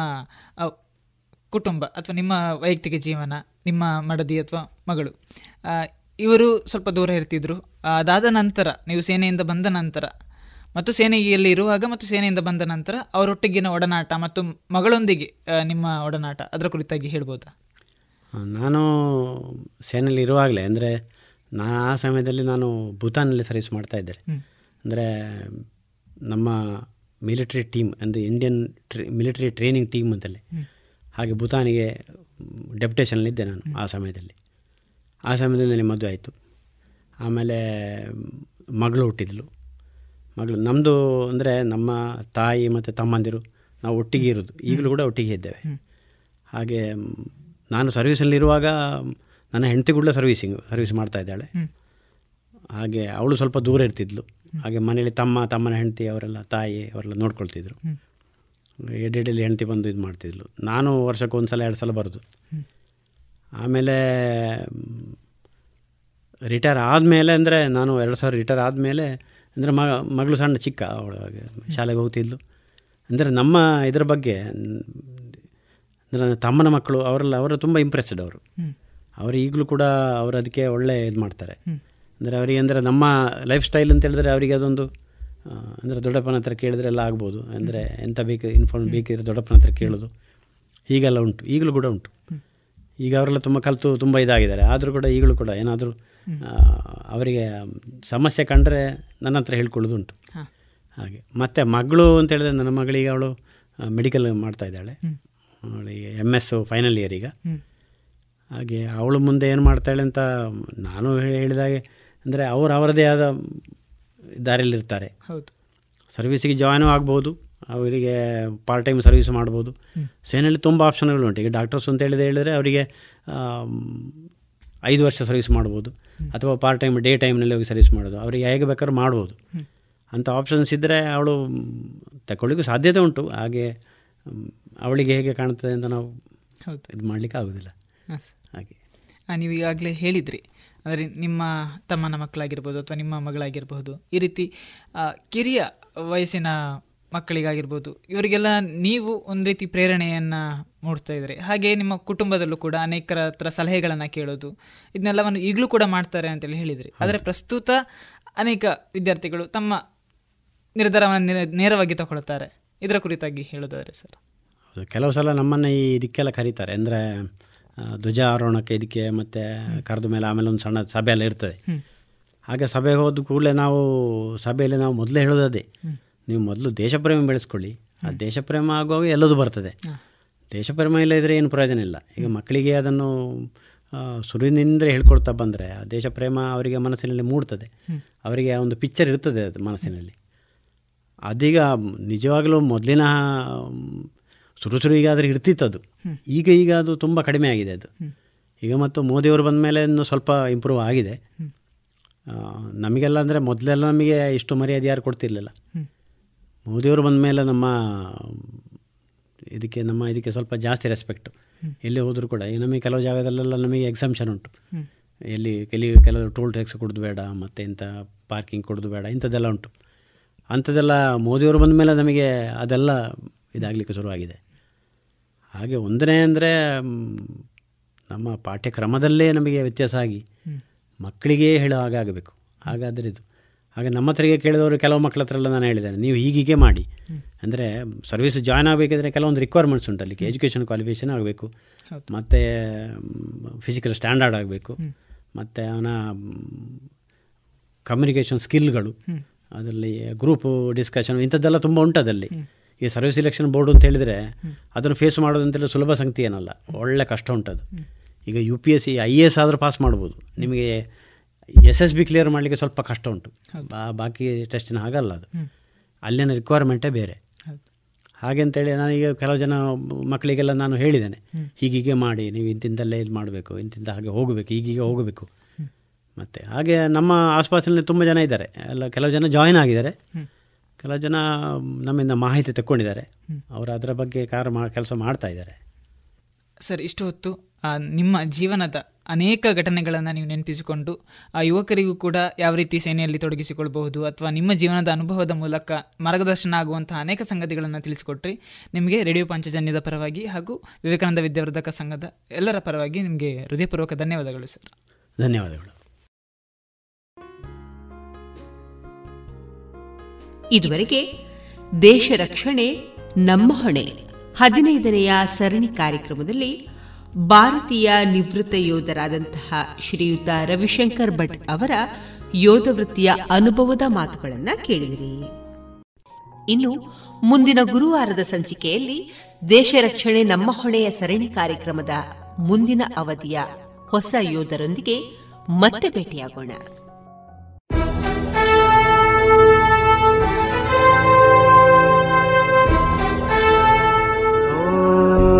ಕುಟುಂಬ ಅಥವಾ ನಿಮ್ಮ ವೈಯಕ್ತಿಕ ಜೀವನ ನಿಮ್ಮ ಮಡದಿ ಅಥವಾ ಮಗಳು ಇವರು ಸ್ವಲ್ಪ ದೂರ ಇರ್ತಿದ್ರು. ಅದಾದ ನಂತರ ನೀವು ಸೇನೆಯಿಂದ ಬಂದ ನಂತರ ಮತ್ತು ಸೇನೆಯಲ್ಲಿ ಇರುವಾಗ ಮತ್ತು ಸೇನೆಯಿಂದ ಬಂದ ನಂತರ ಅವರೊಟ್ಟಿಗಿನ ಒಡನಾಟ ಮತ್ತು ಮಗಳೊಂದಿಗೆ ನಿಮ್ಮ ಒಡನಾಟ ಅದರ ಕುರಿತಾಗಿ ಹೇಳ್ಬೋದಾ? ನಾನು ಸೇನೆಯಲ್ಲಿ ಇರುವಾಗಲೇ ಅಂದರೆ ನಾನು ಆ ಸಮಯದಲ್ಲಿ ನಾನು ಭೂತಾನಲ್ಲಿ ಸರ್ವಿಸ್ ಮಾಡ್ತಾ ಇದ್ದೆ. ಅಂದರೆ ನಮ್ಮ ಮಿಲಿಟರಿ ಟೀಮ್ ಅಂದರೆ ಇಂಡಿಯನ್ ಟ್ರೇ ಮಿಲಿಟರಿ ಟ್ರೈನಿಂಗ್ ಟೀಮ್ ಅಂತಲ್ಲಿ. ಹಾಗೆ ಭೂತಾನಿಗೆ ಡೆಪ್ಯುಟೇಷನಲ್ಲಿದ್ದೆ ನಾನು ಆ ಸಮಯದಲ್ಲಿ. ಆ ಸಮಯದಲ್ಲಿ ನನಗೆ ಮದುವೆ ಆಯಿತು. ಆಮೇಲೆ ಮಗಳು ಹುಟ್ಟಿದ್ಲು. ಮಗಳು ನಮ್ಮದು ಅಂದರೆ ನಮ್ಮ ತಾಯಿ ಮತ್ತು ತಮ್ಮಂದಿರು ನಾವು ಒಟ್ಟಿಗೆ ಇರೋದು. ಈಗಲೂ ಕೂಡ ಒಟ್ಟಿಗೆ ಇದ್ದೇವೆ. ಹಾಗೆ ನಾನು ಸರ್ವೀಸಲ್ಲಿರುವಾಗ ನನ್ನ ಹೆಂಡತಿ ಕೂಡ ಸರ್ವೀಸಿಂಗ್ ಸರ್ವಿಸ್ ಮಾಡ್ತಾ ಇದ್ದಾಳೆ. ಹಾಗೆ ಅವಳು ಸ್ವಲ್ಪ ದೂರ ಇರ್ತಿದ್ಲು. ಹಾಗೆ ಮನೇಲಿ ತಮ್ಮ ತಮ್ಮನ ಹೆಂಡತಿ ಅವರೆಲ್ಲ ತಾಯಿ ಅವರೆಲ್ಲ ನೋಡ್ಕೊಳ್ತಿದ್ರು. ಎಡೆಡೆಯಲ್ಲಿ ಹೆಂಡತಿ ಬಂದು ಇದು ಮಾಡ್ತಿದ್ಲು. ನಾನು ವರ್ಷಕ್ಕೆ ಒಂದು ಸಲ ಎರಡು ಸಲ ಬರೋದು. ಆಮೇಲೆ ರಿಟೈರ್ ಆದಮೇಲೆ ಅಂದರೆ ನಾನು ಎರಡು ಸಾವಿರ ರಿಟೈರ್ ಆದಮೇಲೆ ಅಂದರೆ ಮಗ ಮಗಳು ಸಣ್ಣ ಚಿಕ್ಕ ಅವಳು ಶಾಲೆಗೆ ಹೋಗ್ತಿದ್ಲು. ಅಂದರೆ ನಮ್ಮ ಇದರ ಬಗ್ಗೆ ಅಂದರೆ ತಮ್ಮನ ಮಕ್ಕಳು ಅವರೆಲ್ಲ ಅವರು ತುಂಬ ಇಂಪ್ರೆಸ್ಡ್ ಅವರು. ಅವರು ಈಗಲೂ ಕೂಡ ಅವರು ಅದಕ್ಕೆ ಒಳ್ಳೆ ಇದು ಮಾಡ್ತಾರೆ. ಅಂದರೆ ಅವರಿಗೆ ಅಂದರೆ ನಮ್ಮ ಲೈಫ್ ಸ್ಟೈಲ್ ಅಂತ ಹೇಳಿದ್ರೆ ಅವರಿಗೆ ಅದೊಂದು ಅಂದರೆ ದೊಡ್ಡಪ್ಪನ ಹತ್ರ ಕೇಳಿದ್ರೆ ಎಲ್ಲ ಆಗ್ಬೋದು. ಅಂದರೆ ಎಂಥ ಬೇಕು ಇನ್ಫಾರ್ಮ್ ಬೇಕಿದ್ರೆ ದೊಡ್ಡಪ್ಪನ ಹತ್ರ ಕೇಳೋದು. ಹೀಗೆಲ್ಲ ಉಂಟು. ಈಗಲೂ ಕೂಡ ಉಂಟು. ಈಗ ಅವರೆಲ್ಲ ತುಂಬ ಕಲಿತು ತುಂಬ ಇದಾಗಿದ್ದಾರೆ. ಆದರೂ ಕೂಡ ಈಗಲೂ ಕೂಡ ಏನಾದರೂ ಅವರಿಗೆ ಸಮಸ್ಯೆ ಕಂಡರೆ ನನ್ನ ಹತ್ರ ಹೇಳ್ಕೊಳ್ಳೋದುಂಟು ಹಾಗೆ. ಮತ್ತು ಮಗಳು ಅಂತ ಹೇಳಿದ್ರೆ ನನ್ನ ಮಗಳಿಗೆ ಅವಳು ಮೆಡಿಕಲ್ ಮಾಡ್ತಾ ಇದ್ದಾಳೆ. ಅವಳಿಗೆ ಎಂ ಎಸ್ ಫೈನಲ್ ಇಯರ್ ಈಗ. ಹಾಗೆ ಅವಳು ಮುಂದೆ ಏನು ಮಾಡ್ತಾಳೆ ಅಂತ ನಾನು ಹೇಳಿದಾಗೆ ಅಂದರೆ ಅವರು ಅವರದೇ ಆದ ದಾರಿಯಲ್ಲಿರ್ತಾರೆ. ಹೌದು. ಸರ್ವೀಸಿಗೆ ಜಾಯ್ನು ಆಗ್ಬೋದು ಅವರಿಗೆ ಪಾರ್ಟ್ ಟೈಮ್ ಸರ್ವಿಸ್ ಮಾಡ್ಬೋದು. ಸೇನೆಯಲ್ಲಿ ತುಂಬ ಆಪ್ಷನ್ಗಳು ಉಂಟು. ಈಗ ಡಾಕ್ಟರ್ಸ್ ಅಂತ ಹೇಳಿದ್ರೆ ಹೇಳಿದರೆ ಅವರಿಗೆ ಐದು ವರ್ಷ ಸರ್ವಿಸ್ ಮಾಡ್ಬೋದು ಅಥವಾ ಪಾರ್ಟ್ ಟೈಮ್ ಡೇ ಟೈಮ್ನಲ್ಲಿ ಹೋಗಿ ಸರ್ವಿಸ್ ಮಾಡೋದು. ಅವರಿಗೆ ಹೇಗೆ ಬೇಕಾದ್ರೂ ಮಾಡ್ಬೋದು. ಅಂಥ ಆಪ್ಷನ್ಸ್ ಇದ್ದರೆ ಅವಳು ತಗೊಳ್ಳಿಕ್ಕೂ ಸಾಧ್ಯತೆ ಉಂಟು. ಹಾಗೆ ಅವಳಿಗೆ ಹೇಗೆ ಕಾಣ್ತದೆ ಅಂತ ನಾವು. ಇದು ಮಾಡಲಿಕ್ಕೆ ಆಗೋದಿಲ್ಲ. ನೀವು ಈಗಾಗಲೇ ಹೇಳಿದ್ರಿ. ಅಂದರೆ ನಿಮ್ಮ ತಮ್ಮನ ಮಕ್ಕಳಾಗಿರ್ಬೋದು ಅಥವಾ ನಿಮ್ಮ ಮಗಳಾಗಿರ್ಬೋದು ಈ ರೀತಿ ಕಿರಿಯ ವಯಸ್ಸಿನ ಮಕ್ಕಳಿಗಾಗಿರ್ಬೋದು ಇವರಿಗೆಲ್ಲ ನೀವು ಒಂದು ರೀತಿ ಪ್ರೇರಣೆಯನ್ನು ಮೂಡ್ತಾ ಇದ್ರಿ. ಹಾಗೆ ನಿಮ್ಮ ಕುಟುಂಬದಲ್ಲೂ ಕೂಡ ಅನೇಕರ ಹತ್ರ ಸಲಹೆಗಳನ್ನು ಕೇಳೋದು ಇದನ್ನೆಲ್ಲವನ್ನು ಈಗಲೂ ಕೂಡ ಮಾಡ್ತಾರೆ ಅಂತೇಳಿ ಹೇಳಿದ್ರಿ. ಆದರೆ ಪ್ರಸ್ತುತ ಅನೇಕ ವಿದ್ಯಾರ್ಥಿಗಳು ತಮ್ಮ ನಿರ್ಧಾರವನ್ನು ನೇರವಾಗಿ ತಗೊಳ್ತಾರೆ. ಇದರ ಕುರಿತಾಗಿ ಹೇಳೋದಾದರೆ ಸರ್. ಹೌದು ಕೆಲವು ಸಲ ನಮ್ಮನ್ನು ಈ ಇದಕ್ಕೆಲ್ಲ ಕರೀತಾರೆ. ಅಂದರೆ ಧ್ವಜಾರೋಹಣಕ್ಕೆ ಇದಕ್ಕೆ ಮತ್ತು ಕರೆದ ಮೇಲೆ ಆಮೇಲೆ ಒಂದು ಸಣ್ಣ ಸಭೆ ಎಲ್ಲ ಇರ್ತದೆ. ಹಾಗೆ ಸಭೆಗೆ ಹೋದ ಕೂಡಲೇ ನಾವು ಸಭೆಯಲ್ಲಿ ನಾವು ಮೊದಲೇ ಹೇಳೋದದೇ ನೀವು ಮೊದಲು ದೇಶಪ್ರೇಮ ಬೆಳೆಸ್ಕೊಳ್ಳಿ. ಆ ದೇಶಪ್ರೇಮ ಆಗುವಾಗ ಎಲ್ಲದೂ ಬರ್ತದೆ. ದೇಶಪ್ರೇಮ ಇಲ್ಲದಿದ್ದರೆ ಏನು ಪ್ರಯೋಜನ ಇಲ್ಲ. ಈಗ ಮಕ್ಕಳಿಗೆ ಅದನ್ನು ಸುರಿನಿಂದ ಹೇಳ್ಕೊಡ್ತಾ ಹೇಳ್ಕೊಳ್ತಾ ಬಂದರೆ ಆ ದೇಶಪ್ರೇಮ ಅವರಿಗೆ ಮನಸ್ಸಿನಲ್ಲಿ ಮೂಡ್ತದೆ. ಅವರಿಗೆ ಒಂದು ಪಿಕ್ಚರ್ ಇರ್ತದೆ ಅದು ಮನಸ್ಸಿನಲ್ಲಿ. ಅದೀಗ ನಿಜವಾಗಲೂ ಮೊದಲಿನ ಶುರು ಶುರು ಈಗಾದರೆ ಇರ್ತಿತ್ತು ಅದು ಈಗ ಈಗ ಅದು ತುಂಬ ಕಡಿಮೆ ಆಗಿದೆ ಅದು. ಈಗ ಮತ್ತು ಮೋದಿಯವರು ಬಂದ ಮೇಲೆ ಇನ್ನು ಸ್ವಲ್ಪ ಇಂಪ್ರೂವ್ ಆಗಿದೆ. ನಮಗೆಲ್ಲ ಅಂದರೆ ಮೊದಲೆಲ್ಲ ನಮಗೆ ಇಷ್ಟು ಮರ್ಯಾದೆ ಯಾರು ಕೊಡ್ತಿರ್ಲಿಲ್ಲ. ಮೋದಿಯವರು ಬಂದ ಮೇಲೆ ನಮ್ಮ ಇದಕ್ಕೆ ನಮ್ಮ ಇದಕ್ಕೆ ಸ್ವಲ್ಪ ಜಾಸ್ತಿ ರೆಸ್ಪೆಕ್ಟು. ಎಲ್ಲಿ ಹೋದರೂ ಕೂಡ. ಈಗ ನಮಗೆ ಕೆಲವು ಜಾಗದಲ್ಲೆಲ್ಲ ನಮಗೆ ಎಕ್ಸಾಮ್ಷನ್ ಉಂಟು. ಎಲ್ಲಿ ಕೆಲವು ಕೆಲವು ಟೋಲ್ ಟ್ಯಾಕ್ಸ್ ಕೊಡೋದು ಬೇಡ ಮತ್ತು ಇಂಥ ಪಾರ್ಕಿಂಗ್ ಕೊಡೋದು ಬೇಡ ಇಂಥದ್ದೆಲ್ಲ ಉಂಟು. ಅಂಥದ್ದೆಲ್ಲ ಮೋದಿಯವರು ಬಂದ ಮೇಲೆ ನಮಗೆ ಅದೆಲ್ಲ ಇದಾಗಲಿಕ್ಕೆ ಶುರುವಾಗಿದೆ. ಹಾಗೆ ಒಂದನೇ ಅಂದರೆ ನಮ್ಮ ಪಾಠ್ಯಕ್ರಮದಲ್ಲೇ ನಮಗೆ ವ್ಯತ್ಯಾಸ ಆಗಿ ಮಕ್ಕಳಿಗೇ ಹೇಳೋ ಹಾಗೆ ಆಗಬೇಕು. ಹಾಗಾದರೆ ಇದು. ಹಾಗೆ ನಮ್ಮ ಹತ್ರಿಗೆ ಕೇಳಿದವರು ಕೆಲವು ಮಕ್ಕಳ ಹತ್ರ ಎಲ್ಲ ನಾನು ಹೇಳಿದ್ದೇನೆ. ನೀವು ಹೀಗೀಗೆ ಮಾಡಿ. ಅಂದರೆ ಸರ್ವಿಸ್ ಜಾಯ್ನ್ ಆಗಬೇಕಿದ್ರೆ ಕೆಲವೊಂದು ರಿಕ್ವೈರ್ಮೆಂಟ್ಸ್ ಉಂಟು ಅಲ್ಲಿಗೆ ಎಜುಕೇಷನ್ ಕ್ವಾಲಿಫಿಕೇಷನ್ ಆಗಬೇಕು. ಮತ್ತು ಫಿಸಿಕಲ್ ಸ್ಟ್ಯಾಂಡರ್ಡ್ ಆಗಬೇಕು. ಮತ್ತು ಅವನ ಕಮ್ಯುನಿಕೇಷನ್ ಸ್ಕಿಲ್ಗಳು ಅದರಲ್ಲಿ ಗ್ರೂಪು ಡಿಸ್ಕಷನ್ ಇಂಥದ್ದೆಲ್ಲ ತುಂಬ ಉಂಟು ಅದಲ್ಲಿ ಈ ಸರ್ವಿಸ್ ಸಿಲೆಕ್ಷನ್ ಬೋರ್ಡ್ ಅಂತ ಹೇಳಿದರೆ ಅದನ್ನು ಫೇಸ್ ಮಾಡೋದು ಅಂತೇಳಿ ಸುಲಭ ಸಂಗತಿ ಏನಲ್ಲ ಒಳ್ಳೆ ಕಷ್ಟ ಉಂಟದು. ಈಗ U P S C I A S ಆದರೂ ಪಾಸ್ ಮಾಡ್ಬೋದು. ನಿಮಗೆ ಎಸ್ ಎಸ್ ಬಿ ಕ್ಲಿಯರ್ ಮಾಡಲಿಕ್ಕೆ ಸ್ವಲ್ಪ ಕಷ್ಟ ಉಂಟು. ಬಾಕಿ ಟೆಸ್ಟಿನ ಹಾಗಲ್ಲ ಅದು. ಅಲ್ಲಿನ ರಿಕ್ವೈರ್ಮೆಂಟೇ ಬೇರೆ. ಹಾಗೆ ಅಂತೇಳಿ ನಾನೀಗ ಕೆಲವು ಜನ ಮಕ್ಕಳಿಗೆಲ್ಲ ನಾನು ಹೇಳಿದ್ದೇನೆ. ಹೀಗೀಗೆ ಮಾಡಿ ನೀವು ಇಂತಿಂದಲ್ಲೇ ಇದು ಮಾಡಬೇಕು ಇಂತಿಂದ ಹಾಗೆ ಹೋಗಬೇಕು ಈಗೀಗ ಹೋಗಬೇಕು. ಮತ್ತು ಹಾಗೆ ನಮ್ಮ ಆಸ್ಪಾಸಿನಲ್ಲಿ ತುಂಬ ಜನ ಇದ್ದಾರೆ. ಎಲ್ಲ ಕೆಲವು ಜನ ಜಾಯಿನ್ ಆಗಿದ್ದಾರೆ. ಕೆಲವು ಜನ ನಮ್ಮಿಂದ ಮಾಹಿತಿ ತಕ್ಕೊಂಡಿದ್ದಾರೆ. ಅವರು ಅದರ ಬಗ್ಗೆ ಕಾರ ಮಾ ಕೆಲಸ ಮಾಡ್ತಾ ಇದ್ದಾರೆ. ಸರ್ ಇಷ್ಟು ಹೊತ್ತು ನಿಮ್ಮ ಜೀವನದ ಅನೇಕ ಘಟನೆಗಳನ್ನು ನೀವು ನೆನಪಿಸಿಕೊಂಡು ಆ ಯುವಕರಿಗೂ ಕೂಡ ಯಾವ ರೀತಿ ಸೇನೆಯಲ್ಲಿ ತೊಡಗಿಸಿಕೊಳ್ಬಹುದು ಅಥವಾ ನಿಮ್ಮ ಜೀವನದ ಅನುಭವದ ಮೂಲಕ ಮಾರ್ಗದರ್ಶನ ಆಗುವಂತಹ ಅನೇಕ ಸಂಗತಿಗಳನ್ನು ತಿಳಿಸಿಕೊಟ್ರಿ. ನಿಮಗೆ ರೇಡಿಯೋ ಪಾಂಚಜನ್ಯದ ಪರವಾಗಿ ಹಾಗೂ ವಿವೇಕಾನಂದ ವಿದ್ಯಾವರ್ಧಕ ಸಂಘದ ಎಲ್ಲರ ಪರವಾಗಿ ನಿಮಗೆ ಹೃದಯಪೂರ್ವಕ ಧನ್ಯವಾದಗಳು ಸರ್. ಧನ್ಯವಾದಗಳು. ಇದುವರೆಗೆ ದೇಶ ರಕ್ಷಣೆ, ನಮ್ಮ ಹೊಣೆ. ಹದಿನೈದನೆಯ ಸರಣಿ ಕಾರ್ಯಕ್ರಮದಲ್ಲಿ ಭಾರತೀಯ ನಿವೃತ್ತ ಯೋಧರಾದಂತಹ ಶ್ರೀಯುತ ರವಿಶಂಕರ್ ಭಟ್ ಅವರ ಯೋಧ ವೃತ್ತಿಯ ಅನುಭವದ ಮಾತುಗಳನ್ನು ಕೇಳಿದಿರಿ. ಇನ್ನು ಮುಂದಿನ ಗುರುವಾರದ ಸಂಚಿಕೆಯಲ್ಲಿ ದೇಶ ರಕ್ಷಣೆ, ನಮ್ಮ ಹೊಣೆಯ ಸರಣಿ ಕಾರ್ಯಕ್ರಮದ ಮುಂದಿನ ಅವಧಿಯ ಹೊಸ ಯೋಧರೊಂದಿಗೆ ಮತ್ತೆ ಭೇಟಿಯಾಗೋಣ.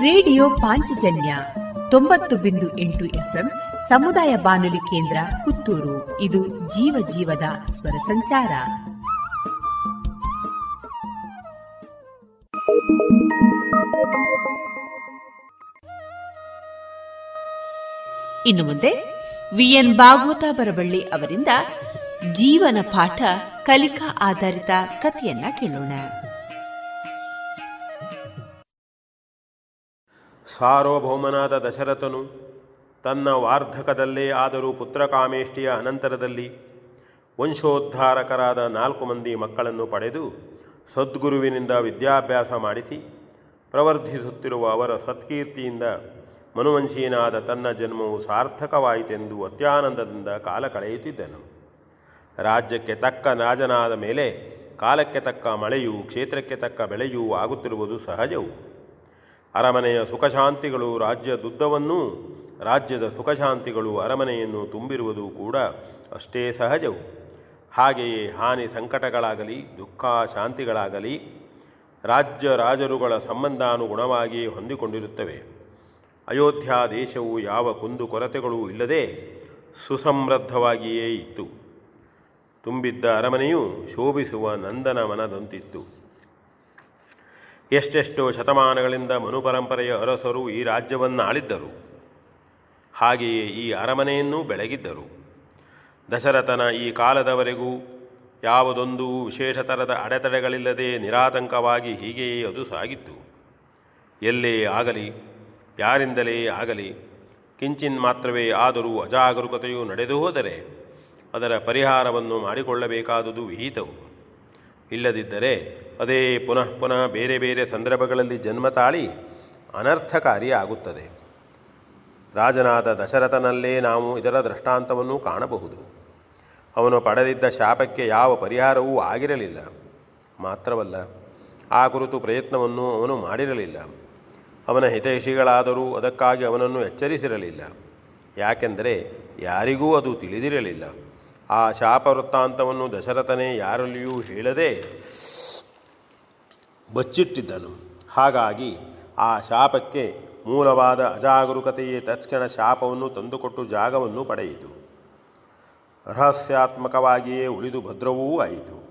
ರೇಡಿಯೋ ಪಾಂಚಜನ್ಯ ತೊಂಬತ್ತು ಬಿಂದು ಎಂಟು ಎಫ್ಎಂ ಸಮುದಾಯ ಬಾನುಲಿ ಕೇಂದ್ರ ಪುತ್ತೂರು. ಇದು ಜೀವ ಜೀವದ ಸ್ವರ ಸಂಚಾರ. ಇನ್ನು ಮುಂದೆ ವಿಎನ್ ಭಾಗವತ ಬರಬಳ್ಳಿ ಅವರಿಂದ ಜೀವನ ಪಾಠ ಕಲಿಕಾ ಆಧಾರಿತ ಕಥೆಯನ್ನ ಕೇಳೋಣ. ಸಾರ್ವಭೌಮನಾದ ದಶರಥನು ತನ್ನ ವಾರ್ಧಕದಲ್ಲೇ ಆದರೂ ಪುತ್ರಕಾಮೇಷ್ಟಿಯ ಅನಂತರದಲ್ಲಿ ವಂಶೋದ್ಧಾರಕರಾದ ನಾಲ್ಕು ಮಂದಿ ಮಕ್ಕಳನ್ನು ಪಡೆದು ಸದ್ಗುರುವಿನಿಂದ ವಿದ್ಯಾಭ್ಯಾಸ ಮಾಡಿಸಿ ಪ್ರವರ್ಧಿಸುತ್ತಿರುವ ಅವರ ಸತ್ಕೀರ್ತಿಯಿಂದ ಮನುವಂಶೀನಾದ ತನ್ನ ಜನ್ಮವು ಸಾರ್ಥಕವಾಯಿತೆಂದು ಅತ್ಯಾನಂದದಿಂದ ಕಾಲ ಕಳೆಯುತ್ತಿದ್ದನು. ರಾಜ್ಯಕ್ಕೆ ತಕ್ಕ ರಾಜನಾದ ಮೇಲೆ ಕಾಲಕ್ಕೆ ತಕ್ಕ ಮಳೆಯೂ ಕ್ಷೇತ್ರಕ್ಕೆ ತಕ್ಕ ಬೆಳೆಯೂ ಆಗುತ್ತಿರುವುದು ಸಹಜವು. ಅರಮನೆಯ ಸುಖಶಾಂತಿಗಳು ರಾಜ್ಯದುದ್ದವನ್ನೂ ರಾಜ್ಯದ ಸುಖಶಾಂತಿಗಳು ಅರಮನೆಯನ್ನು ತುಂಬಿರುವುದು ಕೂಡ ಅಷ್ಟೇ ಸಹಜವು. ಹಾಗೆಯೇ ಹಾನಿ ಸಂಕಟಗಳಾಗಲಿ, ದುಃಖ ಶಾಂತಿಗಳಾಗಲಿ ರಾಜ್ಯ ರಾಜರುಗಳ ಸಂಬಂಧಾನುಗುಣವಾಗಿ ಹೊಂದಿಕೊಂಡಿರುತ್ತವೆ. ಅಯೋಧ್ಯ ದೇಶವು ಯಾವ ಕುಂದು ಕೊರತೆಗಳೂ ಇಲ್ಲದೆ ಸುಸಮೃದ್ಧವಾಗಿಯೇ ಇತ್ತು. ತುಂಬಿದ್ದ ಅರಮನೆಯು ಶೋಭಿಸುವ ನಂದನವನದಂತಿತ್ತು ಎಷ್ಟೆಷ್ಟೋ ಶತಮಾನಗಳಿಂದ ಮನುಪರಂಪರೆಯ ಅರಸರು ಈ ರಾಜ್ಯವನ್ನು ಆಳಿದ್ದರು ಹಾಗೆಯೇ ಈ ಅರಮನೆಯನ್ನೂ ಬೆಳಗಿದ್ದರು. ದಶರಥನ ಈ ಕಾಲದವರೆಗೂ ಯಾವುದೊಂದು ವಿಶೇಷ ಥರದ ಅಡೆತಡೆಗಳಿಲ್ಲದೆ ನಿರಾತಂಕವಾಗಿ ಹೀಗೆಯೇ ಅದು ಸಾಗಿತ್ತು. ಎಲ್ಲೇ ಆಗಲಿ, ಯಾರಿಂದಲೇ ಆಗಲಿ, ಕಿಂಚಿನ್ ಮಾತ್ರವೇ ಆದರೂ ಅಜಾಗರೂಕತೆಯು ನಡೆದು ಹೋದರೆ ಅದರ ಪರಿಹಾರವನ್ನು ಮಾಡಿಕೊಳ್ಳಬೇಕಾದುದು ವಿಹಿತವು. ಇಲ್ಲದಿದ್ದರೆ ಅದೇ ಪುನಃ ಪುನಃ ಬೇರೆ ಬೇರೆ ಸಂದರ್ಭಗಳಲ್ಲಿ ಜನ್ಮ ತಾಳಿ ಅನರ್ಥಕಾರಿಯಾಗುತ್ತದೆ ರಾಜನಾದ ದಶರಥನಲ್ಲೇ ನಾವು ಇದರ ದೃಷ್ಟಾಂತವನ್ನು ಕಾಣಬಹುದು. ಅವನು ಪಡೆದಿದ್ದ ಶಾಪಕ್ಕೆ ಯಾವ ಪರಿಹಾರವೂ ಆಗಿರಲಿಲ್ಲ. ಮಾತ್ರವಲ್ಲ, ಆ ಕುರಿತು ಪ್ರಯತ್ನವನ್ನು ಅವನು ಮಾಡಿರಲಿಲ್ಲ. ಅವನ ಹಿತೈಷಿಗಳಾದರೂ ಅದಕ್ಕಾಗಿ ಅವನನ್ನು ಎಚ್ಚರಿಸಿರಲಿಲ್ಲ. ಯಾಕೆಂದರೆ ಯಾರಿಗೂ ಅದು ತಿಳಿದಿರಲಿಲ್ಲ. ಆ ಶಾಪ ವೃತ್ತಾಂತವನ್ನು ದಶರಥನೇ ಯಾರಲ್ಲಿಯೂ ಹೇಳದೆ ಬಚ್ಚಿಟ್ಟಿದ್ದನು. ಹಾಗಾಗಿ ಆ ಶಾಪಕ್ಕೆ ಮೂಲವಾದ ಅಜಾಗರೂಕತೆಯೇ ತಕ್ಷಣ ಶಾಪವನ್ನು ತಂದುಕೊಟ್ಟು ಜಾಗವನ್ನು ಪಡೆಯಿತು. ರಹಸ್ಯಾತ್ಮಕವಾಗಿಯೇ ಉಳಿದು ಭದ್ರವೂ ಆಯಿತು.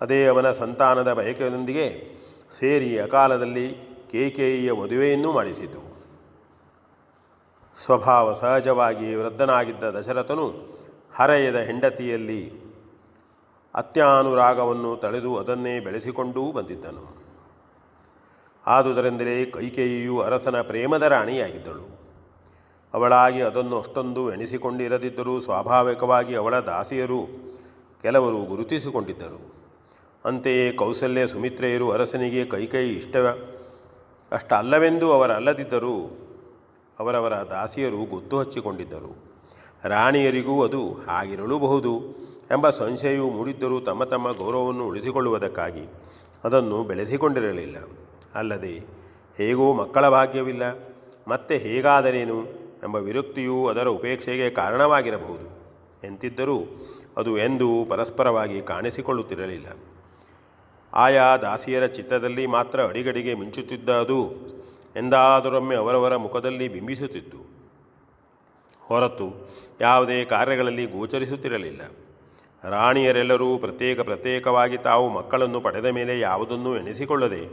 ಅದೇ ಅವನ ಸಂತಾನದ ಬಯಕೆಯೊಂದಿಗೆ ಸೇರಿ ಅಕಾಲದಲ್ಲಿ ಕೇಕೇಯಿಯ ಮದುವೆಯನ್ನೂ ಮಾಡಿಸಿತು. ಸ್ವಭಾವ ಸಹಜವಾಗಿ ವೃದ್ಧನಾಗಿದ್ದ ದಶರಥನು ಹರೆಯದ ಹೆಂಡತಿಯಲ್ಲಿ ಅತ್ಯಾನುರಾಗವನ್ನು ತಳೆದು ಅದನ್ನೇ ಬೆಳೆಸಿಕೊಂಡೂ ಬಂದಿದ್ದನು. ಆದುದರಿಂದಲೇ ಕೈಕೇಯಿಯು ಅರಸನ ಪ್ರೇಮದ ರಾಣಿಯಾಗಿದ್ದಳು. ಅವಳಾಗಿ ಅದನ್ನು ಅಷ್ಟೊಂದು ಎಣಿಸಿಕೊಂಡಿರದಿದ್ದರೂ ಸ್ವಾಭಾವಿಕವಾಗಿ ಅವಳ ದಾಸಿಯರು ಕೆಲವರು ಗುರುತಿಸಿಕೊಂಡಿದ್ದರು. ಅಂತೆಯೇ ಕೌಸಲ್ಯ ಸುಮಿತ್ರೆಯರು ಅರಸನಿಗೆ ಕೈಕೈ ಇಷ್ಟ ಅಷ್ಟಲ್ಲವೆಂದು ಅವರಲ್ಲದಿದ್ದರೂ ಅವರವರ ದಾಸಿಯರು ಗೊತ್ತು ಹಚ್ಚಿಕೊಂಡಿದ್ದರು. ರಾಣಿಯರಿಗೂ ಅದು ಆಗಿರಲೂಬಹುದು ಎಂಬ ಸಂಶಯವು ಮೂಡಿದ್ದರೂ ತಮ್ಮ ತಮ್ಮ ಗೌರವವನ್ನು ಉಳಿಸಿಕೊಳ್ಳುವುದಕ್ಕಾಗಿ ಅದನ್ನು ಬೆಳೆಸಿಕೊಂಡಿರಲಿಲ್ಲ. ಅಲ್ಲದೆ, ಹೇಗೂ ಮಕ್ಕಳ ಭಾಗ್ಯವಿಲ್ಲ, ಮತ್ತೆ ಹೇಗಾದರೇನು ಎಂಬ ವಿರಕ್ತಿಯು ಅದರ ಉಪೇಕ್ಷೆಗೆ ಕಾರಣವಾಗಿರಬಹುದು. ಎಂತಿದ್ದರೂ ಅದು ಎಂದೂ ಪರಸ್ಪರವಾಗಿ ಕಾಣಿಸಿಕೊಳ್ಳುತ್ತಿರಲಿಲ್ಲ. ಆಯಾ ದಾಸಿಯರ ಚಿತ್ತದಲ್ಲಿ ಮಾತ್ರ ಅಡಿಗಡಿಗೆ ಮಿಂಚುತ್ತಿದ್ದ ಅದು, ಎಂದಾದರೊಮ್ಮೆ ಅವರವರ ಮುಖದಲ್ಲಿ ಬಿಂಬಿಸುತ್ತಿತ್ತು. ಹೊರತು ಯಾವುದೇ ಕಾರ್ಯಗಳಲ್ಲಿ ಗೋಚರಿಸುತ್ತಿರಲಿಲ್ಲ. ರಾಣಿಯರೆಲ್ಲರೂ ಪ್ರತ್ಯೇಕ ಪ್ರತ್ಯೇಕವಾಗಿ ತಾವು ಮಕ್ಕಳನ್ನು ಪಡೆದ ಮೇಲೆ ಯಾವುದನ್ನೂ ಎಣಿಸಿಕೊಳ್ಳದೆ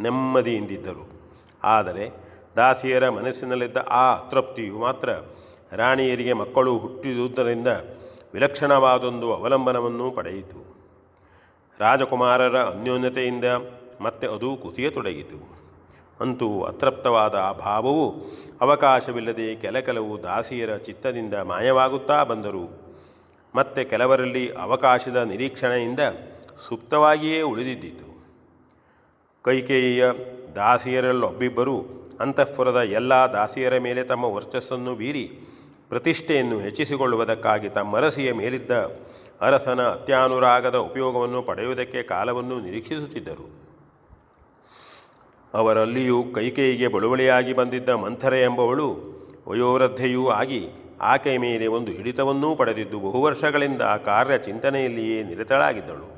ನೆಮ್ಮದಿಯಿಂದಿದ್ದರು. ಆದರೆ ದಾಸಿಯರ ಮನಸ್ಸಿನಲ್ಲಿದ್ದ ಆ ಅತೃಪ್ತಿಯು ಮಾತ್ರ ರಾಣಿಯರಿಗೆ ಮಕ್ಕಳು ಹುಟ್ಟಿದುದರಿಂದ ವಿಲಕ್ಷಣವಾದೊಂದು ಅವಲಂಬನವನ್ನು ಪಡೆಯಿತು. ರಾಜಕುಮಾರರ ಅನ್ಯೋನ್ಯತೆಯಿಂದ ಮತ್ತೆ ಅದು ಕುಸಿಯತೊಡಗಿತು. ಅಂತೂ ಅತೃಪ್ತವಾದ ಆ ಭಾವವು ಅವಕಾಶವಿಲ್ಲದೆ ಕೆಲ ಕೆಲವು ದಾಸಿಯರ ಚಿತ್ತದಿಂದ ಮಾಯವಾಗುತ್ತಾ ಬಂದರು. ಮತ್ತೆ ಕೆಲವರಲ್ಲಿ ಅವಕಾಶದ ನಿರೀಕ್ಷಣೆಯಿಂದ ಸುಪ್ತವಾಗಿಯೇ ಉಳಿದಿದ್ದಿತು. ಕೈಕೇಯಿಯ ದಾಸಿಯರಲ್ಲೊಬ್ಬಿಬ್ಬರು ಅಂತಃಪುರದ ಎಲ್ಲ ದಾಸಿಯರ ಮೇಲೆ ತಮ್ಮ ವರ್ಚಸ್ಸನ್ನು ಬೀರಿ ಪ್ರತಿಷ್ಠೆಯನ್ನು ಹೆಚ್ಚಿಸಿಕೊಳ್ಳುವುದಕ್ಕಾಗಿ ತಮ್ಮರಸಿಯ ಮೇಲಿದ್ದ ಅರಸನ ಅತ್ಯಾನುರಾಗದ ಉಪಯೋಗವನ್ನು ಪಡೆಯುವುದಕ್ಕೆ ಕಾಲವನ್ನು ನಿರೀಕ್ಷಿಸುತ್ತಿದ್ದರು. ಅವರಲ್ಲಿಯೂ ಕೈಕೇಯಿಗೆ ಬಳುವಳಿಯಾಗಿ ಬಂದಿದ್ದ ಮಂಥರೆ ಎಂಬವಳು ವಯೋವೃದ್ಧೆಯೂ ಆಗಿ ಆಕೆಯ ಮೇಲೆ ಒಂದು ಹಿಡಿತವನ್ನೂ ಪಡೆದಿದ್ದು ಬಹು ವರ್ಷಗಳಿಂದ ಕಾರ್ಯ ಚಿಂತನೆಯಲ್ಲಿಯೇ ನಿರತಳಾಗಿದ್ದಳು.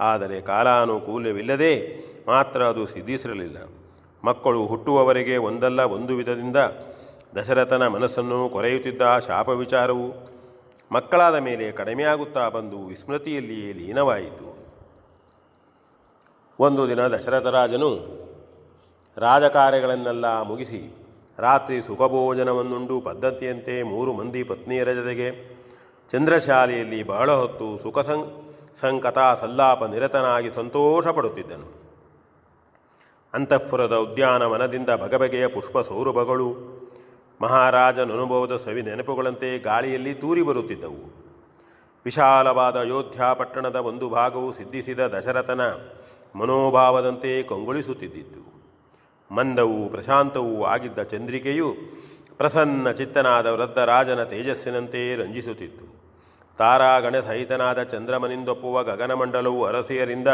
ಆದರೆ ಕಾಲಾನುಕೂಲವಿಲ್ಲದೆ ಮಾತ್ರ ಅದು ಸಿದ್ಧಿಸಿರಲಿಲ್ಲ. ಮಕ್ಕಳು ಹುಟ್ಟುವವರೆಗೆ ಒಂದಲ್ಲ ಒಂದು ವಿಧದಿಂದ ದಶರಥನ ಮನಸ್ಸನ್ನು ಕೊರೆಯುತ್ತಿದ್ದ ಶಾಪ ವಿಚಾರವು ಮಕ್ಕಳಾದ ಮೇಲೆ ಕಡಿಮೆಯಾಗುತ್ತಾ ಬಂದು ವಿಸ್ಮೃತಿಯಲ್ಲಿಯೇ ಲೀನವಾಯಿತು. ಒಂದು ದಿನ ದಶರಥರಾಜನು ರಾಜಕಾರ್ಯಗಳನ್ನೆಲ್ಲ ಮುಗಿಸಿ ರಾತ್ರಿ ಸುಖಭೋಜನವನ್ನುಂಡು ಪದ್ಧತಿಯಂತೆ ಮೂರು ಮಂದಿ ಪತ್ನಿಯರ ಜೊತೆಗೆ ಚಂದ್ರಶಾಲೆಯಲ್ಲಿ ಬಹಳ ಹೊತ್ತು ಸುಖ ಸಂ ಸಂಕಥಾ ಸಲ್ಲಾಪ ನಿರತನಾಗಿ ಸಂತೋಷ ಪಡುತ್ತಿದ್ದನು ಅಂತಃಪುರದ ಉದ್ಯಾನವನದಿಂದ ಬಗೆಬಗೆಯ ಪುಷ್ಪ ಸೌರಭಗಳು ಮಹಾರಾಜನ ಅನುಭವದ ಸವಿ ನೆನಪುಗಳಂತೆ ಗಾಳಿಯಲ್ಲಿ ತೂರಿ ಬರುತ್ತಿದ್ದವು. ವಿಶಾಲವಾದ ಅಯೋಧ್ಯಾ ಪಟ್ಟಣದ ಒಂದು ಭಾಗವು ಸಿದ್ಧಿಸಿದ ದಶರಥನ ಮನೋಭಾವದಂತೆ ಕಂಗೊಳಿಸುತ್ತಿದ್ದಿತ್ತು. ಮಂದವೂ ಪ್ರಶಾಂತವೂ ಆಗಿದ್ದ ಚಂದ್ರಿಕೆಯು ಪ್ರಸನ್ನ ಚಿತ್ತನಾದ ವೃದ್ಧ ರಾಜನ ತೇಜಸ್ಸಿನಂತೆ ರಂಜಿಸುತ್ತಿತ್ತು. ತಾರಾಗಣ ಸಹಿತನಾದ ಚಂದ್ರಮನಿಂದೊಪ್ಪುವ ಗಗನಮಂಡಲವು ಅರಸಿಯರಿಂದ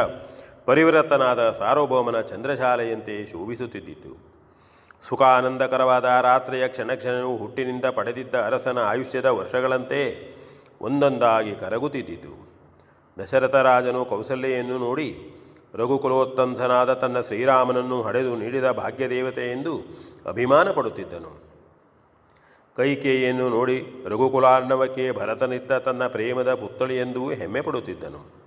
ಪರಿವೃತ್ತನಾದ ಸಾರ್ವಭೌಮನ ಚಂದ್ರಶಾಲೆಯಂತೆ ಶೋಭಿಸುತ್ತಿದ್ದಿತು. ಸುಖಾನಂದಕರವಾದ ರಾತ್ರಿಯ ಕ್ಷಣಕ್ಷಣವು ಹುಟ್ಟಿನಿಂದ ಪಡೆದಿದ್ದ ಅರಸನ ಆಯುಷ್ಯದ ವರ್ಷಗಳಂತೆ ಒಂದೊಂದಾಗಿ ಕರಗುತ್ತಿದ್ದಿತು. ದಶರಥರಾಜನು ಕೌಸಲ್ಯೆಯನ್ನು ನೋಡಿ ರಘುಕುಲೋತ್ತಂಸನಾದ ತನ್ನ ಶ್ರೀರಾಮನನ್ನು ಹಡೆದು ನೀಡಿದ ಭಾಗ್ಯದೇವತೆ ಎಂದು ಅಭಿಮಾನ ಪಡುತ್ತಿದ್ದನು ಕೈಕೇಯಿಯನ್ನು ನೋಡಿ ರಘುಕುಲಾರ್ಣವಕ್ಕೆ ಭರತನಿತ್ತ ತನ್ನ ಪ್ರೇಮದ ಪುತ್ಥಳಿಯೆಂದೂ ಹೆಮ್ಮೆ ಪಡುತ್ತಿದ್ದನು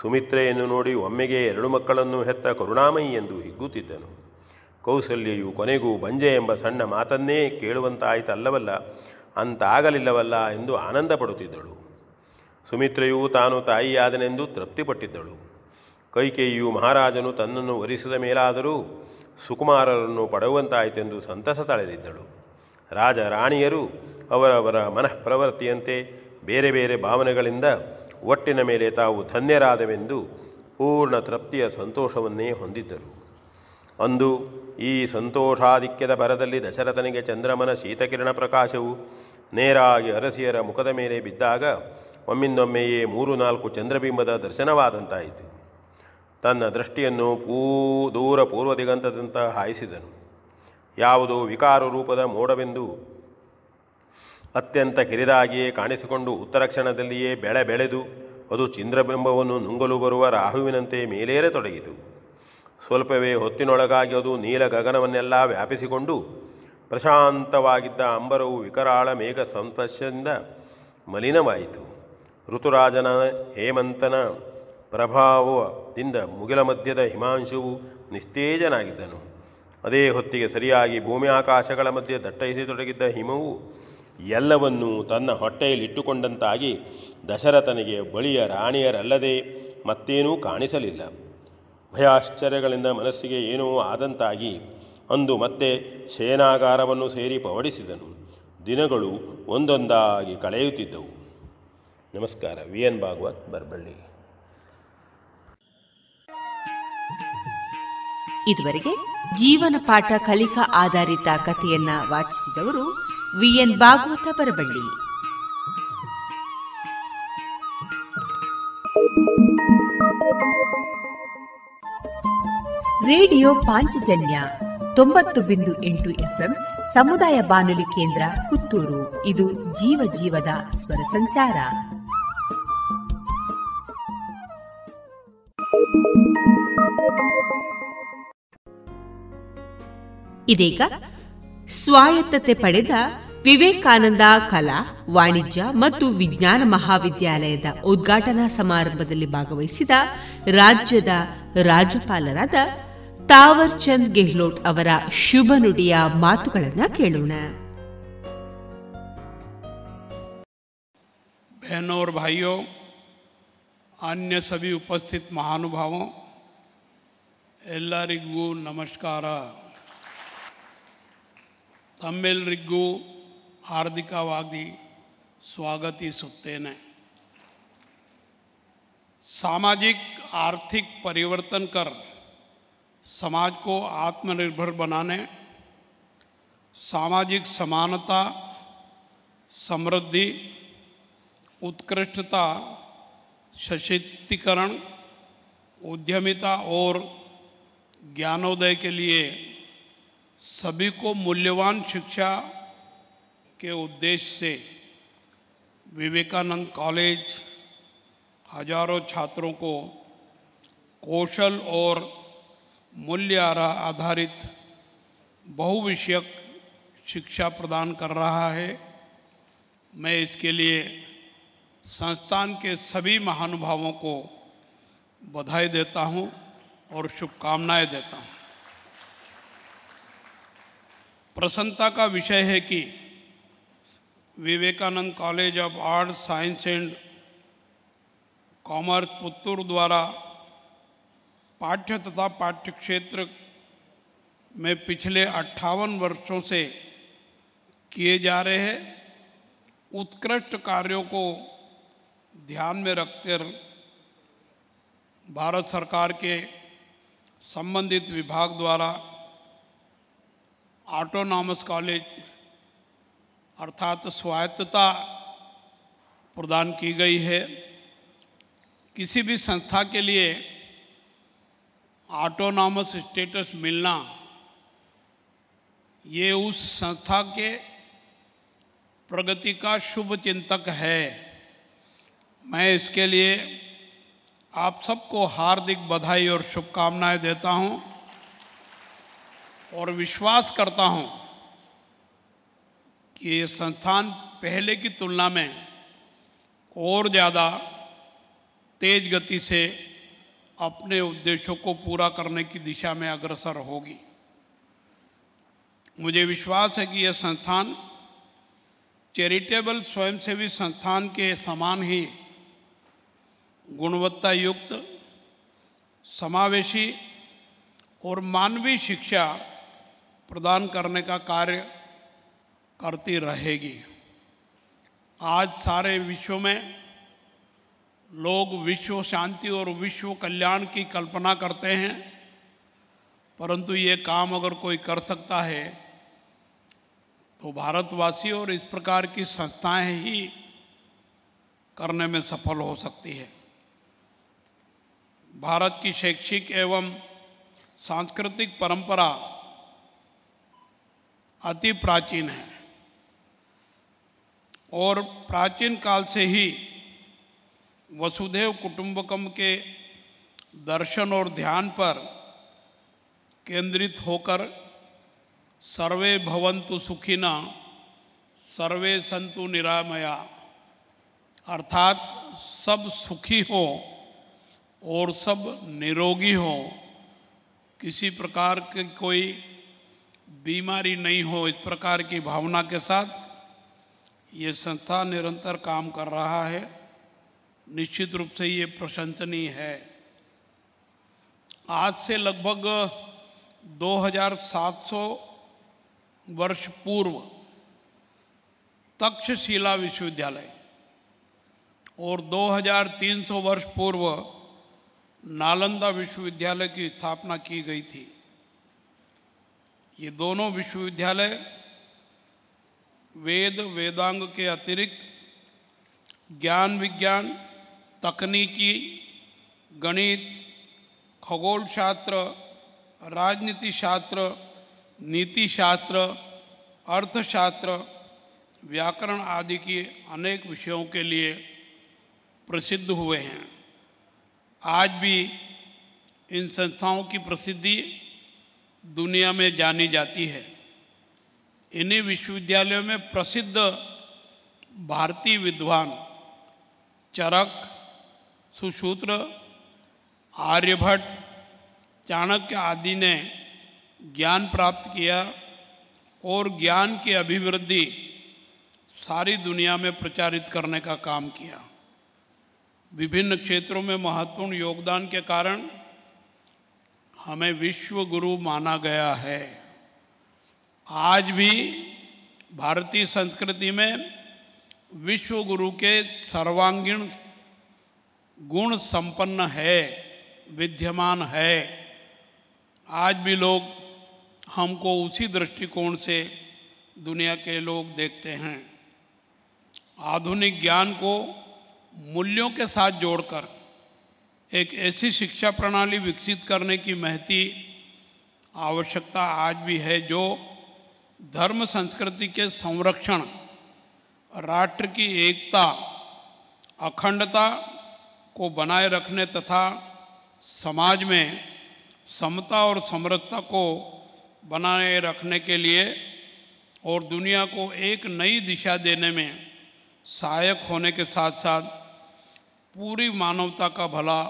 ಸುಮಿತ್ರೆಯನ್ನು ನೋಡಿ ಒಮ್ಮೆಗೆ ಎರಡು ಮಕ್ಕಳನ್ನು ಹೆತ್ತ ಕರುಣಾಮಯಿ ಎಂದು ಹಿಗ್ಗುತ್ತಿದ್ದನು. ಕೌಸಲ್ಯೆಯು ಕೊನೆಗೂ ಬಂಜೆ ಎಂಬ ಸಣ್ಣ ಮಾತನ್ನೇ ಕೇಳುವಂತಾಯಿತಲ್ಲವಲ್ಲ, ಅಂತಾಗಲಿಲ್ಲವಲ್ಲ ಎಂದು ಆನಂದ ಪಡುತ್ತಿದ್ದಳು ಸುಮಿತ್ರೆಯು ತಾನು ತಾಯಿಯಾದನೆಂದು ತೃಪ್ತಿಪಟ್ಟಿದ್ದಳು. ಕೈಕೇಯಿಯು ಮಹಾರಾಜನು ತನ್ನನ್ನು ವರಿಸಿದ ಮೇಲಾದರೂ ಸುಕುಮಾರರನ್ನು ಪಡೆಯುವಂತಾಯಿತೆಂದು ಸಂತಸ ತಳೆದಿದ್ದಳು. ರಾಜ ರಾಣಿಯರು ಅವರವರ ಮನಃಪ್ರವೃತ್ತಿಯಂತೆ ಬೇರೆ ಬೇರೆ ಭಾವನೆಗಳಿಂದ ಒಟ್ಟಿನ ಮೇಲೆ ತಾವು ಧನ್ಯರಾದವೆಂದು ಪೂರ್ಣ ತೃಪ್ತಿಯ ಸಂತೋಷವನ್ನೇ ಹೊಂದಿದ್ದರು. ಅಂದು ಈ ಸಂತೋಷಾಧಿಕ್ಯದ ಭರದಲ್ಲಿ ದಶರಥನಿಗೆ ಚಂದ್ರಮನ ಶೀತಕಿರಣ ಪ್ರಕಾಶವು ನೇರಾಗಿ ಅರಸಿಯರ ಮುಖದ ಮೇಲೆ ಬಿದ್ದಾಗ ಒಮ್ಮಿಂದೊಮ್ಮೆಯೇ ಮೂರು ನಾಲ್ಕು ಚಂದ್ರಬಿಂಬದ ದರ್ಶನವಾದಂತಾಯಿತು. ತನ್ನ ದೃಷ್ಟಿಯನ್ನು ಪೂ, ದೂರ ಪೂರ್ವ ದಿಗಂತದಂತ ಹಾಯಿಸಿದನು. ಯಾವುದು ವಿಕಾರ ರೂಪದ ಮೋಡವೆಂದು ಅತ್ಯಂತ ಕಿರಿದಾಗಿಯೇ ಕಾಣಿಸಿಕೊಂಡು ಉತ್ತರ ಕ್ಷಣದಲ್ಲಿಯೇ ಬೆಳೆ ಬೆಳೆದು ಅದು ಚಂದ್ರಬಿಂಬವನ್ನು ನುಂಗಲು ಬರುವ ರಾಹುವಿನಂತೆ ಮೇಲೇರೆ ತೊಡಗಿತು. ಸ್ವಲ್ಪವೇ ಹೊತ್ತಿನೊಳಗಾಗಿ ಅದು ನೀಲ ಗಗನವನ್ನೆಲ್ಲ ವ್ಯಾಪಿಸಿಕೊಂಡು ಪ್ರಶಾಂತವಾಗಿದ್ದ ಅಂಬರವು ವಿಕರಾಳ ಮೇಘ ಸಂತಸ್ಯದಿಂದ ಮಲಿನವಾಯಿತು. ಋತುರಾಜನ ಹೇಮಂತನ ಪ್ರಭಾವದಿಂದ ಮುಗಿಲ ಮಧ್ಯದ ಹಿಮಾಂಶುವು ನಿಸ್ತೇಜನಾಗಿದ್ದನು. ಅದೇ ಹೊತ್ತಿಗೆ ಸರಿಯಾಗಿ ಭೂಮಿ ಆಕಾಶಗಳ ಮಧ್ಯೆ ದಟ್ಟಯಿಸತೊಡಗಿದ್ದ ಹಿಮವು ಎಲ್ಲವನ್ನೂ ತನ್ನ ಹೊಟ್ಟೆಯಲ್ಲಿಟ್ಟುಕೊಂಡಂತಾಗಿ ದಶರಥನಿಗೆ ಬಳಿಯ ರಾಣಿಯರಲ್ಲದೆ ಮತ್ತೇನೂ ಕಾಣಿಸಲಿಲ್ಲ. ಭಯಾಶ್ಚರ್ಯಗಳಿಂದ ಮನಸ್ಸಿಗೆ ಏನೋ ಆದಂತಾಗಿ ಅಂದು ಮತ್ತೆ ಶೇನಾಗಾರವನ್ನು ಸೇರಿ ಪವಡಿಸಿದನು. ದಿನಗಳು ಒಂದೊಂದಾಗಿ ಕಳೆಯುತ್ತಿದ್ದವು. ನಮಸ್ಕಾರ, ವಿ ಎನ್ ಭಾಗವತ್ ಬರ್ಬಳ್ಳಿ. ಇದುವರೆಗೆ ಜೀವನ ಪಾಠ ಕಲಿಕಾ ಆಧಾರಿತ ಕಥೆಯನ್ನ ವಾಚಿಸಿದವರು V N Bhagavata Baraballi radio Panchajanya ತೊಂಬತ್ತು ಬಿಂದು ಎಂಟು ಎಫ್ಎಂ ಸಮುದಾಯ ಬಾನುಲಿ ಕೇಂದ್ರ ಪುತ್ತೂರು. ಇದು ಜೀವ ಜೀವದ ಸ್ವರ ಸಂಚಾರ. ಇದೀಗ ಸ್ವಾಯತ್ತತೆ ಪಡೆದ ವಿವೇಕಾನಂದ ಕಲಾ ವಾಣಿಜ್ಯ ಮತ್ತು ವಿಜ್ಞಾನ ಮಹಾವಿದ್ಯಾಲಯದ ಉದ್ಘಾಟನಾ ಸಮಾರಂಭದಲ್ಲಿ ಭಾಗವಹಿಸಿದ ರಾಜ್ಯದ ರಾಜ್ಯಪಾಲರಾದ ತಾವರ್ ಚಂದ್ ಗೆಹ್ಲೋಟ್ ಅವರ ಶುಭ ನುಡಿಯ ಮಾತುಗಳನ್ನು ಕೇಳೋಣ बहनों और भाइयों अन्य सभी उपस्थित महानुभावों ಎಲ್ಲರಿಗೂ ನಮಸ್ಕಾರ ತಮ್ಮೆಲ್ಲರಿಗೂ ಹಾರ್ದಿಕವಾಗಿ ಸ್ವಾಗತಿಸುತ್ತೇನೆ सामाजिक आर्थिक परिवर्तन कर समाज को आत्मनिर्भर बनाने सामाजिक समानता समृद्धि उत्कृष्टता सशक्तिकरण उद्यमिता और ज्ञानोदय के लिए सभी को मूल्यवान शिक्षा के उद्देश्य से विवेकानंद कॉलेज हज़ारों छात्रों को कौशल और मूल्य आधारित बहुविषयक शिक्षा प्रदान कर रहा है। मैं इसके लिए संस्थान के सभी महानुभावों को बधाई देता हूँ और शुभकामनाएँ देता हूँ। प्रसन्नता का विषय है कि Vivekananda college of art science and commerce Puttur द्वारा पाठ्य तथा पाठ्य क्षेत्र में पिछले अट्ठावन वर्षों से किए जा रहे हैं। उत्कृष्ट कार्यों को ध्यान में रखते भारत सरकार के संबंधित विभाग द्वारा ऑटोनॉमस कॉलेज अर्थात स्वायत्तता प्रदान की गई है। किसी भी संस्था के लिए ऑटोनॉमस स्टेटस मिलना, ये उस संस्था के प्रगति का शुभ चिंतक है। मैं इसके लिए आप सबको हार्दिक बधाई और शुभकामनाएँ देता हूँ। और विश्वास करता हूँ कि ये संस्थान पहले की तुलना में और ज़्यादा तेज गति से अपने उद्देश्यों को पूरा करने की दिशा में अग्रसर होगी। मुझे विश्वास है कि यह संस्थान चैरिटेबल स्वयंसेवी संस्थान के समान ही गुणवत्ता युक्त समावेशी और मानवीय शिक्षा प्रदान करने का कार्य करती रहेगी। आज सारे विश्व में लोग विश्व शांति और विश्व कल्याण की कल्पना करते हैं, परंतु ये काम अगर कोई कर सकता है तो भारतवासी और इस प्रकार की संस्थाएँ ही करने में सफल हो सकती है। भारत की शैक्षिक एवं सांस्कृतिक परंपरा अति प्राचीन है। और प्राचीन काल से ही वसुधैव कुटुंबकम के दर्शन और ध्यान पर केंद्रित होकर सर्वे भवन्तु सुखिना, सर्वे संतु निरामया, अर्थात सब सुखी हो और सब निरोगी हो। किसी प्रकार के कोई बीमारी नहीं हो इस प्रकार की भावना के साथ ये संस्था निरंतर काम कर रहा है। निश्चित रूप से ये प्रशंसनीय है। आज से लगभग 2700 वर्ष पूर्व तक्षशिला विश्वविद्यालय और 2300 वर्ष पूर्व नालंदा विश्वविद्यालय की स्थापना की गई थी। ये दोनों विश्वविद्यालय वेद, वेदांग के अतिरिक्त ज्ञान विज्ञान, तकनीकी, गणित खगोल शास्त्र राजनीति शास्त्र नीति शास्त्र अर्थशास्त्र, व्याकरण आदि के अनेक विषयों के लिए प्रसिद्ध हुए हैं। आज भी इन संस्थाओं की प्रसिद्धि दुनिया में जानी जाती है। इन्हीं विश्वविद्यालयों में प्रसिद्ध भारतीय विद्वान चरक, सुसूत्र, आर्यभट्ट, चाणक्य आदि ने ज्ञान प्राप्त किया और ज्ञान की अभिवृद्धि सारी दुनिया में प्रचारित करने का काम किया। विभिन्न क्षेत्रों में महत्वपूर्ण योगदान के कारण हमें विश्व गुरु माना गया है। आज भी भारतीय संस्कृति में विश्व गुरु के सर्वांगीण गुण संपन्न है, विद्यमान है। आज भी लोग हमको उसी दृष्टिकोण से दुनिया के लोग देखते हैं। आधुनिक ज्ञान को मूल्यों के साथ जोड़कर एक ऐसी शिक्षा प्रणाली विकसित करने की महती आवश्यकता आज भी है जो धर्म संस्कृति के संरक्षण, राष्ट्र की एकता, अखंडता को बनाए रखने तथा समाज में समता और समृद्धता को बनाए रखने के लिए और दुनिया को एक नई दिशा देने में सहायक होने के साथ साथ पूरी मानवता का भला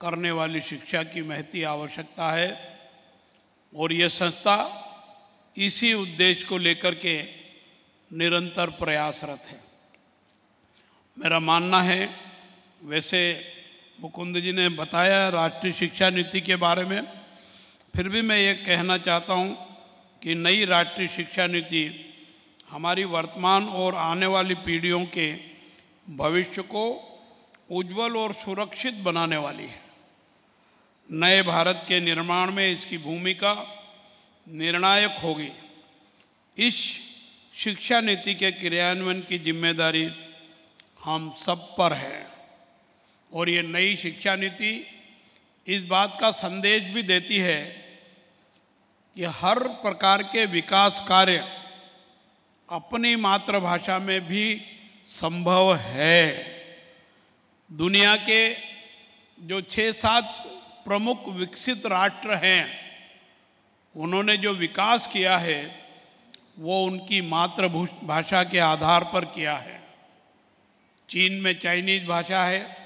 करने वाली शिक्षा की महती आवश्यकता है और ये संस्था इसी उद्देश्य को लेकर के निरंतर प्रयासरत है। मेरा मानना है, वैसे मुकुंद जी ने बताया राष्ट्रीय शिक्षा नीति के बारे में, फिर भी मैं ये कहना चाहता हूँ कि नई राष्ट्रीय शिक्षा नीति हमारी वर्तमान और आने वाली पीढ़ियों के भविष्य को उज्जवल और सुरक्षित बनाने वाली है। नए भारत के निर्माण में इसकी भूमिका निर्णायक होगी। इस शिक्षा नीति के क्रियान्वयन की ज़िम्मेदारी हम सब पर है और ये नई शिक्षा नीति इस बात का संदेश भी देती है कि हर प्रकार के विकास कार्य अपनी मातृभाषा में भी संभव है। दुनिया के जो छः सात प्रमुख विकसित राष्ट्र हैं, उन्होंने जो विकास किया है, वो उनकी मातृभू भाषा के आधार पर किया है। चीन में चाइनीज़ भाषा है,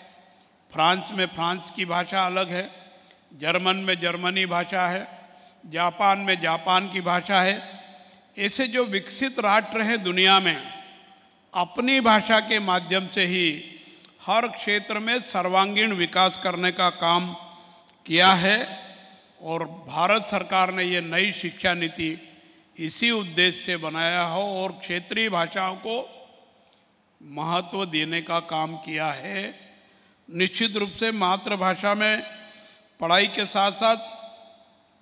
फ्रांस में फ्रांस की भाषा अलग है, जर्मन में जर्मनी भाषा है, जापान में जापान की भाषा है। ऐसे जो विकसित राष्ट्र हैं दुनिया में, अपनी भाषा के माध्यम से ही हर क्षेत्र में सर्वांगीण विकास करने का काम किया है और भारत सरकार ने ये नई शिक्षा नीति इसी उद्देश्य से बनाया हो और क्षेत्रीय भाषाओं को महत्व देने का काम किया है। निश्चित रूप से मातृभाषा में पढ़ाई के साथ साथ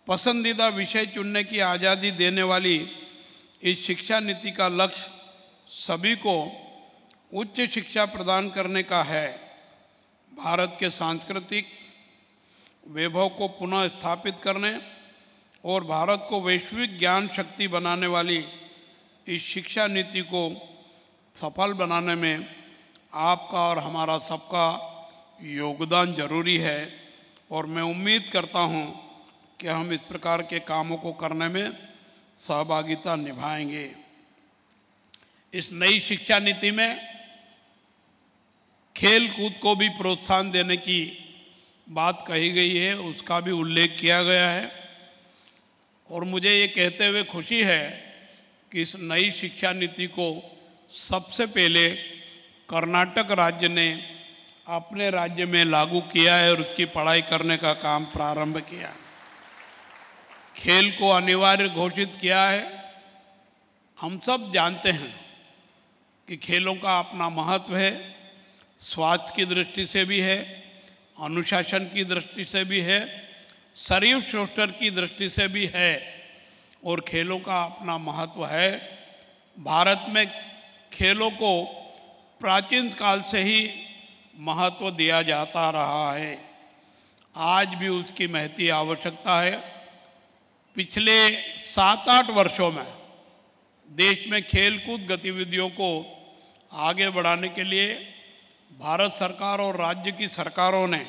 पसंदीदा विषय चुनने की आज़ादी देने वाली इस शिक्षा नीति का लक्ष्य सभी को उच्च शिक्षा प्रदान करने का है। भारत के सांस्कृतिक वैभव को पुनः स्थापित करने और भारत को वैश्विक ज्ञान शक्ति बनाने वाली इस शिक्षा नीति को सफल बनाने में आपका और हमारा सबका योगदान ज़रूरी है और मैं उम्मीद करता हूँ कि हम इस प्रकार के कामों को करने में सहभागिता निभाएँगे। इस नई शिक्षा नीति में खेल कूद को भी प्रोत्साहन देने की बात कही गई है, उसका भी उल्लेख किया गया है। और मुझे ये कहते हुए खुशी है कि इस नई शिक्षा नीति को सबसे पहले कर्नाटक राज्य ने अपने राज्य में लागू किया है और उसकी पढ़ाई करने का काम प्रारंभ किया। खेल को अनिवार्य घोषित किया है। हम सब जानते हैं कि खेलों का अपना महत्व है। स्वास्थ्य की दृष्टि से भी है, अनुशासन की दृष्टि से भी है, शरीर शोषण की दृष्टि से भी है, और खेलों का अपना महत्व है। भारत में खेलों को प्राचीन काल से ही महत्व दिया जाता रहा है। आज भी उसकी महती आवश्यकता है। पिछले सात आठ वर्षों में देश में खेलकूद गतिविधियों को आगे बढ़ाने के लिए भारत सरकार और राज्य की सरकारों ने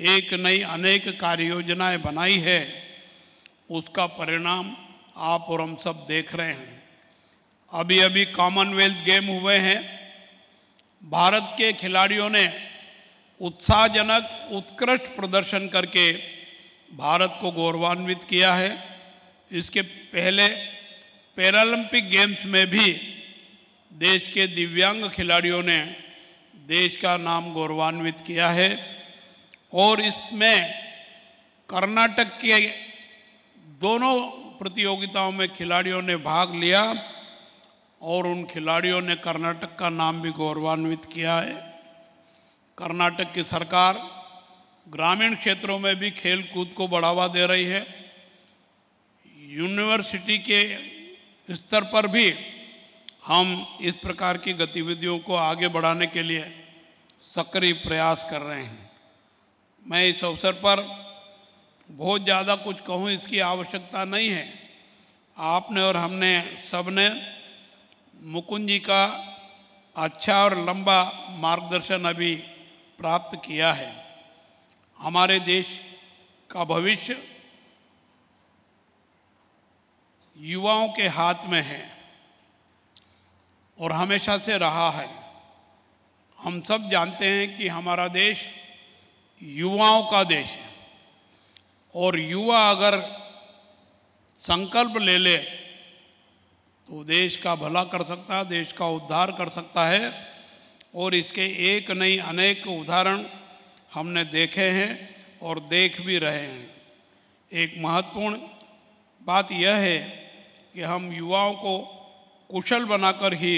एक नई अनेक कार्य योजनाएँ बनाई है, उसका परिणाम आप और हम सब देख रहे हैं। अभी अभी कॉमनवेल्थ गेम हुए हैं। भारत के खिलाड़ियों ने उत्साहजनक, उत्कृष्ट प्रदर्शन करके भारत को गौरवान्वित किया है। इसके पहले पैरालंपिक गेम्स में भी देश के दिव्यांग खिलाड़ियों ने देश का नाम गौरवान्वित किया है और इसमें कर्नाटक के दोनों प्रतियोगिताओं में खिलाड़ियों ने भाग लिया और उन खिलाड़ियों ने कर्नाटक का नाम भी गौरवान्वित किया है। कर्नाटक की सरकार ग्रामीण क्षेत्रों में भी खेल कूद को बढ़ावा दे रही है। यूनिवर्सिटी के स्तर पर भी हम इस प्रकार की गतिविधियों को आगे बढ़ाने के लिए सक्रिय प्रयास कर रहे हैं। मैं इस अवसर पर बहुत ज़्यादा कुछ कहूँ, इसकी आवश्यकता नहीं है। आपने और हमने सबने मुकुंद जी का अच्छा और लंबा मार्गदर्शन अभी प्राप्त किया है। हमारे देश का भविष्य युवाओं के हाथ में है। और हमेशा से रहा है। हम सब जानते हैं कि हमारा देश युवाओं का देश है। और युवा अगर संकल्प ले ले तो देश का भला कर सकता है देश का उद्धार कर सकता है। और इसके एक नहीं अनेक उदाहरण हमने देखे हैं और देख भी रहे हैं। एक महत्वपूर्ण बात यह है कि हम युवाओं को कुशल बनाकर ही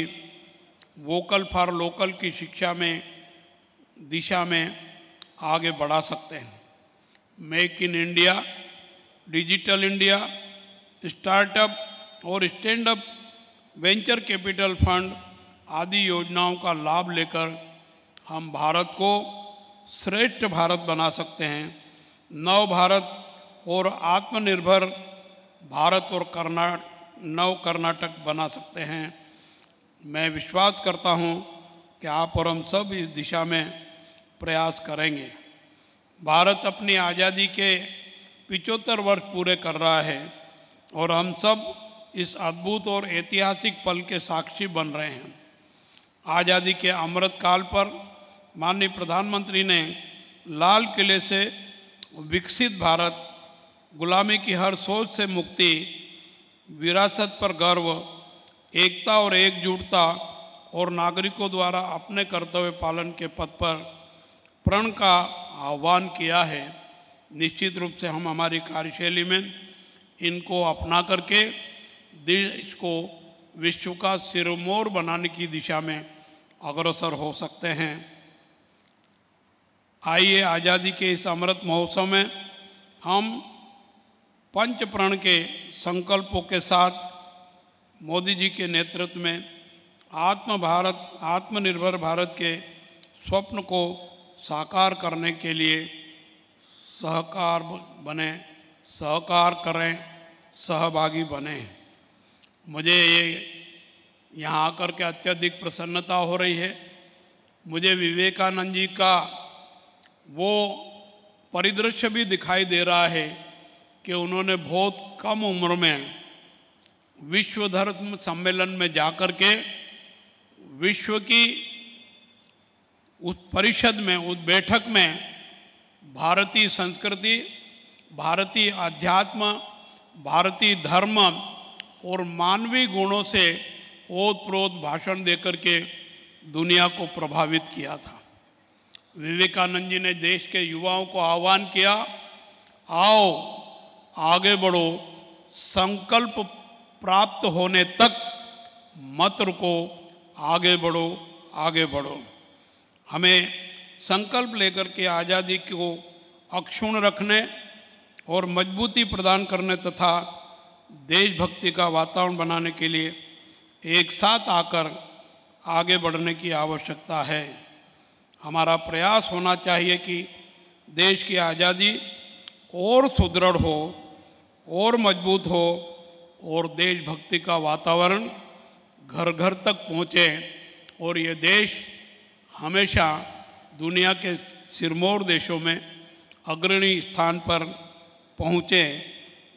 वोकल फॉर लोकल की शिक्षा में, दिशा में आगे बढ़ा सकते हैं। Make in India, digital India, startup और stand up venture capital fund आदि योजनाओं का लाभ लेकर हम भारत को श्रेष्ठ भारत बना सकते हैं। नव भारत और आत्मनिर्भर भारत और कर्नाटक नव कर्नाटक बना सकते हैं। मैं विश्वास करता हूँ कि आप और हम सब इस दिशा में प्रयास करेंगे। भारत अपनी आज़ादी के पिचहत्तर वर्ष पूरे कर रहा है और हम सब इस अद्भुत और ऐतिहासिक पल के साक्षी बन रहे हैं। आज़ादी के अमृत काल पर माननीय प्रधानमंत्री ने लाल किले से विकसित भारत, गुलामी की हर सोच से मुक्ति विरासत पर गर्व, एकता और एकजुटता और नागरिकों द्वारा अपने कर्तव्य पालन के पथ पर प्रण का आह्वान किया है। निश्चित रूप से हम हमारी कार्यशैली में इनको अपना करके देश को विश्व का सिरमोर बनाने की दिशा में अग्रसर हो सकते हैं। आइए आज़ादी के इस अमृत महोत्सव में हम पंच प्रण के संकल्पों के साथ मोदी जी के नेतृत्व में आत्म भारत आत्मनिर्भर भारत के स्वप्न को साकार करने के लिए सहकार बने, सहकार करें, सहभागी बने। मुझे ये यहाँ आकर के अत्यधिक प्रसन्नता हो रही है। मुझे विवेकानंद जी का वो परिदृश्य भी दिखाई दे रहा है कि उन्होंने बहुत कम उम्र में विश्व धर्म सम्मेलन में जाकर के विश्व की उस परिषद में, उस बैठक में भारतीय संस्कृति, भारतीय अध्यात्म, भारतीय धर्म और मानवीय गुणों से ओत प्रोत भाषण देकर के दुनिया को प्रभावित किया था। विवेकानंद जी ने देश के युवाओं को आह्वान किया, आओ आगे बढ़ो, संकल्प प्राप्त होने तक मत रुको, आगे बढ़ो आगे बढ़ो। हमें संकल्प लेकर के आज़ादी को अक्षुण रखने और मजबूती प्रदान करने तथा देशभक्ति का वातावरण बनाने के लिए एक साथ आकर आगे बढ़ने की आवश्यकता है। हमारा प्रयास होना चाहिए कि देश की आज़ादी और सुदृढ़ हो। और मज़बूत हो और देशभक्ति का वातावरण घर घर तक पहुँचे और ये देश हमेशा दुनिया के सिरमौर देशों में अग्रणी स्थान पर पहुँचे।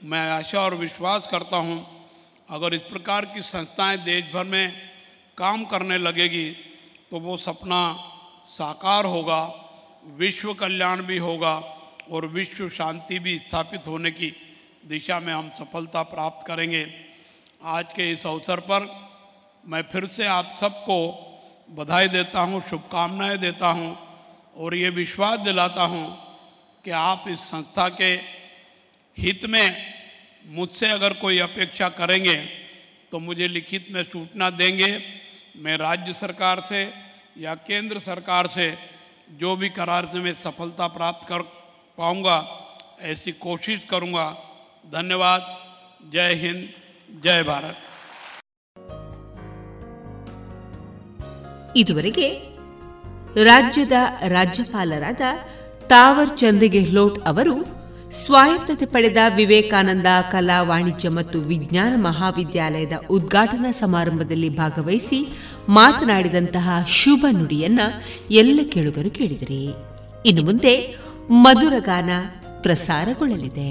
मैं आशा और विश्वास करता हूँ, अगर इस प्रकार की संस्थाएँ देश भर में काम करने लगेगी तो वो सपना साकार होगा, विश्व कल्याण भी होगा और विश्व शांति भी स्थापित होने की दिशा में हम सफलता प्राप्त करेंगे। आज के इस अवसर पर मैं फिर से आप सबको बधाई देता हूँ, शुभकामनाएँ देता हूँ और ये विश्वास दिलाता हूँ कि आप इस संस्था के हित में मुझसे अगर कोई अपेक्षा करेंगे तो मुझे लिखित में सूचना देंगे। मैं राज्य सरकार से या केंद्र सरकार से जो भी करार से मैं सफलता प्राप्त कर पाऊँगा, ऐसी कोशिश करूँगा धन्यवाद जय हिंद जय भारत ಇದುವರೆಗೆ ರಾಜ್ಯದ ರಾಜ್ಯಪಾಲರಾದ ತಾವರ್ ಚಂದ್ ಗೆಹ್ಲೋಟ್ ಅವರು ಸ್ವಾಯತ್ತತೆ ಪಡೆದ ವಿವೇಕಾನಂದ ಕಲಾ ವಾಣಿಜ್ಯ ಮತ್ತು ವಿಜ್ಞಾನ ಮಹಾವಿದ್ಯಾಲಯದ ಉದ್ಘಾಟನಾ ಸಮಾರಂಭದಲ್ಲಿ ಭಾಗವಹಿಸಿ ಮಾತನಾಡಿದಂತಹ ಶುಭ ನುಡಿಯನ್ನ ಎಲ್ಲ ಕೇಳುಗರು ಕೇಳಿದಿರಿ ಇನ್ನು ಮುಂದೆ ಮಧುರಗಾನ ಪ್ರಸಾರಗೊಳ್ಳಲಿದೆ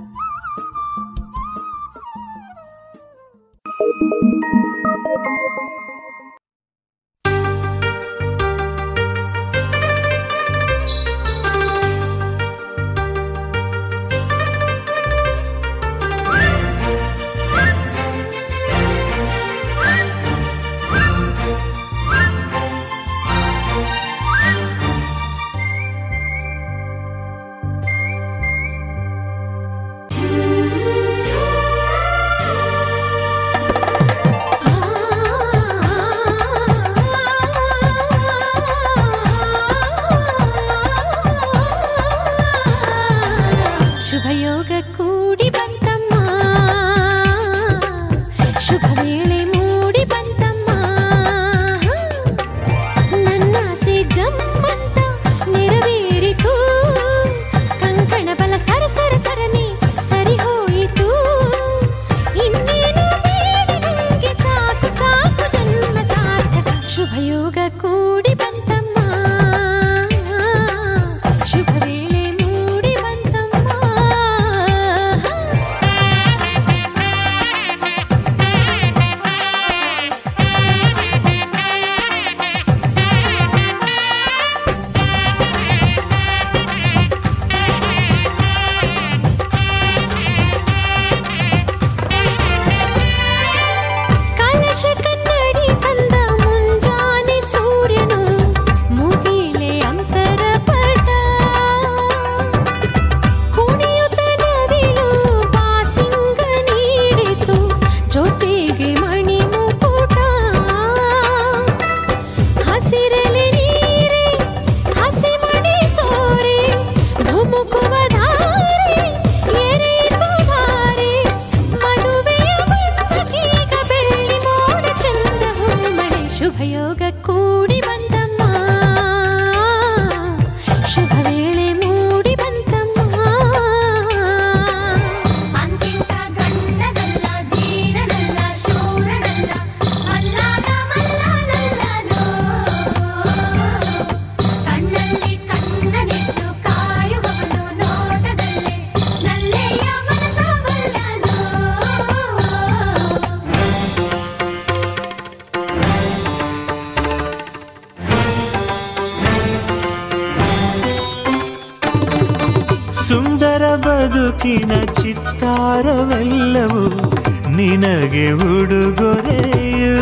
ನಿನಗೆ ಉಡುಗೊರೆಯು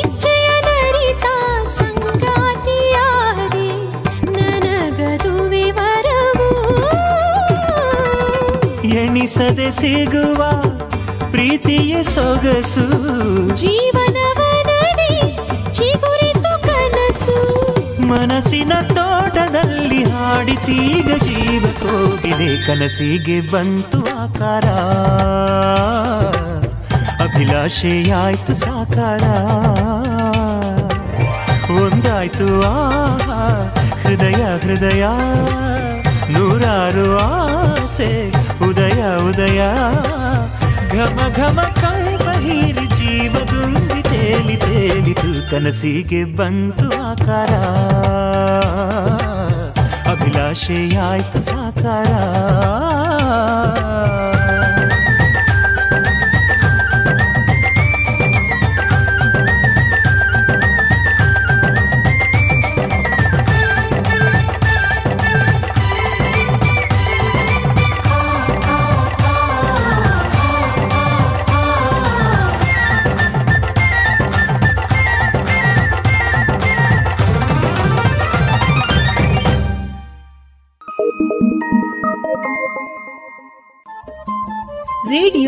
ಇಚ್ಛೆಯ ನರಿತ ಸಂಗಾತಿಯಾದೆ ನನಗದುವೆ ವರವು ಎಣಿಸದೆ ಸಿಗುವ ಪ್ರೀತಿಯ ಸೊಗಸು ಜೀವನವನದಿ ಚಿಗುರಿತು ಕನಸು ಮನಸ್ಸಿನ ತೋಟದಲ್ಲಿ ಹಾಡಿತೀಗ ಜೀವ ಕೋಟಿದೆ ಕನಸಿಗೆ ಬಂತು ಆಕಾರ. ಅಭಿಲಾಷೆಯಾಯ್ತು ಸಾಕಾರ. ಒಂದಾಯ್ತು ಆ ಹೃದಯ ಹೃದಯ. ನೂರಾರು ಆಸೆ, ಉದಯ ಉದಯ. ಘಮ ಘಮ ಕಂಪ ಜೀವದುಂಬಿ ತೇಲಿ ತೇಲಿತು ಕನಸಿಗೆ ಬಂತು ಆಕಾರ. ಅಭಿಲಾಷೆಯಾಯ್ತು ಸಾಕಾರ.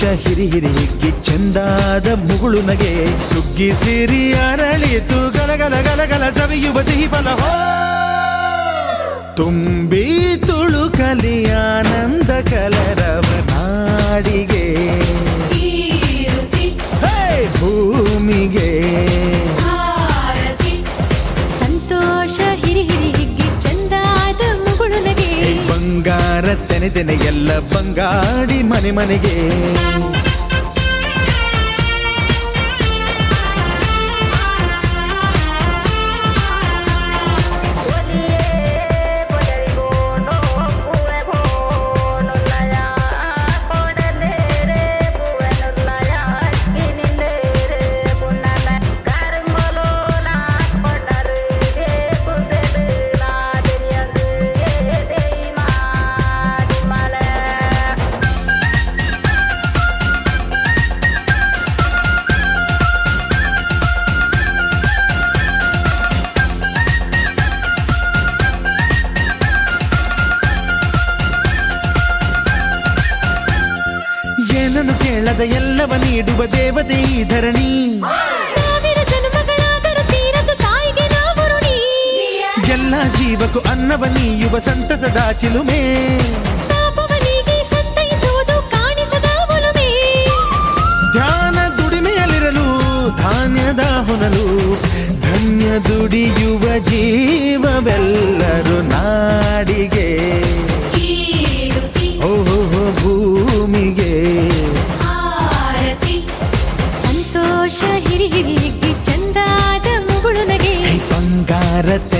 ಸಂತೋಷ ಹಿರಿ ಹಿರಿ ಹಿಗ್ಗಿ ಚೆಂದಾದ ಮುಗುಳು ನಗೆ. ಸುಗ್ಗಿ ಸಿರಿ ಅರಳಿತು ಗಲಗಲ ಗಲಗಲ ಸವಿಯುವ ಸಿಹಿ ಬಲ. ತುಂಬಿ ತುಳು ಆನಂದ ತೆನೆ ಎಲ್ಲ ಬಂಗಾಡಿ ಮನೆ ಮನೆಗೆ. ಜೀವಕ್ಕೂ ಅನ್ನವ ನೀಯುವ ಸಂತಸದ ಚಿಲುಮೆ. ಧ್ಯಾನ ದುಡಿಮೆಯಲ್ಲಿರಲು ಧಾನ್ಯದ ಹೊನಲು ಧನ್ಯ ದುಡಿಯುವ ಜೀವವೆಲ್ಲರೂ ನಾಡಿಗೆ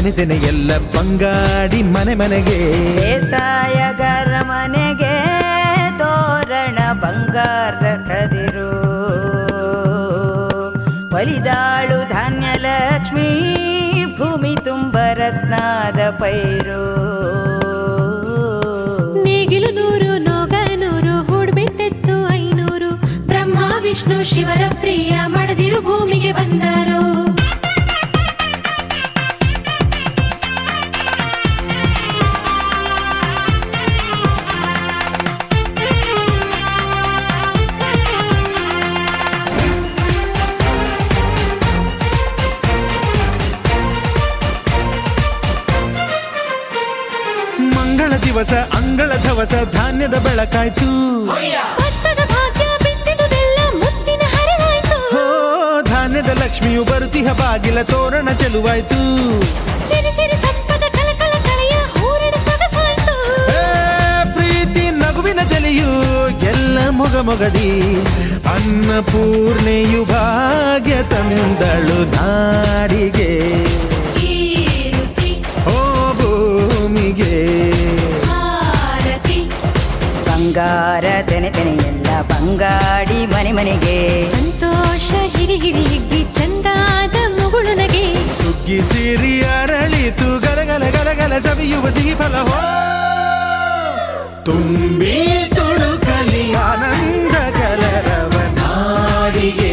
ನೆನೆದೆನೆ ಎಲ್ಲ ಬಂಗಾಡಿ ಮನೆ ಮನೆಗೆ. ಬೇಸಾಯಗಾರ ಮನೆಗೆ ತೋರಣ ಬಂಗಾರದ ಕದಿರು. ಬಲಿದಾಳು ಧಾನ್ಯ ಲಕ್ಷ್ಮಿ ಭೂಮಿ ತುಂಬ ರತ್ನಾದ ಪೈರು. ನೇಗಿಲು ನೂರು ನೋಗ ನೂರು ಐನೂರು. ಬ್ರಹ್ಮ ವಿಷ್ಣು ಶಿವರ ಪ್ರಿಯ ಮಡದಿರು ಭೂಮಿಗೆ ಬಂದರು. ಹೊಸ ಧಾನ್ಯದ ಬೆಳಕಾಯ್ತು. ಧಾನ್ಯದ ಲಕ್ಷ್ಮಿಯು ಬರುತಿಹ ಬಾಗಿಲ ತೋರಣ ಚೆಲುವಾಯ್ತು. ಪ್ರೀತಿ ನಗುವಿನ ಜಲಿಯು ಎಲ್ಲ ಮೊಗ ಮೊಗದಿ. ಅನ್ನಪೂರ್ಣೆಯು ಭಾಗ್ಯ ತಂದಳು ನಾಡಿಗೆ. ಬಂಗಾರ ತೆನೆ ತೆನೆ ಎಲ್ಲ ಬಂಗಾಡಿ ಮನೆ ಮನೆಗೆ. ಸಂತೋಷ ಹಿರಿ ಹಿರಿ ಹಿಗ್ಗಿ ಚಂದಾದ ಮುಗುಳು ನಗೆ. ಸುಗ್ಗಿ ಸಿರಿ ಅರಳಿತು ಗಲಗಲ ಗಲಗಲ ಸವಿಯುವ ಸಿಹಿ ಫಲ ಹೋ. ತುಂಬಿ ತುಳುಕಲಿ ಆನಂದ ಕಲರವ ನಾಡಿಗೆ.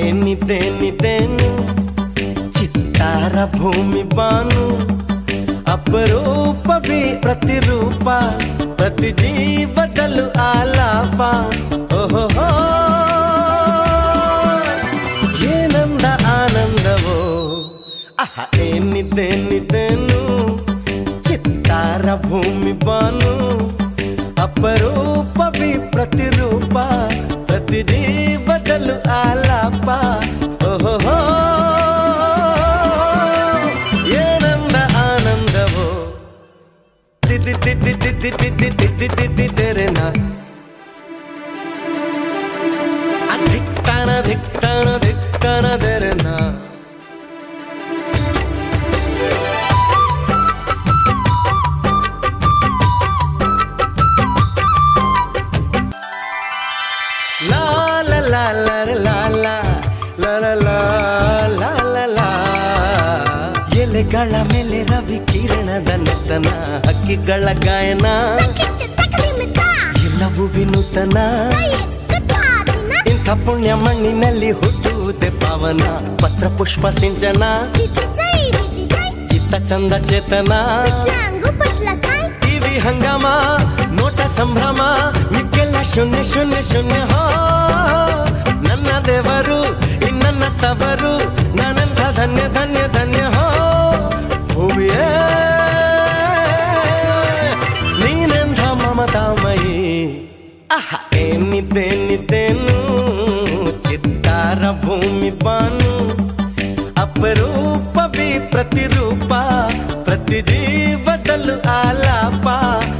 తేని తేని తేను. చిత్తార భూమి బాను. అపరూపవి ప్రతిరూప. ప్రతి జీవతలు ఆలాప. ఓహో ఏనంద ఆనందవో అహ ఏని తేని తేను. చిత్తార భూమి బాను. అపరూపవి ప్రతిరూప. ಬಿಸಿರಿ ಬದಲು ಆಲಾಪ ಓಹೋ ಏನಂದ ಆನಂದವೋ ತಿದ್ದಿ ತಿದ್ದಿ ತಿದ್ದಿ ತಿದ್ದಿ ತಿದ್ದಿ ತಿದ್ದಿ ತೆರೆನ ಧಿಕ್ತಾನ ಧಿಕ್ತಾನ ಧಿಕ್ತಾನ ತೆರೆನಾ ನೂತನ ಹಕ್ಕಿಗಳ ಗಾಯನ ಎಲ್ಲವೂ ವಿನೂತನ ಇಂಥ ಪುಣ್ಯ ಮಣ್ಣಿನಲ್ಲಿ ಹುಟ್ಟುವುದೇ ಪಾವನ ಪತ್ರ ಪುಷ್ಪ ಸಿಂಚನ ಚಿತ್ತ ಚಂದ ಚೇತನ ಟಿವಿ ಹಂಗಾಮ ನೋಟ ಸಂಭ್ರಮ ಮಿಕ್ಕೆಲ್ಲ ಶೂನ್ಯ ಶೂನ್ಯ ಶೂನ್ಯ ಹೋ ನನ್ನ ದೇವರು ಇನ್ನನ್ನ ತವರು ನಾನಂತ ಧನ್ಯ ಧನ್ಯ जिजी बदल आला पा।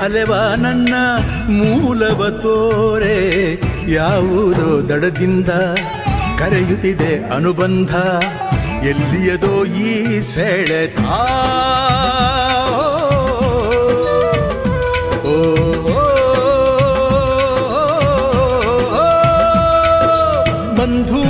ಅಲೆವ ನನ್ನ ಮೂಲವ ತೋರೆ ಯಾವುದೋ ದಡದಿಂದ ಕರೆಯುತ್ತಿದೆ ಅನುಬಂಧ ಎಲ್ಲಿಯದೋ ಈ ಸೆಳೆತ ಬಂಧು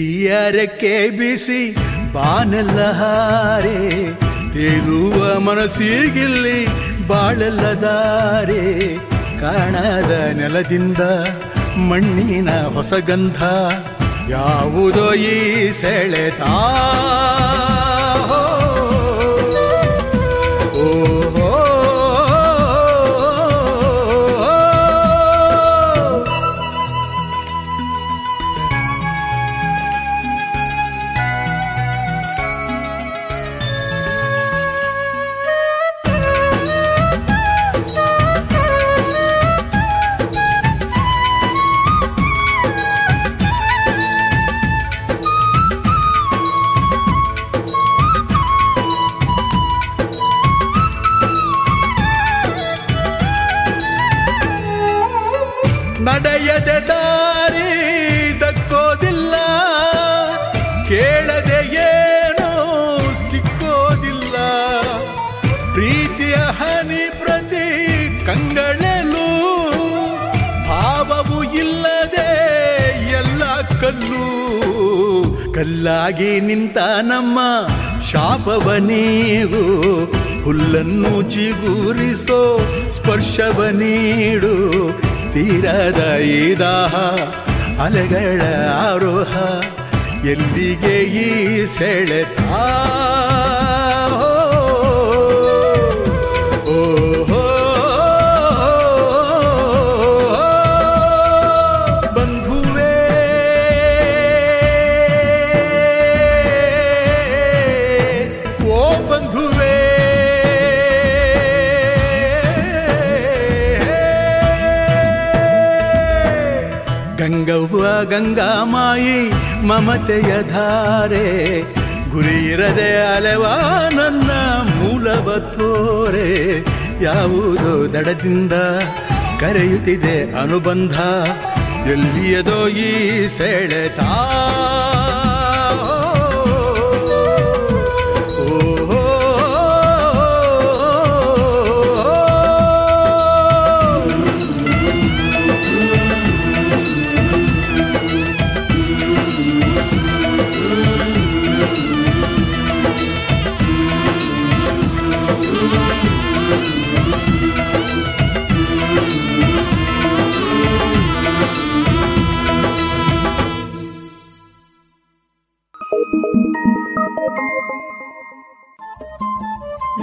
ರೆಕ್ಕೆ ಬಿಸಿ ಬಾನೆಲ್ಲ ಹಾರೆ ಏನುವ ಮನಸ್ಸಿಗಿಲ್ಲಿ ಬಾಳೆಲ್ಲ ದಾರೆ. ಕಾಣದ ನೆಲದಿಂದ ಮಣ್ಣಿನ ಹೊಸಗಂಧ ಯಾವುದೋ ಈ ಸೆಳೆತ? ಕಲ್ಲಾಗಿ ನಿಂತ ನಮ್ಮ ಶಾಪವ ನೀವು ಹುಲ್ಲನ್ನು ಚಿಗುರಿಸೋ ಸ್ಪರ್ಶವ ನೀಡು. ತೀರದ ಈ ದಾಹ, ಅಲೆಗಳ ಆರೋಹ, ಎಲ್ಲಿಗೆ ಈ ಸೆಳೆತ? ಗಂಗಾಮಾಯಿ ಮಮತೆಯ ಧಾರೆ, ಗುರಿ ಇರದೆ ಅಲೆವ ನನ್ನ ಮೂಲವ ತೋರೆ. ಯಾವುದೋ ದಡದಿಂದ ಕರೆಯುತ್ತಿದೆ ಅನುಬಂಧ, ಎಲ್ಲಿಯದೋ ಈ ಸೆಳೆತ?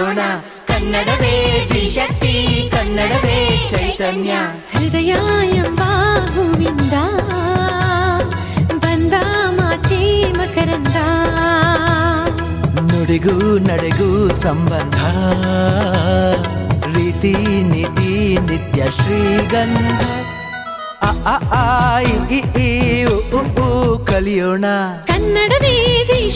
ಕಲಿಯೋಣ ಕನ್ನಡವೇ ಶಕ್ತಿ ಕನ್ನಡವೇ ಚೈತನ್ಯ. ಹೃದಯ ಎಂಬ ಹೂವಿಂದ ಬಂದ ಮಾತೆ ಮಕರಂದ. ನುಡಿಗೂ ನಡೆಗೂ ಸಂಬಂಧ. ರೀತಿ ನೀತಿ ನಿತ್ಯ ಶ್ರೀಗಂಧ. ಅ, ಆ, ಆ, ಇ, ಈ, ಕ ಉ, ಉ, ಊ, ಕಲಿಯೋಣ. ಕನ್ನಡವೇ ದಿ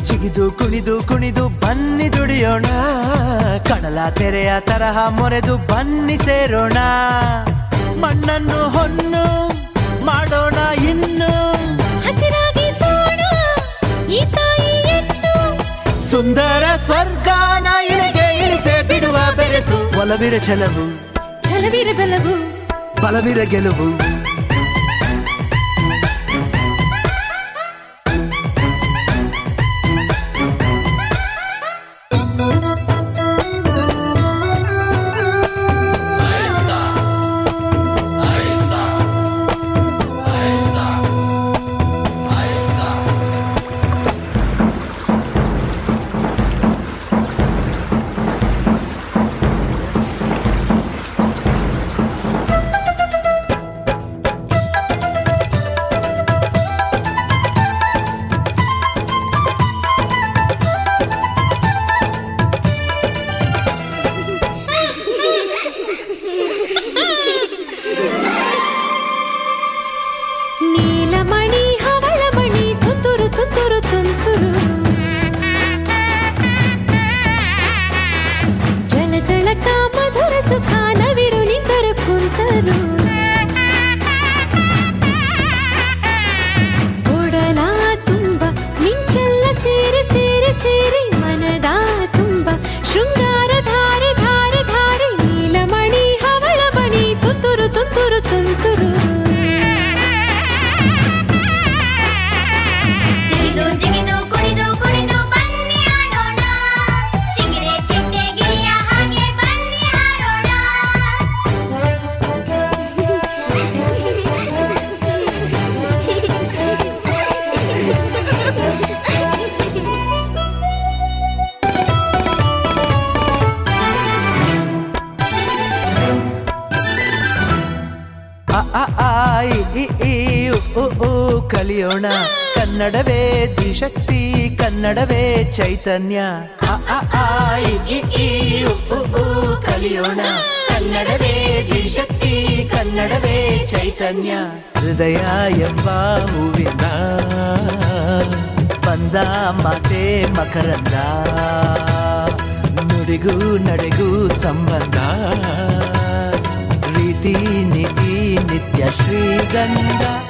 ಜಿಗಿದು ಕುಣಿದು ಕುಣಿದು ಬನ್ನಿ ದುಡಿಯೋಣ. ಕಡಲ ತೆರೆಯ ತರಹ ಮೊರೆದು ಬನ್ನಿ ಸೇರೋಣ. ಮಣ್ಣನ್ನು ಹೊನ್ನು ಮಾಡೋಣ ಇನ್ನು. ಹಸಿರಾಗಿ ಸುಂದರ ಸ್ವರ್ಗಾನ ಇಳಿಗೆ ಇಳಿಸೆ ಬಿಡುವ ಬೆರೆತು ಒಲವಿರ ಛಲವು. ಛಲವಿರ ಬಲವು. ಬಲವಿರ ಗೆಲುವು. ಚೈತನ್ಯ ಅ ಆ ಆ ಇ ಈ ಈ, ಉ ಉ ಉ, ಕಲಿಯೋಣ. ಕನ್ನಡವೇ ದ್ವಿಶಕ್ತಿ, ಕನ್ನಡವೇ ಚೈತನ್ಯ. ಹೃದಯ ಎಂಬ ಹೂವಿನ ಬಂದ ಮಾತೆ ಮಕರಂದ. ನುಡಿಗೂ ನಡೆಗೂ ಸಂಬಂಧ. ರೀತಿ ನೀತಿ ನಿತ್ಯ ಶ್ರೀಗಂಧ.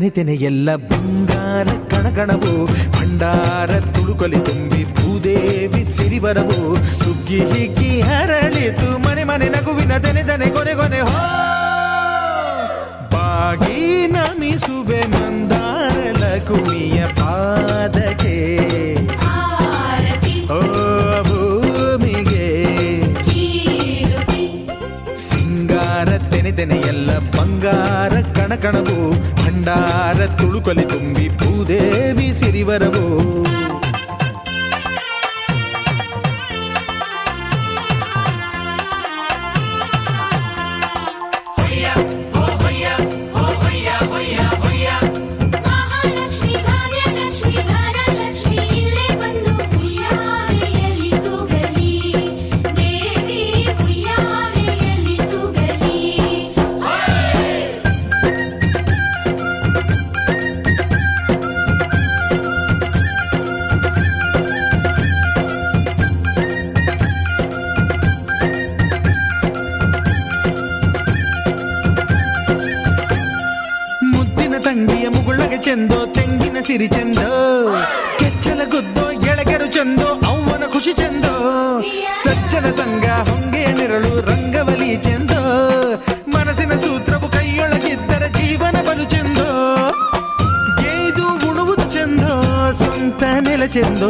ತೆನೆ ತೆನೆ ಎಲ್ಲ ಬಂಗಾರ ಕಣಕಣವು ಭಂಡಾರ ತುಳುಕಲಿ ತುಂಬಿ ಭೂದೇವಿ ಸಿರಿವರವು ಸುಗ್ಗಿ ಹಿಗ್ಗಿ ಹರಳಿತು ಮನೆ ಮನೆ ನಗುವಿನ ತೆನೆ ದನೆ ಕೊನೆ ಕೊನೆ ಹೋ! ಬಾಗಿ ನಮಿಸುವೆ ಮಂದಾರ ಲಕುಮಿಯ ಪಾದಕ್ಕೆ. ಓ ಭೂಮಿಗೆ. ಸಿಂಗಾರ ತೆನೆ ತೆನೆ ಎಲ್ಲ ಬಂಗಾರ ಕಣಕಣವು ಭಂಡಾರ ತುಳುಕಲಿ ತುಂಬಿ ಭೂದೇವಿ ಸಿರಿವರವು ನೆಲ